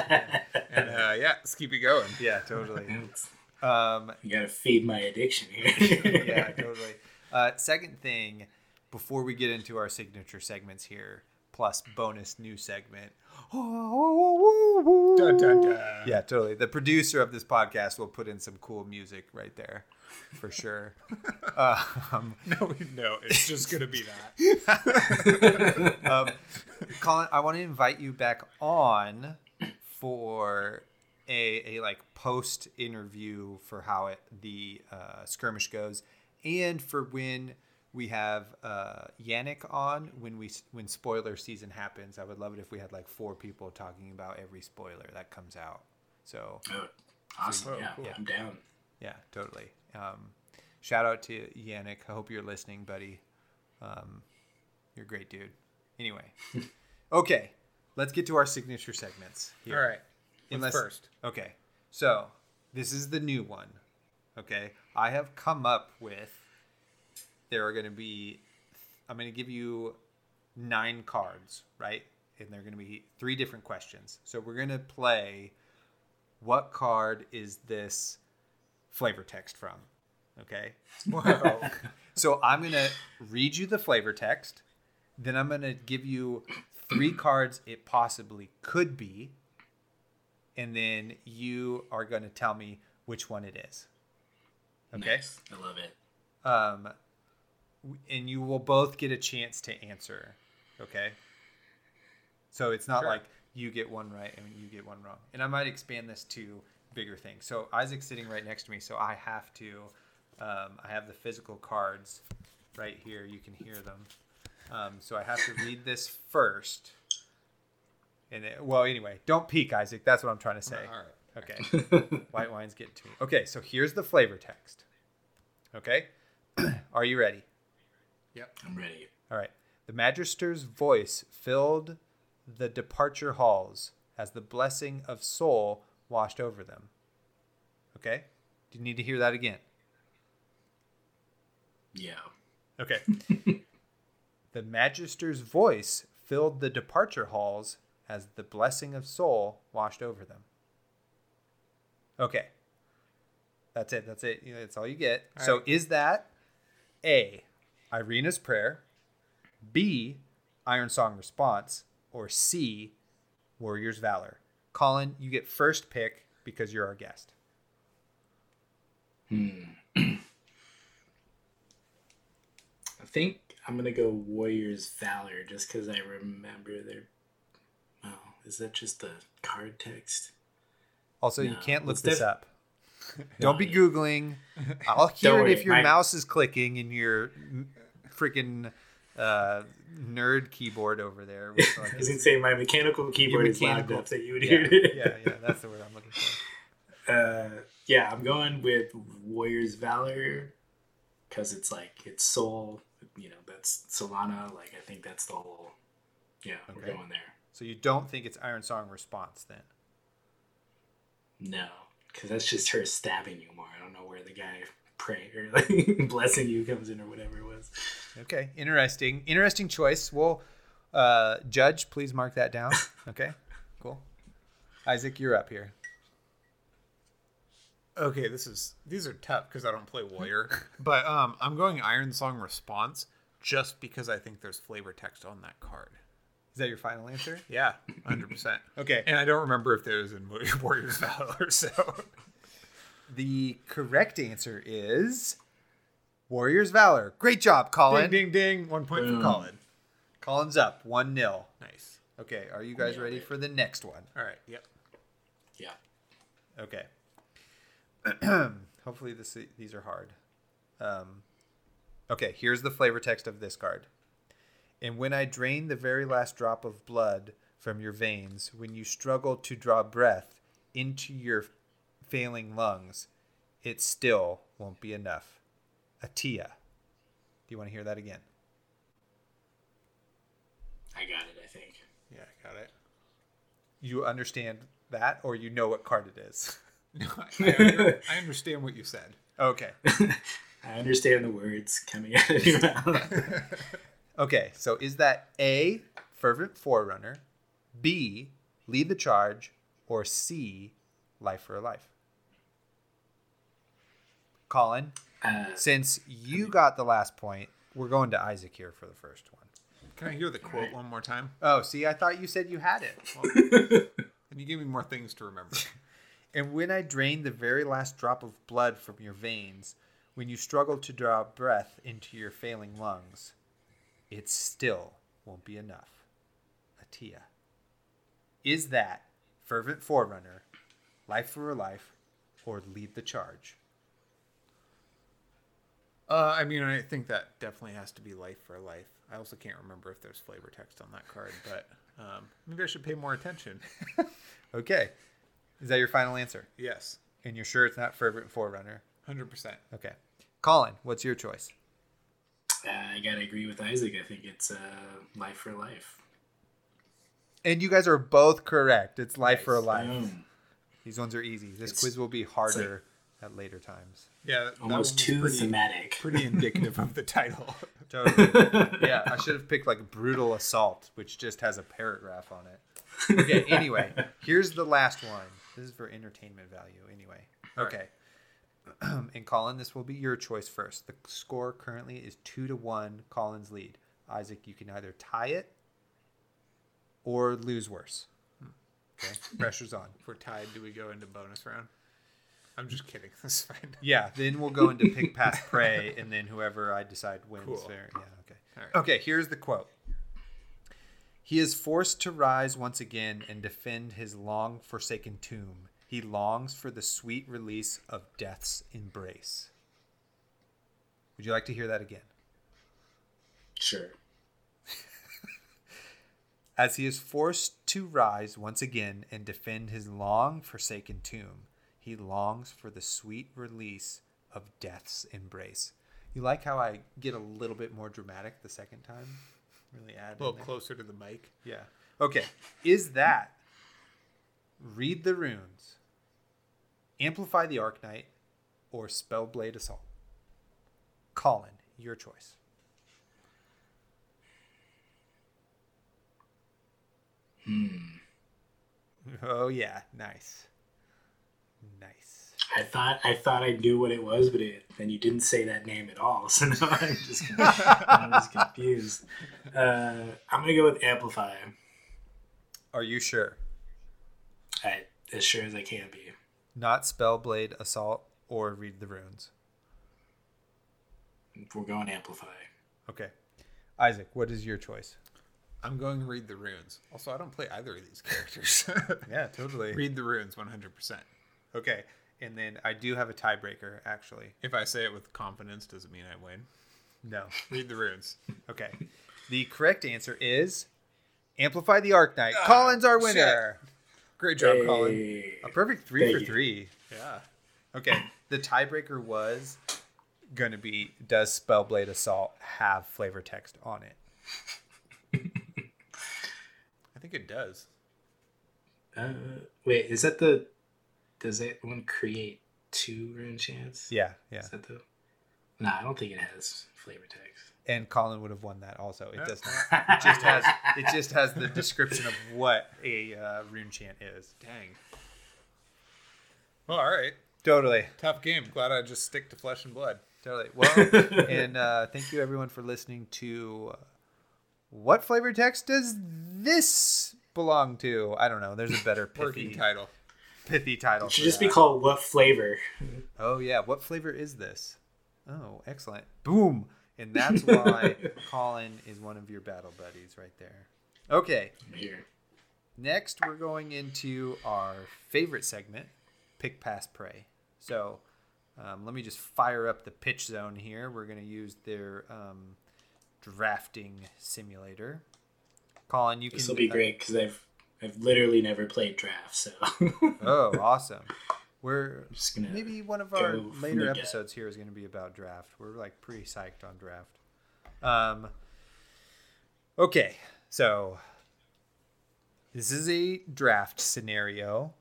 and uh, yeah, let's keep it going. Yeah, totally. *laughs* It's- um, you gotta feed my addiction here. *laughs* yeah, totally. Uh, second thing, before we get into our signature segments here, plus bonus new segment. Dun, dun, dun. Yeah, totally. The producer of this podcast will put in some cool music right there, for sure. *laughs* um, No, no, it's just gonna be that. *laughs* um, Colin, I want to invite you back on for a, a like post interview for how it the uh, skirmish goes, and for when we have uh, Yannick on when we when spoiler season happens. I would love it if we had like four people talking about every spoiler that comes out. So Oh, Awesome. Whoa, yeah, cool. I'm down. Yeah, totally. Um, shout out to Yannick. I hope you're listening, buddy. Um, you're a great dude. Anyway, *laughs* okay, let's get to our signature segments. Here. All right. Unless- first? Okay, so this is the new one. Okay, I have come up with. There are going to be. I'm going to give you nine cards, right? And they're going to be three different questions. So we're going to play. What card is this flavor text from? Okay. *laughs* So I'm going to read you the flavor text. Then I'm going to give you three cards it possibly could be. And then you are going to tell me which one it is. Okay. Nice. I love it. Um, and you will both get a chance to answer. Okay. So it's not Sure. like you get one right and you get one wrong. And I might expand this to bigger things. So Isaac's sitting right next to me, so I have to. Um, I have the physical cards right here. You can hear them. Um, so I have to read this first. And it, well, anyway, don't peek, Isaac. That's what I'm trying to say. All right. Okay. *laughs* White wine's getting to me. Okay, so here's the flavor text. Okay. *clears throat* Are you ready? Yep. I'm ready. All right. The magister's voice filled the departure halls as the blessing of soul washed over them. Okay? Do you need to hear that again? Yeah. Okay. *laughs* the magister's voice filled the departure halls as the blessing of soul washed over them. Okay. That's it. That's it. That's all you get. All so right. is that A, Irina's prayer, B, Ironsong Response, or C, Warrior's Valor? Colin, you get first pick because you're our guest. Hmm. *clears throat* I think I'm gonna go Warriors Valor just because I remember their. Oh, is that just the card text? Also, you can't look this def- up. *laughs* Don't be yeah. googling. *laughs* I'll hear it if your my- mouse is clicking and your freaking uh, nerd keyboard over there. With *laughs* like I was gonna say my mechanical keyboard is loud mechanical- enough that you would yeah, hear it. yeah, yeah, that's the word I'm looking for. *laughs* Uh, yeah, I'm going with Warriors Valor because it's like it's soul. You know, that's Solana. Like I think that's the whole. Yeah, we're going there. So you don't think it's Ironsong Response then? No, because that's just her stabbing you more. I don't know where the guy praying or like *laughs* blessing you comes in or whatever. Okay, interesting, interesting choice. Well, uh, Judge, please mark that down. *laughs* Okay, cool. Isaac, you're up here. Okay, this is these are tough because I don't play warrior, *laughs* but um, I'm going Ironsong Response just because I think there's flavor text on that card. Is that your final answer? Yeah, hundred percent. *laughs* Okay. and I don't remember if there was in Warriors Valor, so The correct answer is Warriors Valor. Great job, Colin. ding ding ding, one point Boom. for Colin. Colin's up 1 0. Nice. Okay, are you guys Nailed ready it. for the next one? All right. Yep. Yeah. Okay. *clears throat* Hopefully this these are hard. Um, okay, here's the flavor text of this card. And when I drain the very last drop of blood from your veins, when you struggle to draw breath into your failing lungs, it still won't be enough. Atia. Do you want to hear that again? I got it. I think. Yeah, I got it. You understand that, or you know what card it is? *laughs* No, I, under- *laughs* I understand what you said. Okay. *laughs* I understand the words coming out of your mouth. Okay, so is that A, fervent forerunner, B, lead the charge, or C, life for a life? Colin, Uh, since since you got the last point, we're going to Isaac here for the first one. Can I hear the quote one more time? Oh, see, I thought you said you had it. Can *laughs* you give me more things to remember? *laughs* And when I drain the very last drop of blood from your veins, when you struggle to draw breath into your failing lungs, it still won't be enough. Atia. Is that fervent forerunner, life for a life, or lead the charge? Uh, I mean, I think that definitely has to be life for life. I also can't remember if there's flavor text on that card, but um, maybe I should pay more attention. *laughs* Okay. Is that your final answer? Yes. And you're sure it's not Fervent Forerunner? Hundred percent. Okay. Colin, what's your choice? Uh, I gotta agree with Isaac. I think it's uh, life for life. And you guys are both correct. It's Life for Life. Boom. These ones are easy. This It's- quiz will be harder at later times. Yeah, that Almost was too pretty, thematic. pretty indicative of the *laughs* title. Totally. *laughs* yeah, I should have picked like Brutal Assault, which just has a paragraph on it. Okay, *laughs* anyway, here's the last one. This is for entertainment value, anyway. Okay. *clears throat* and Colin, this will be your choice first. The score currently is two to one, Colin's lead. Isaac, you can either tie it or lose worse. Hmm. Okay, pressure's on. if we're tied, do we go into bonus round? I'm just kidding. *laughs* That's fine. Yeah, then we'll go into pick, pass, pray, and then whoever I decide wins. Cool. There. Yeah, okay. All right. Okay, here's the quote. He is forced to rise once again and defend his long forsaken tomb. He longs for the sweet release of death's embrace. Would you like to hear that again? Sure. As he is forced to rise once again and defend his long forsaken tomb, he longs for the sweet release of death's embrace. You like how I get a little bit more dramatic the second time? Really add A little there? closer to the mic. Yeah. Okay. Is that read the runes, amplify the arc Arknight, or Spellblade Assault? Colin, your choice. Hmm. Oh yeah, nice, nice. I thought I thought I knew what it was, but it, then you didn't say that name at all. *laughs* So now I'm just *laughs* I'm just confused. Uh, I'm gonna go with Amplify. Are you sure? I, as sure as I can be. Not Spellblade Assault or read the runes. We're going Amplify. Okay. Isaac, what is your choice? I'm going to read the runes. Also, I don't play either of these characters. *laughs* Yeah, totally. read the runes 100%. Okay. And then I do have a tiebreaker, actually. If I say it with confidence, does it mean I win? No. *laughs* Read the runes. Okay. The correct answer is Amplify the Arknight. Colin's our winner. Great job, Colin. A perfect three Thank for you. three. Yeah. Okay. The tiebreaker was going to be Does Spellblade Assault have flavor text on it? *laughs* I think it does. Uh, wait, is that the? Does that one create two runechants? Yeah. Yeah. Is that the? No, I don't think it has flavor text. And Colin would have won that also. It does not. *laughs* It just has it just has the description of what a uh, runechant is. Dang. Well, all right. Totally. Tough game. Glad I just stick to flesh and blood. Totally. Well, *laughs* and uh, thank you everyone for listening to uh, what flavor text does this belong to? I don't know. There's a better Working pithy, title. Pithy title. It should just be called What Flavor? Oh yeah, what flavor is this? Oh, excellent. Boom. And that's why *laughs* Colin is one of your battle buddies right there. Okay. Here. Next, we're going into our favorite segment, Pick Pass Pray. So, um, let me just fire up the pitch zone here. We're going to use their um, drafting simulator. Colin, you can. This will be uh, great because I've I've literally never played draft, so *laughs* oh, awesome. We're *laughs* just gonna maybe one of our later episodes here is going to be about draft. We're like pretty psyched on draft. Um. Okay, so this is a draft scenario.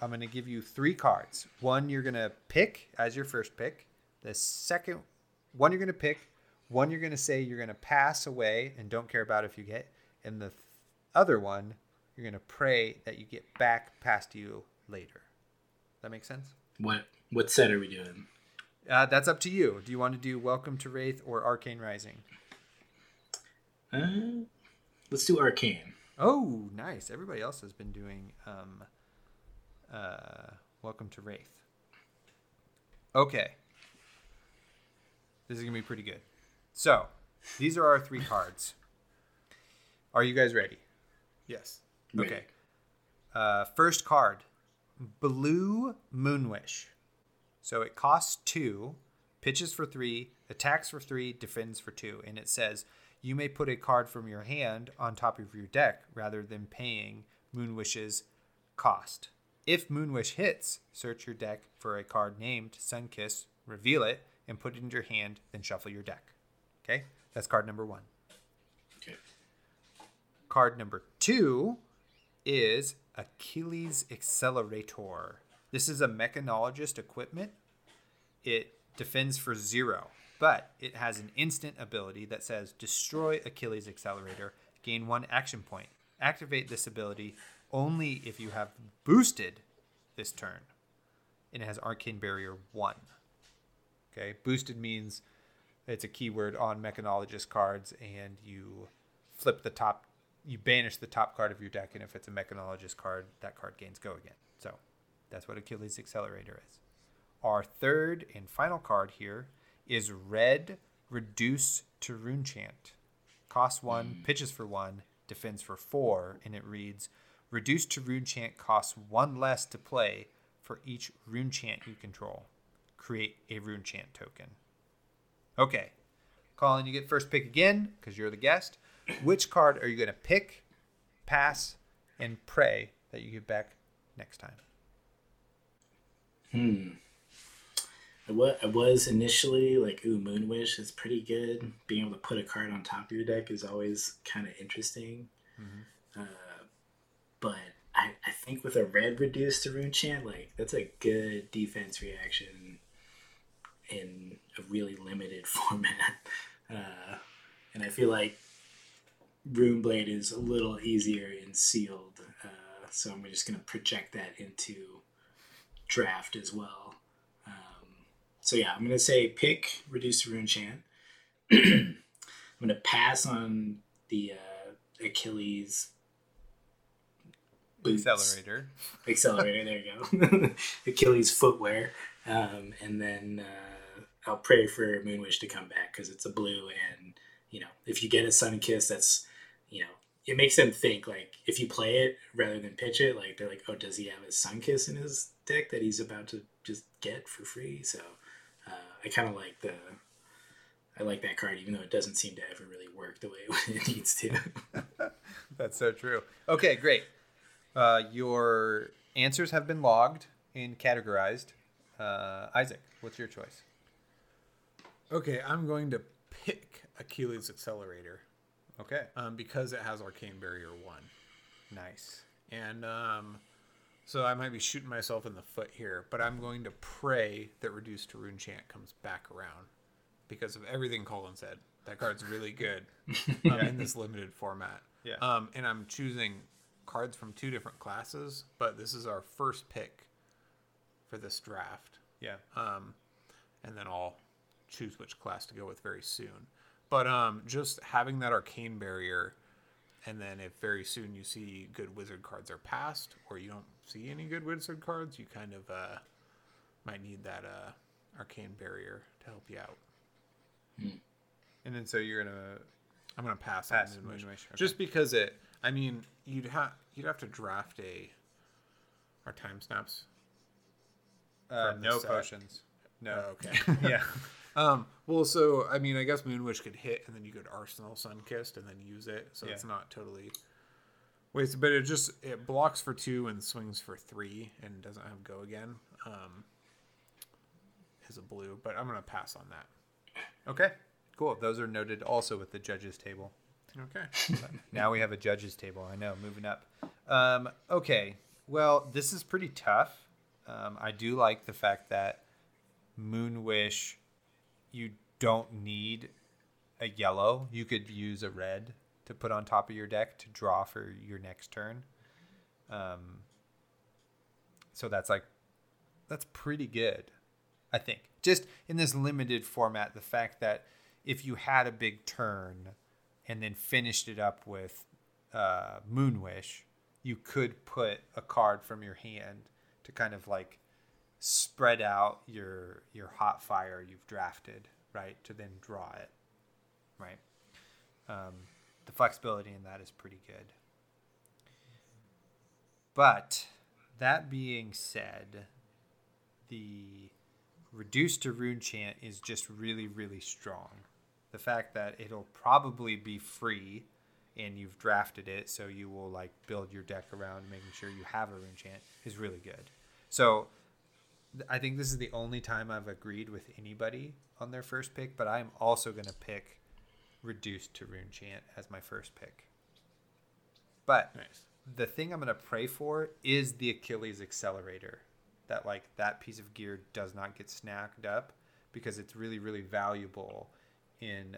I'm going to give you three cards. One you're going to pick as your first pick. The second one you're going to pick. One you're going to say you're going to pass away and don't care about if you get. And the th- other one you're going to pray that you get back past you later. That makes sense? what what set are we doing? Uh, that's up to you. Do you want to do Welcome to Rathe or Arcane Rising? Uh, let's do Arcane. Oh, nice. Everybody else has been doing um, uh, Welcome to Rathe. Okay. This is going to be pretty good. So, these are our three cards. Are you guys ready? Yes. Okay. Uh, first card, Blue Moonwish. So it costs two, pitches for three, attacks for three, defends for two, and it says you may put a card from your hand on top of your deck rather than paying Moonwish's cost. If Moonwish hits, search your deck for a card named Sunkiss, reveal it, and put it in your hand, then shuffle your deck. Okay? That's card number one. Okay. Card number two is Achilles Accelerator. This is a mechanologist equipment. It defends for zero, but it has an instant ability that says destroy Achilles Accelerator, gain one action point. Activate this ability only if you have boosted this turn. And it has Arcane Barrier 1. Okay, boosted means it's a keyword on mechanologist cards, and you flip the top, you banish the top card of your deck, and if it's a mechanologist card, that card gains go again. So that's what Achilles Accelerator is. Our third and final card here is Red Reduce to Runechant. Costs one, mm. pitches for one, defends for four, and it reads Reduce to Runechant costs one less to play for each Runechant you control. Create a Runechant token. Okay. Colin, you get first pick again because you're the guest. Which card are you going to pick, pass, and pray that you get back next time? Hmm. I was initially like, ooh, Moonwish is pretty good. Being able to put a card on top of your deck is always kind of interesting. Uh, but I, I think with a red reduced to Runechant, like, that's a good defense reaction in a really limited *laughs* format. Uh, and I feel like Runeblade is a little easier in sealed. Uh, so I'm just going to project that into draft as well. Um, so yeah, I'm gonna say pick reduce to runechant. *clears throat* I'm gonna pass on the uh, Achilles boots. Accelerator. Accelerator. There you go. *laughs* Achilles footwear, um, and then uh, I'll pray for Moonwish to come back because it's a blue, and you know if you get a Sunkiss, that's it makes them think like if you play it rather than pitch it, like they're like, oh, does he have a Sunkiss in his deck that he's about to just get for free? So uh, I kind of like the. I like that card, even though it doesn't seem to ever really work the way *laughs* it needs to. *laughs* That's so true. Okay, great. Uh, your answers have been logged and categorized. Uh, Isaac, what's your choice? Okay, I'm going to pick Achilles Accelerator Okay, um, because it has Arcane Barrier 1. nice. And um, so I might be shooting myself in the foot here, but I'm going to pray that Reduced to Runechant comes back around because of everything Colin said. That card's really good *laughs* um, in this limited format. Yeah. Um, and I'm choosing cards from two different classes, but this is our first pick for this draft. Yeah. Um, and then I'll choose which class to go with very soon. But um, just having that arcane barrier, and then if very soon you see good wizard cards are passed, or you don't see any good wizard cards, you kind of uh, might need that uh, arcane barrier to help you out. And then so you're gonna I'm gonna pass, Pass on Moonwish, Moonwish, okay. just because it. I mean, you'd have you'd have to draft a. Our time snaps. uh, no set. potions. No. Oh, okay. *laughs* yeah. *laughs* Um, well, so I mean, I guess Moonwish could hit, and then you could Arsenal Sunkissed, and then use it. So Yeah. it's not totally wasted, but it just it blocks for two and swings for three, and doesn't have go again. Um, is a blue, but I'm gonna pass on that. Okay. Cool. Those are noted also with the judges table. Okay. *laughs* now we have a judges table. I know. Moving up. Um, okay. Well, this is pretty tough. Um, I do like the fact that Moonwish, you don't need a yellow. You could use a red to put on top of your deck to draw for your next turn. Um, so that's like, that's pretty good, I think. Just in this limited format, the fact that if you had a big turn and then finished it up with uh, Moonwish, you could put a card from your hand to kind of like spread out your your hot fire you've drafted, right? To then draw it, right? Um, the flexibility in that is pretty good. But that being said, the reduced to runechant is just really, really strong. The fact that it'll probably be free and you've drafted it, so you will like build your deck around making sure you have a runechant is really good. So I think this is the only time I've agreed with anybody on their first pick, but I'm also going to pick reduced to runechant as my first pick. But Nice. the thing I'm going to pray for is the Achilles accelerator. That like that piece of gear does not get snacked up because it's really really valuable in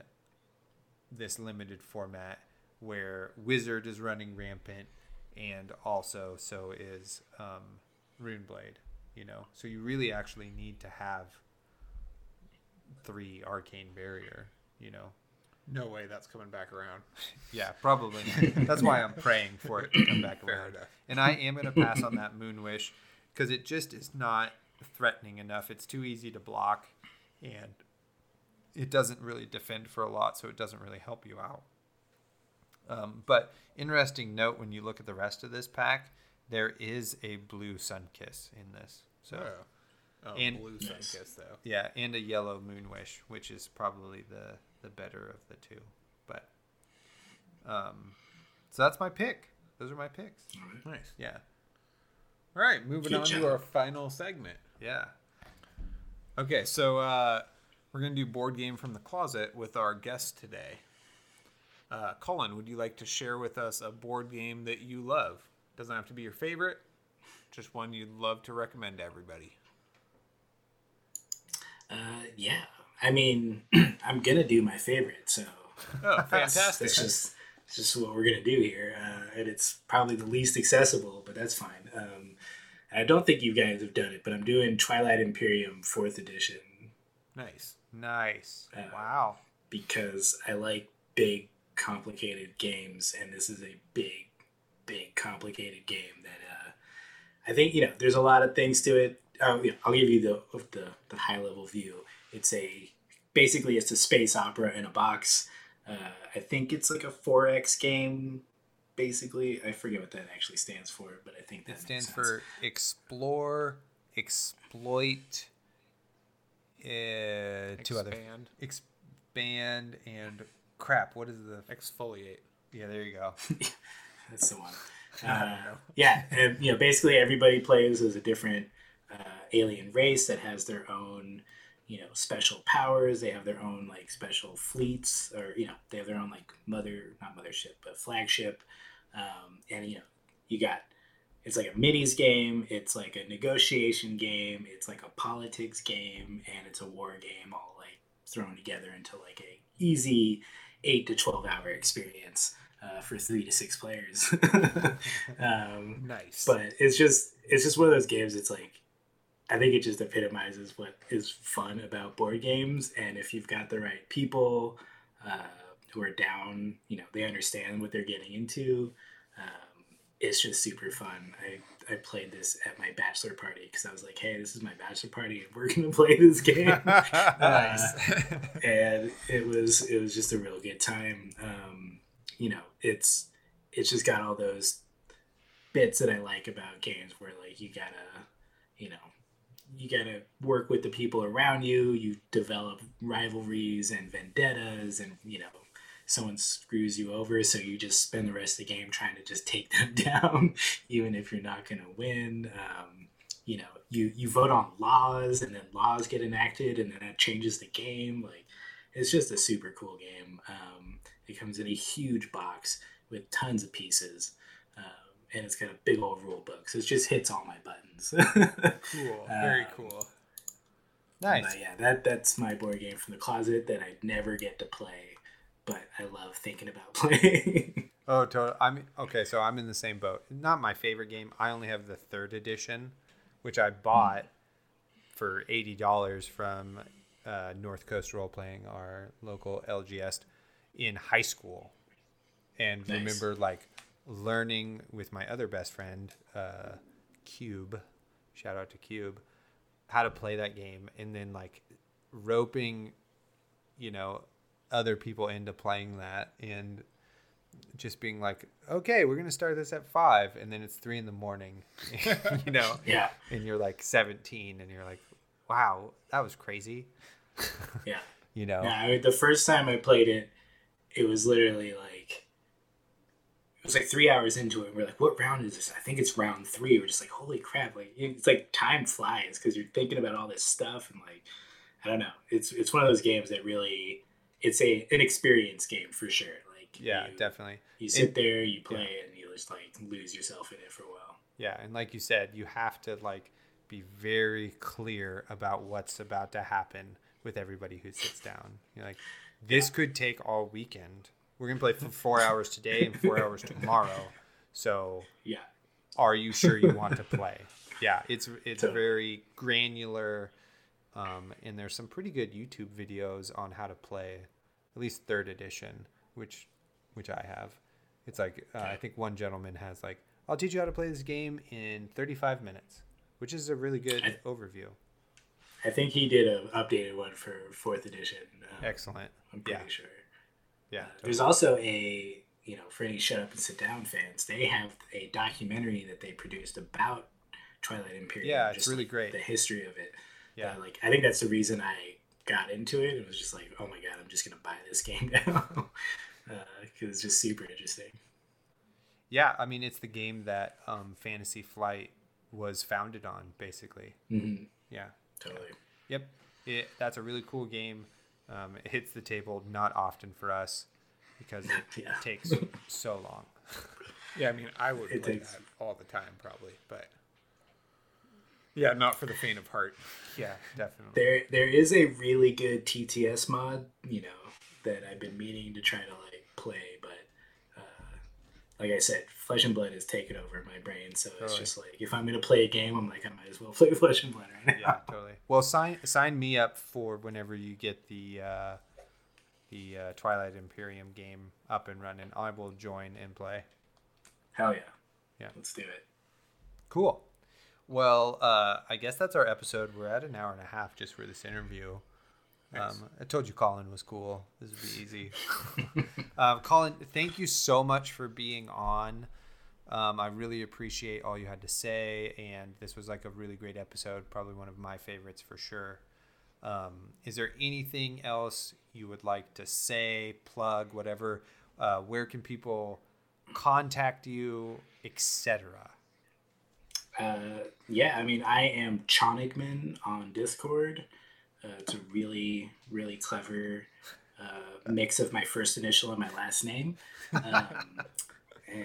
this limited format where Wizard is running rampant and also so is um, Runeblade. You know, so you really actually need to have three arcane barrier. You know, No way that's coming back around. *laughs* yeah, probably. That's why I'm praying for it to come back Fair around. enough. And I am going to pass on that Moon Wish because it just is not threatening enough. It's too easy to block, and it doesn't really defend for a lot, so it doesn't really help you out. Um, but interesting note when you look at the rest of this pack, there is a blue Sunkiss in this. So Oh, oh And- blue Nice. Sunkiss though. yeah, and a yellow Moon Wish, which is probably the the better of the two. But um, so that's my pick. Those are my picks. Nice. Yeah, All right, moving Good on job. to our final segment. yeah. Okay, so uh, we're gonna do board game from the closet with our guest today. Uh, Colin, would you like to share with us a board game that you love? Doesn't have to be your favorite, just one you'd love to recommend to everybody. Uh, yeah. I mean, *clears throat* I'm gonna do my favorite, so Oh, *laughs* fantastic! that's just just what we're gonna do here, uh, and it's probably the least accessible, but that's fine. Um, I don't think you guys have done it, but I'm doing Twilight Imperium Fourth Edition nice. Nice. Uh, wow. because I like big, complicated games, and this is a big, big, complicated game that uh, I think you know. There's a lot of things to it. Uh, yeah, I'll give you the the, the high level view. It's a basically it's a space opera in a box. Uh, I think it's like a 4X game. Basically, I forget what that actually stands for, but I think that It makes stands sense. for explore, exploit, uh, two other Expand, expand and crap. What is the? exfoliate. Yeah, there you go. *laughs* That's the one. *laughs* Uh, yeah, and, you know, basically everybody plays as a different uh, alien race that has their own, you know, special powers. They have their own like special fleets, or you know, they have their own like mother, not mothership, but flagship. Um, and you know, you got it's like a minis game. It's like a negotiation game. It's like a politics game, and it's a war game, all like thrown together into like a easy eight to twelve hour experience uh, for three to six players. *laughs* um, Nice. but it's just it's just one of those games. It's like I think it just epitomizes what is fun about board games, and if you've got the right people uh, who are down, you know, they understand what they're getting into. Um, it's just super fun. I I played this at my bachelor party because I was like, hey, this is my bachelor party, and we're *laughs* gonna play this game. *laughs* nice. and it was it was just a real good time. Um, you know, it's it's just got all those bits that I like about games where like you gotta, you know, you gotta work with the people around you. You develop rivalries and vendettas, and you know, someone screws you over, so you just spend the rest of the game trying to just take *laughs* them down, even if you're not gonna win. Um, you know, you you vote on laws, and then laws get enacted, and then that changes the game. Like, it's just a super cool game. Um, it comes in a huge box with tons of pieces. Um, and it's got a big old rule book, so it just hits all my buttons. *laughs* cool. Very Um, cool. nice. But yeah, that that's my board game from the closet that I never get to play, but I love thinking about *laughs* playing. Oh, totally. I'm okay. So I'm in the same boat. Not my favorite game. I only have the third edition, which I bought for eighty dollars from uh, North Coast Role Playing, our local LGS, in high school, and Nice. remember like learning with my other best friend, uh, Cube. Shout out to Cube, how to play that game, and then like roping, you know, other people into playing that and just being like, okay, we're gonna start this at five, and then it's three in the morning, *laughs* you know, *laughs* yeah, and you're like 17, and you're like, wow, that was crazy, yeah. *laughs* you know. Yeah, I mean, the first time I played it, it was literally like it was like three hours into it. We're like, what round is this? I think it's round three. We're just like, holy crap! Like it's like time flies because you're thinking about all this stuff and like, I don't know. It's it's one of those games that really, it's a an experience game for sure. Like Yeah, you, definitely. You sit there, you play it, and you just like lose yourself in it for a while. Yeah, and like you said, you have to like be very clear about what's about to happen with everybody who sits down. You're like, this could take all weekend. We're gonna play for four *laughs* hours today and four hours tomorrow. So, Yeah, are you sure you want to play? *laughs* Yeah, it's it's Totally. very granular, um, and there's some pretty good YouTube videos on how to play, at least third edition, which which I have. It's like uh, I think one gentleman has like, I'll teach you how to play this game in 35 minutes, which is a really good I- overview. I think he did an updated one for fourth edition. Um, Excellent. I'm pretty Yeah. sure. Yeah. There's also a you know for any shut up and sit down fans, they have a documentary that they produced about Twilight Imperium. Yeah, it's really like, great. The history of it. Yeah. Uh, like I think that's the reason I got into it. It was just like, oh my god, I'm just gonna buy this game *laughs* now because it's just super interesting. Yeah, I mean it's the game that um, Fantasy Flight was founded on, basically. hmm Yeah. Totally. Yep. It, that's a really cool game. Um, it hits the table not often for us because it *laughs* Yeah. takes so long. *laughs* Yeah, I mean, I would It play takes- that all the time, probably, but yeah, not for the faint of heart. *laughs* Yeah, definitely. There, there is a really good TTS mod, you know, that I've been meaning to try to like play, but uh, like I said, Flesh and Blood has taken over my brain. So it's Totally. just like if I'm gonna play a game, I'm like I might as well *laughs* play Flesh and Blood right now. Yeah, totally. Well, sign sign me up for whenever you get the uh, the uh, Twilight Imperium game up and running. I will join and play. Hell yeah, Yeah. let's do it. Cool. Well, uh, I guess that's our episode. We're at an hour and a half just for this interview. Um, I told you Colin was cool. This would be easy. *laughs* um, Colin, thank you so much for being on. Um, I really appreciate all you had to say, and this was like a really great episode. Probably one of my favorites for sure. Um, is there anything else you would like to say, plug, whatever? Uh, where can people contact you, etc.? Uh, yeah, I mean, I am Chonigman on Discord. Uh, it's a really, really clever uh, mix of my first initial and my last name. Um,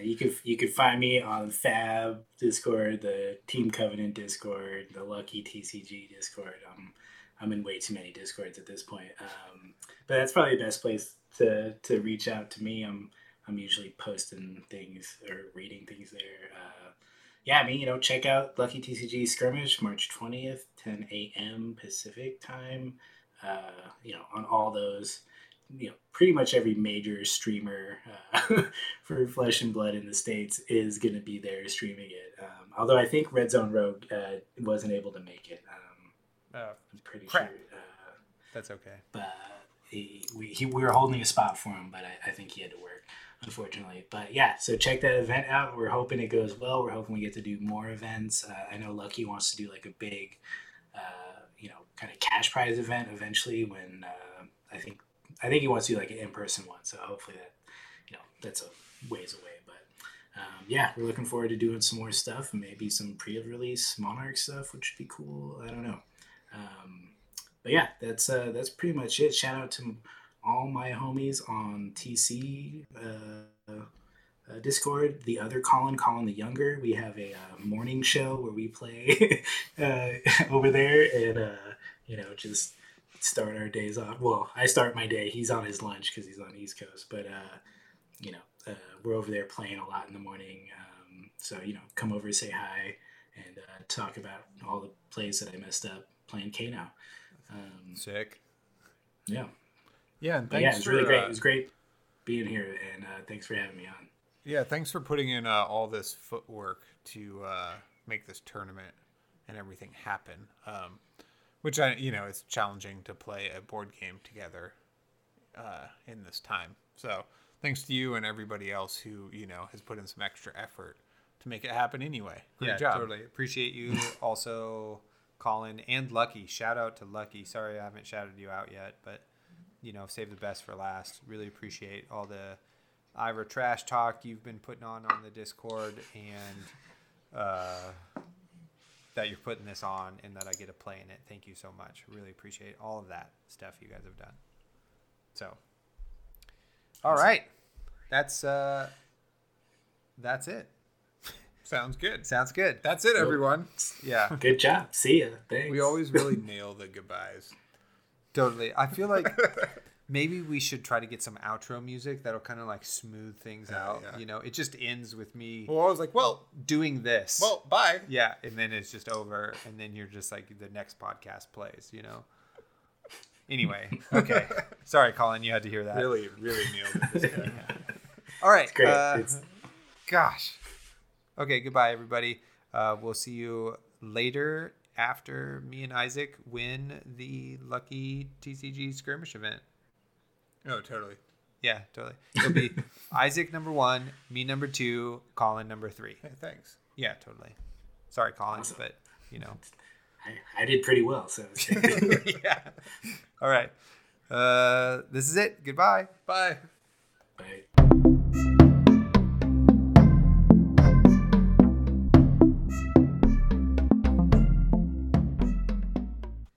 you could you could find me on Fab Discord, the Team Covenant Discord, the Lucky TCG Discord. I'm I'm in way too many Discords at this point, um, but that's probably the best place to to reach out to me. I'm I'm usually posting things or reading things there. Uh, yeah, I mean, you know, check out Lucky TCG Skirmish, March 20th, 10 a.m. Pacific time. Uh, you know, on all those, you know, pretty much every major streamer uh, *laughs* for Flesh and Blood in the States is going to be there streaming it. Um, although I think Red Zone Rogue uh, wasn't able to make it. Um, Uh, I'm pretty Crap. sure. Uh, that's okay. but he, we, he, we were holding a spot for him, but I, I think he had to work, unfortunately. But yeah, so check that event out. We're hoping it goes well. We're hoping we get to do more events. Uh, I know Lucky wants to do like a big, uh, you know, kind of cash prize event eventually. When uh, I think I think he wants to do like an in person one. So hopefully that, you know, that's a ways away. But um, yeah, we're looking forward to doing some more stuff maybe some pre-release Monarch stuff, which would be cool. I don't know. Um, but yeah, that's uh, that's pretty much it. Shout out to all my homies on TC uh, uh, Discord. The other Colin, Colin the Younger. We have a uh, morning show where we play *laughs* uh, over there, and uh, you know just start our days off. Well, I start my day. He's on his lunch because he's on the East Coast, but uh, you know uh, we're over there playing a lot in the morning. Um, so you know, come over, say hi, and uh, talk about all the plays that I messed up playing Kano. Um, Sick. yeah. Yeah, and But thanks yeah, it was for really great. uh, It was great being here, and uh, thanks for having me on. Yeah, thanks for putting in uh, all this footwork to uh, make this tournament and everything happen. Um, which I, you know, it's challenging to play a board game together uh, in this time. So thanks to you and everybody else who you know has put in some extra effort to make it happen anyway. Great yeah, job. totally. Appreciate you *clears throat* also, Colin and Lucky. Shout out to Lucky. Sorry I haven't shouted you out yet, but you know, save the best for last. Really appreciate all the Ivor trash talk you've been putting on on the Discord, and uh, that you're putting this on, and that I get to play in it. Thank you so much. Really appreciate all of that stuff you guys have done. So, all right, that's uh, that's it. Sounds good. Sounds good. That's it, everyone. Yeah, *laughs* Good job. See ya. Thanks. We always really nail the goodbyes. totally. I feel like *laughs* maybe we should try to get some outro music that'll kind of like smooth things out. yeah. You know, it just ends with me Well, I was like, well, doing this. well, bye. yeah, and then it's just over, and then you're just like the next podcast plays. You know. Anyway, *laughs* okay. Sorry, Colin, you had to hear that. Really, really nailed it. This guy. *laughs* All right. great. uh, it's, gosh. Okay, goodbye, everybody. Uh, we'll see you later after me and Isaac win the lucky TCG skirmish event. Oh, totally. Yeah, totally. It'll be *laughs* Isaac number one, me number two, Colin number three. Hey, thanks. Yeah, totally. Sorry, Colin, Awesome. but you know. I, I did pretty well. So *laughs* yeah. All right. Uh, this is it. Goodbye. Bye. Bye.